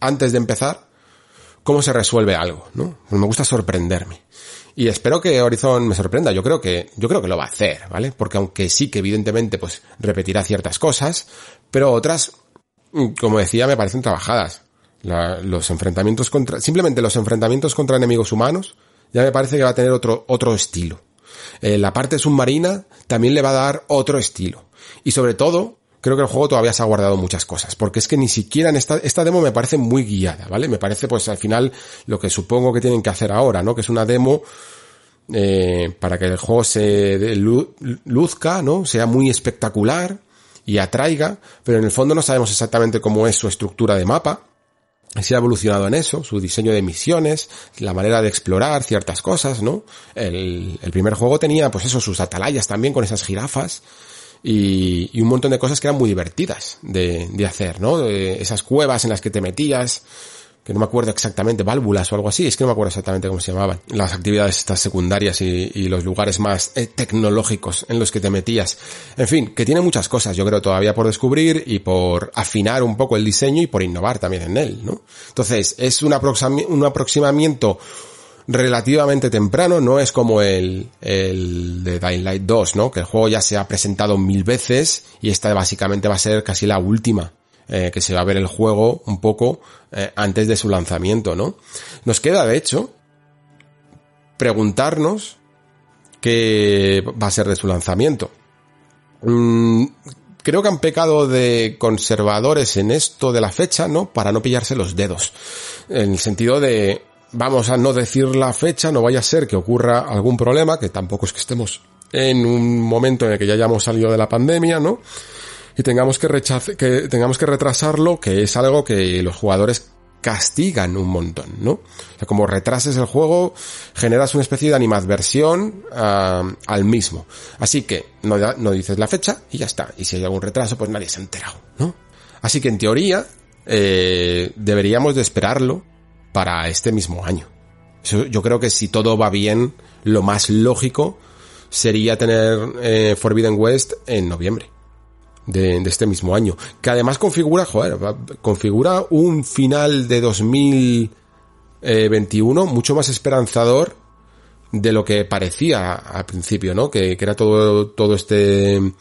antes de empezar cómo se resuelve algo, ¿no? Me gusta sorprenderme. Y espero que Horizon me sorprenda. Yo creo que, yo creo que lo va a hacer, ¿vale? Porque aunque sí que evidentemente pues repetirá ciertas cosas, pero otras, mm, como decía, me parecen trabajadas. los enfrentamientos contra, simplemente los enfrentamientos contra enemigos humanos, ya me parece que va a tener otro, otro estilo. Eh, la parte submarina también le va a dar otro estilo. Y sobre todo, creo que el juego todavía se ha guardado muchas cosas, porque es que ni siquiera en esta, esta demo me parece muy guiada, ¿vale? Me parece pues al final lo que supongo que tienen que hacer ahora, ¿no? Que es una demo eh, para que el juego se luzca, ¿no? Sea muy espectacular y atraiga, pero en el fondo no sabemos exactamente cómo es su estructura de mapa, si ha evolucionado en eso, su diseño de misiones, la manera de explorar ciertas cosas, ¿no? El, el primer juego tenía, pues eso, sus atalayas también con esas jirafas, y, y, un montón de cosas que eran muy divertidas de, de hacer, ¿no? Esas cuevas en las que te metías, que no me acuerdo exactamente, válvulas o algo así, es que no me acuerdo exactamente cómo se llamaban, las actividades estas secundarias y, los lugares más eh, tecnológicos en los que te metías. En fin, que tiene muchas cosas, yo creo, todavía por descubrir y por afinar un poco el diseño y por innovar también en él, ¿no? Entonces, es un, un aproximamiento relativamente temprano, no es como el, el de Dying Light 2, ¿no? Que el juego ya se ha presentado mil veces y esta básicamente va a ser casi la última eh, que se va a ver el juego un poco eh, antes de su lanzamiento, ¿no? Nos queda, de hecho, preguntarnos qué va a ser de su lanzamiento. Mm, creo que han pecado de conservadores en esto de la fecha, ¿no? Para no pillarse los dedos. En el sentido de, vamos a no decir la fecha, no vaya a ser que ocurra algún problema, que tampoco es que estemos en un momento en el que ya hayamos salido de la pandemia, ¿no? Y tengamos que que tengamos que retrasarlo, que es algo que los jugadores castigan un montón, ¿no? O sea, como retrases el juego, generas una especie de animadversión uh, al mismo. Así que no, no dices la fecha y ya está. Y si hay algún retraso, pues nadie se ha enterado, ¿no? Así que en teoría, eh, deberíamos de esperarlo para este mismo año. Yo creo que si todo va bien, lo más lógico sería tener eh, Forbidden West en noviembre de, este mismo año. Que además configura, joder, configura un final de 2021 mucho más esperanzador de lo que parecía al principio, ¿no? Que, que era todo, todo este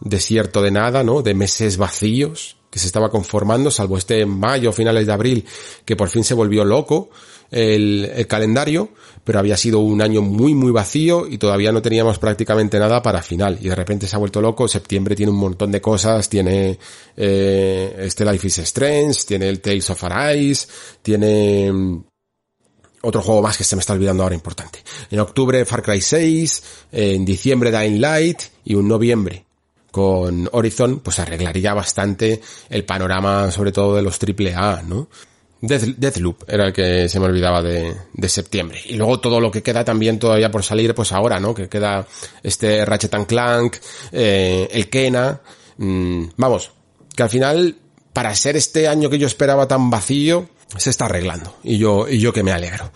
desierto de nada, ¿no? De meses vacíos que se estaba conformando, salvo este mayo, finales de abril, que por fin se volvió loco el, calendario, pero había sido un año muy, muy vacío y todavía no teníamos prácticamente nada para final. Y de repente se ha vuelto loco, septiembre tiene un montón de cosas, tiene eh, este Life is Strange, tiene el Tales of Arise, tiene mm, otro juego más que se me está olvidando ahora importante. En octubre Far Cry 6, en diciembre Dying Light y un noviembre con Horizon, pues arreglaría bastante el panorama, sobre todo de los triple A, ¿no? Deathloop era el que se me olvidaba de, de, septiembre. Y luego todo lo que queda también todavía por salir, pues ahora, ¿no? Que queda este Ratchet and Clank, eh, el Kena, mmm, vamos, que al final, para ser este año que yo esperaba tan vacío, se está arreglando. Y yo, y yo que me alegro.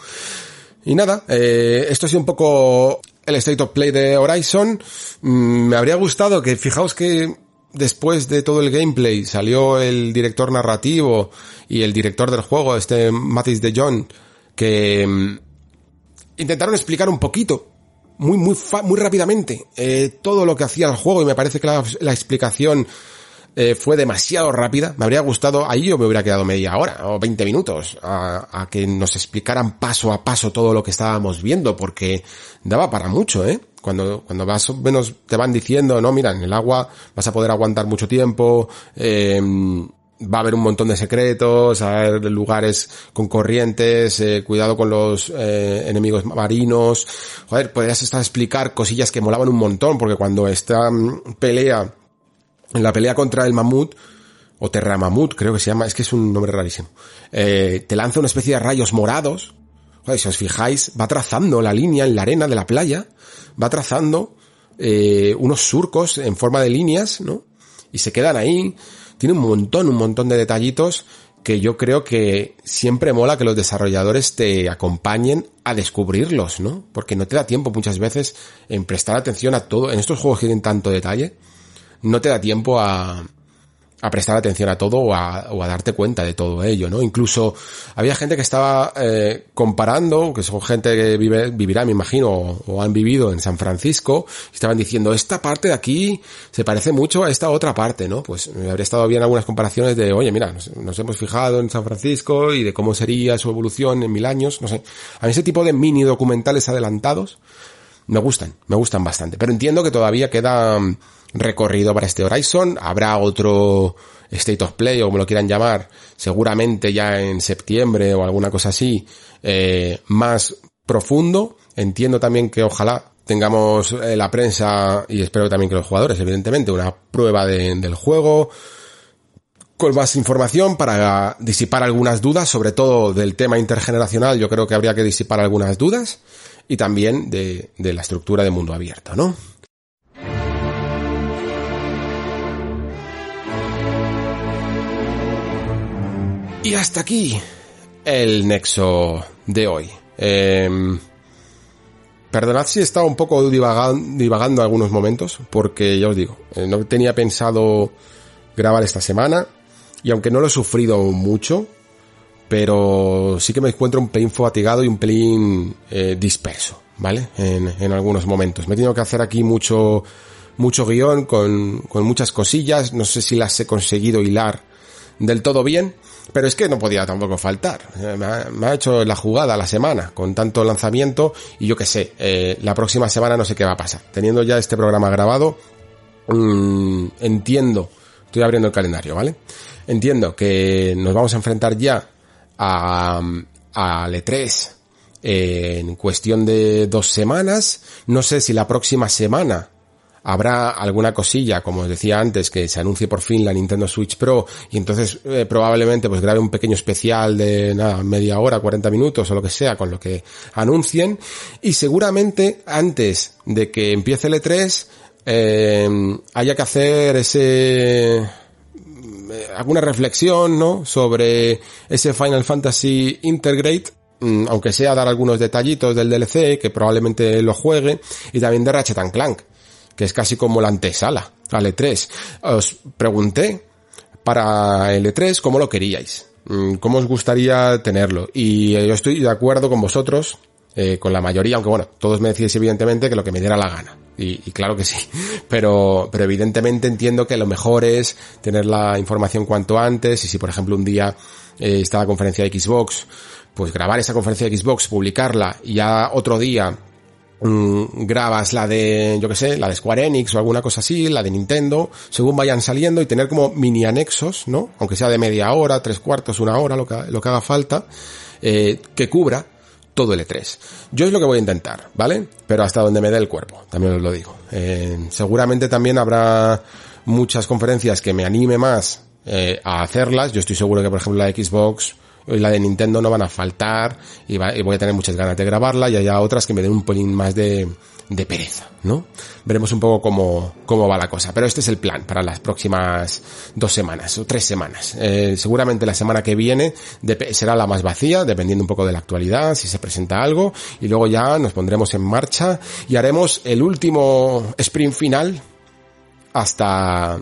Y nada, eh, esto ha sido un poco el State of Play de Horizon. Mm, me habría gustado que, fijaos que después de todo el gameplay salió el director narrativo y el director del juego, este Mathis de John, que mm, intentaron explicar un poquito, muy, muy, muy rápidamente, eh, todo lo que hacía el juego y me parece que la explicación eh, fue demasiado rápida. Me habría gustado, ahí yo me hubiera quedado media hora o 20 minutos a, a, que nos explicaran paso a paso todo lo que estábamos viendo, porque daba para mucho, ¿eh? Cuando, cuando más o menos te van diciendo, no, mira, en el agua vas a poder aguantar mucho tiempo, eh, va a haber un montón de secretos, a haber lugares con corrientes, eh, cuidado con los eh, enemigos marinos. Joder, podrías estar explicar cosillas que molaban un montón, porque cuando esta mm, pelea en la pelea contra el mamut, o Terramamut, creo que se llama, es que es un nombre rarísimo, eh, te lanza una especie de rayos morados. Si os fijáis, va trazando la línea en la arena de la playa, va trazando eh, unos surcos en forma de líneas, ¿no? Y se quedan ahí. tiene un montón, un montón de detallitos que yo creo que siempre mola que los desarrolladores te acompañen a descubrirlos, ¿no? Porque no te da tiempo muchas veces en prestar atención a todo. En estos juegos que tienen tanto detalle, no te da tiempo a, a prestar atención a todo o a, o a, darte cuenta de todo ello, ¿no? Incluso había gente que estaba eh, comparando, que son gente que vive, vivirá, me imagino, o, o, han vivido en San Francisco, y estaban diciendo, esta parte de aquí se parece mucho a esta otra parte, ¿no? Pues me habría estado bien algunas comparaciones de, oye, mira, nos, nos hemos fijado en San Francisco y de cómo sería su evolución en mil años, no sé. A mí ese tipo de mini documentales adelantados me gustan, me gustan bastante, pero entiendo que todavía queda recorrido para este Horizon. Habrá otro State of Play o como lo quieran llamar, seguramente ya en septiembre o alguna cosa así, eh, más profundo. Entiendo también que ojalá tengamos eh, la prensa y espero también que los jugadores, evidentemente, una prueba de, del juego con más información para disipar algunas dudas, sobre todo del tema intergeneracional, yo creo que habría que disipar algunas dudas y también de, de la estructura de mundo abierto, ¿no? Y hasta aquí el nexo de hoy. Eh, perdonad si he estado un poco divagando, divagando algunos momentos, porque ya os digo, eh, no tenía pensado grabar esta semana, y aunque no lo he sufrido mucho, pero sí que me encuentro un pelín fatigado y un pelín eh, disperso, ¿vale? En, en, algunos momentos. Me he tenido que hacer aquí mucho, mucho guion con, con muchas cosillas, no sé si las he conseguido hilar del todo bien, pero es que no podía tampoco faltar. Me ha, me ha, hecho la jugada la semana con tanto lanzamiento y yo qué sé, eh, la próxima semana no sé qué va a pasar. Teniendo ya este programa grabado, mmm, entiendo, estoy abriendo el calendario, ¿vale? Entiendo que nos vamos a enfrentar ya a, a E3 en cuestión de dos semanas. No sé si la próxima semana habrá alguna cosilla, como os decía antes, que se anuncie por fin la Nintendo Switch Pro y entonces eh, probablemente pues grabe un pequeño especial de nada, media hora, 40 minutos o lo que sea con lo que anuncien y seguramente antes de que empiece el E3 eh, haya que hacer ese alguna reflexión, ¿no? Sobre ese Final Fantasy Integrate aunque sea dar algunos detallitos del DLC, que probablemente lo juegue, y también de Ratchet Clank, que es casi como la antesala al E3. Os pregunté para el E3 cómo lo queríais, cómo os gustaría tenerlo. Y yo estoy de acuerdo con vosotros, eh, con la mayoría, aunque bueno, todos me decís evidentemente que lo que me diera la gana. Y, y, claro que sí. Pero, pero evidentemente entiendo que lo mejor es tener la información cuanto antes. Y si por ejemplo un día eh, está la conferencia de Xbox, pues grabar esa conferencia de Xbox, publicarla y ya otro día mmm, grabas la de, yo que sé, la de Square Enix o alguna cosa así, la de Nintendo, según vayan saliendo y tener como mini anexos, ¿no? Aunque sea de media hora, tres cuartos, una hora, lo que, lo que haga falta, eh, que cubra todo el E3. Yo es lo que voy a intentar, ¿vale? Pero hasta donde me dé el cuerpo, también os lo digo. Eh, seguramente también habrá muchas conferencias que me anime más eh, a hacerlas. Yo estoy seguro que, por ejemplo, la Xbox y la de Nintendo no van a faltar y, va, y voy a tener muchas ganas de grabarla y haya otras que me den un pelín más de, de pereza, ¿no? Veremos un poco cómo, cómo va la cosa. Pero este es el plan para las próximas dos semanas o tres semanas. Eh, seguramente la semana que viene será la más vacía, dependiendo un poco de la actualidad, si se presenta algo. Y luego ya nos pondremos en marcha y haremos el último sprint final hasta,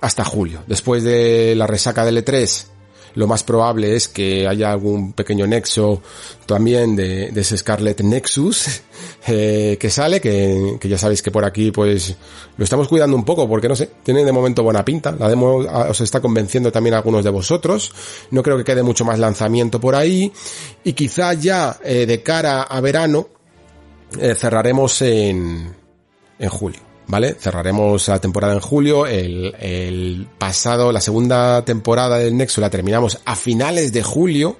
hasta julio. Después de la resaca del E3 lo más probable es que haya algún pequeño nexo también de, ese Scarlet Nexus eh, que sale, que, que, ya sabéis que por aquí pues lo estamos cuidando un poco porque no sé, tiene de momento buena pinta, la demo os está convenciendo también a algunos de vosotros, no creo que quede mucho más lanzamiento por ahí. Y quizá ya eh, de cara a verano eh, cerraremos en, en julio. ¿Vale? Cerraremos la temporada en julio, el, el, pasado, la segunda temporada del Nexo la terminamos a finales de julio,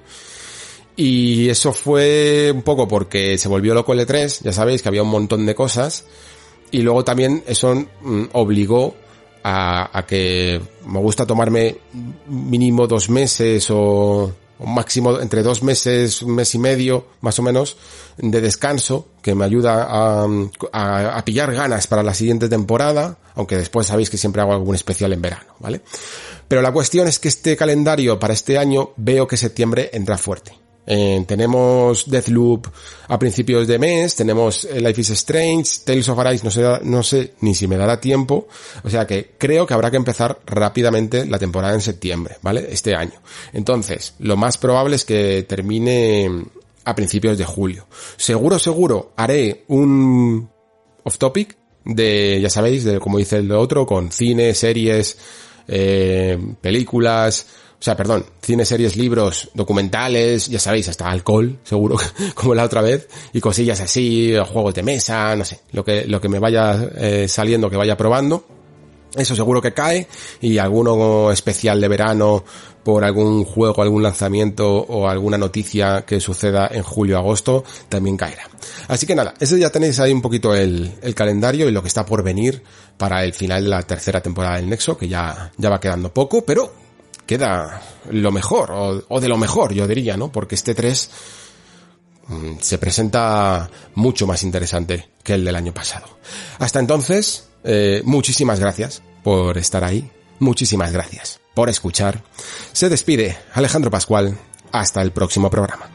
y eso fue un poco porque se volvió loco el E3, ya sabéis que había un montón de cosas, y luego también eso mm, obligó a, a que me gusta tomarme mínimo dos meses o un máximo entre dos meses, un mes y medio, más o menos, de descanso, que me ayuda a, a, pillar ganas para la siguiente temporada, aunque después sabéis que siempre hago algún especial en verano, ¿vale? Pero la cuestión es que este calendario para este año veo que septiembre entra fuerte. Eh, tenemos Deathloop a principios de mes, tenemos eh, Life is Strange, Tales of Arise, no sé, no sé ni si me dará tiempo, o sea que creo que habrá que empezar rápidamente la temporada en septiembre, ¿vale? Este año. Entonces, lo más probable es que termine a principios de julio. Seguro, seguro, haré un off topic de, ya sabéis, de como dice el otro, con cine, series, eh, películas, sea, perdón, cine, series, libros, documentales, ya sabéis, hasta alcohol, seguro, como la otra vez, y cosillas así, juegos de mesa, no sé, lo que, lo que me vaya eh, saliendo, que vaya probando. Eso seguro que cae y alguno especial de verano por algún juego, algún lanzamiento o alguna noticia que suceda en julio agosto también caerá. Así que nada, eso ya tenéis ahí un poquito el, el, calendario y lo que está por venir para el final de la tercera temporada del Nexo, que ya, ya va quedando poco, pero queda lo mejor, o, de lo mejor, yo diría, ¿no? Porque este 3 mm, se presenta mucho más interesante que el del año pasado. Hasta entonces, eh, muchísimas gracias por estar ahí, muchísimas gracias por escuchar. Se despide Alejandro Pascual, hasta el próximo programa.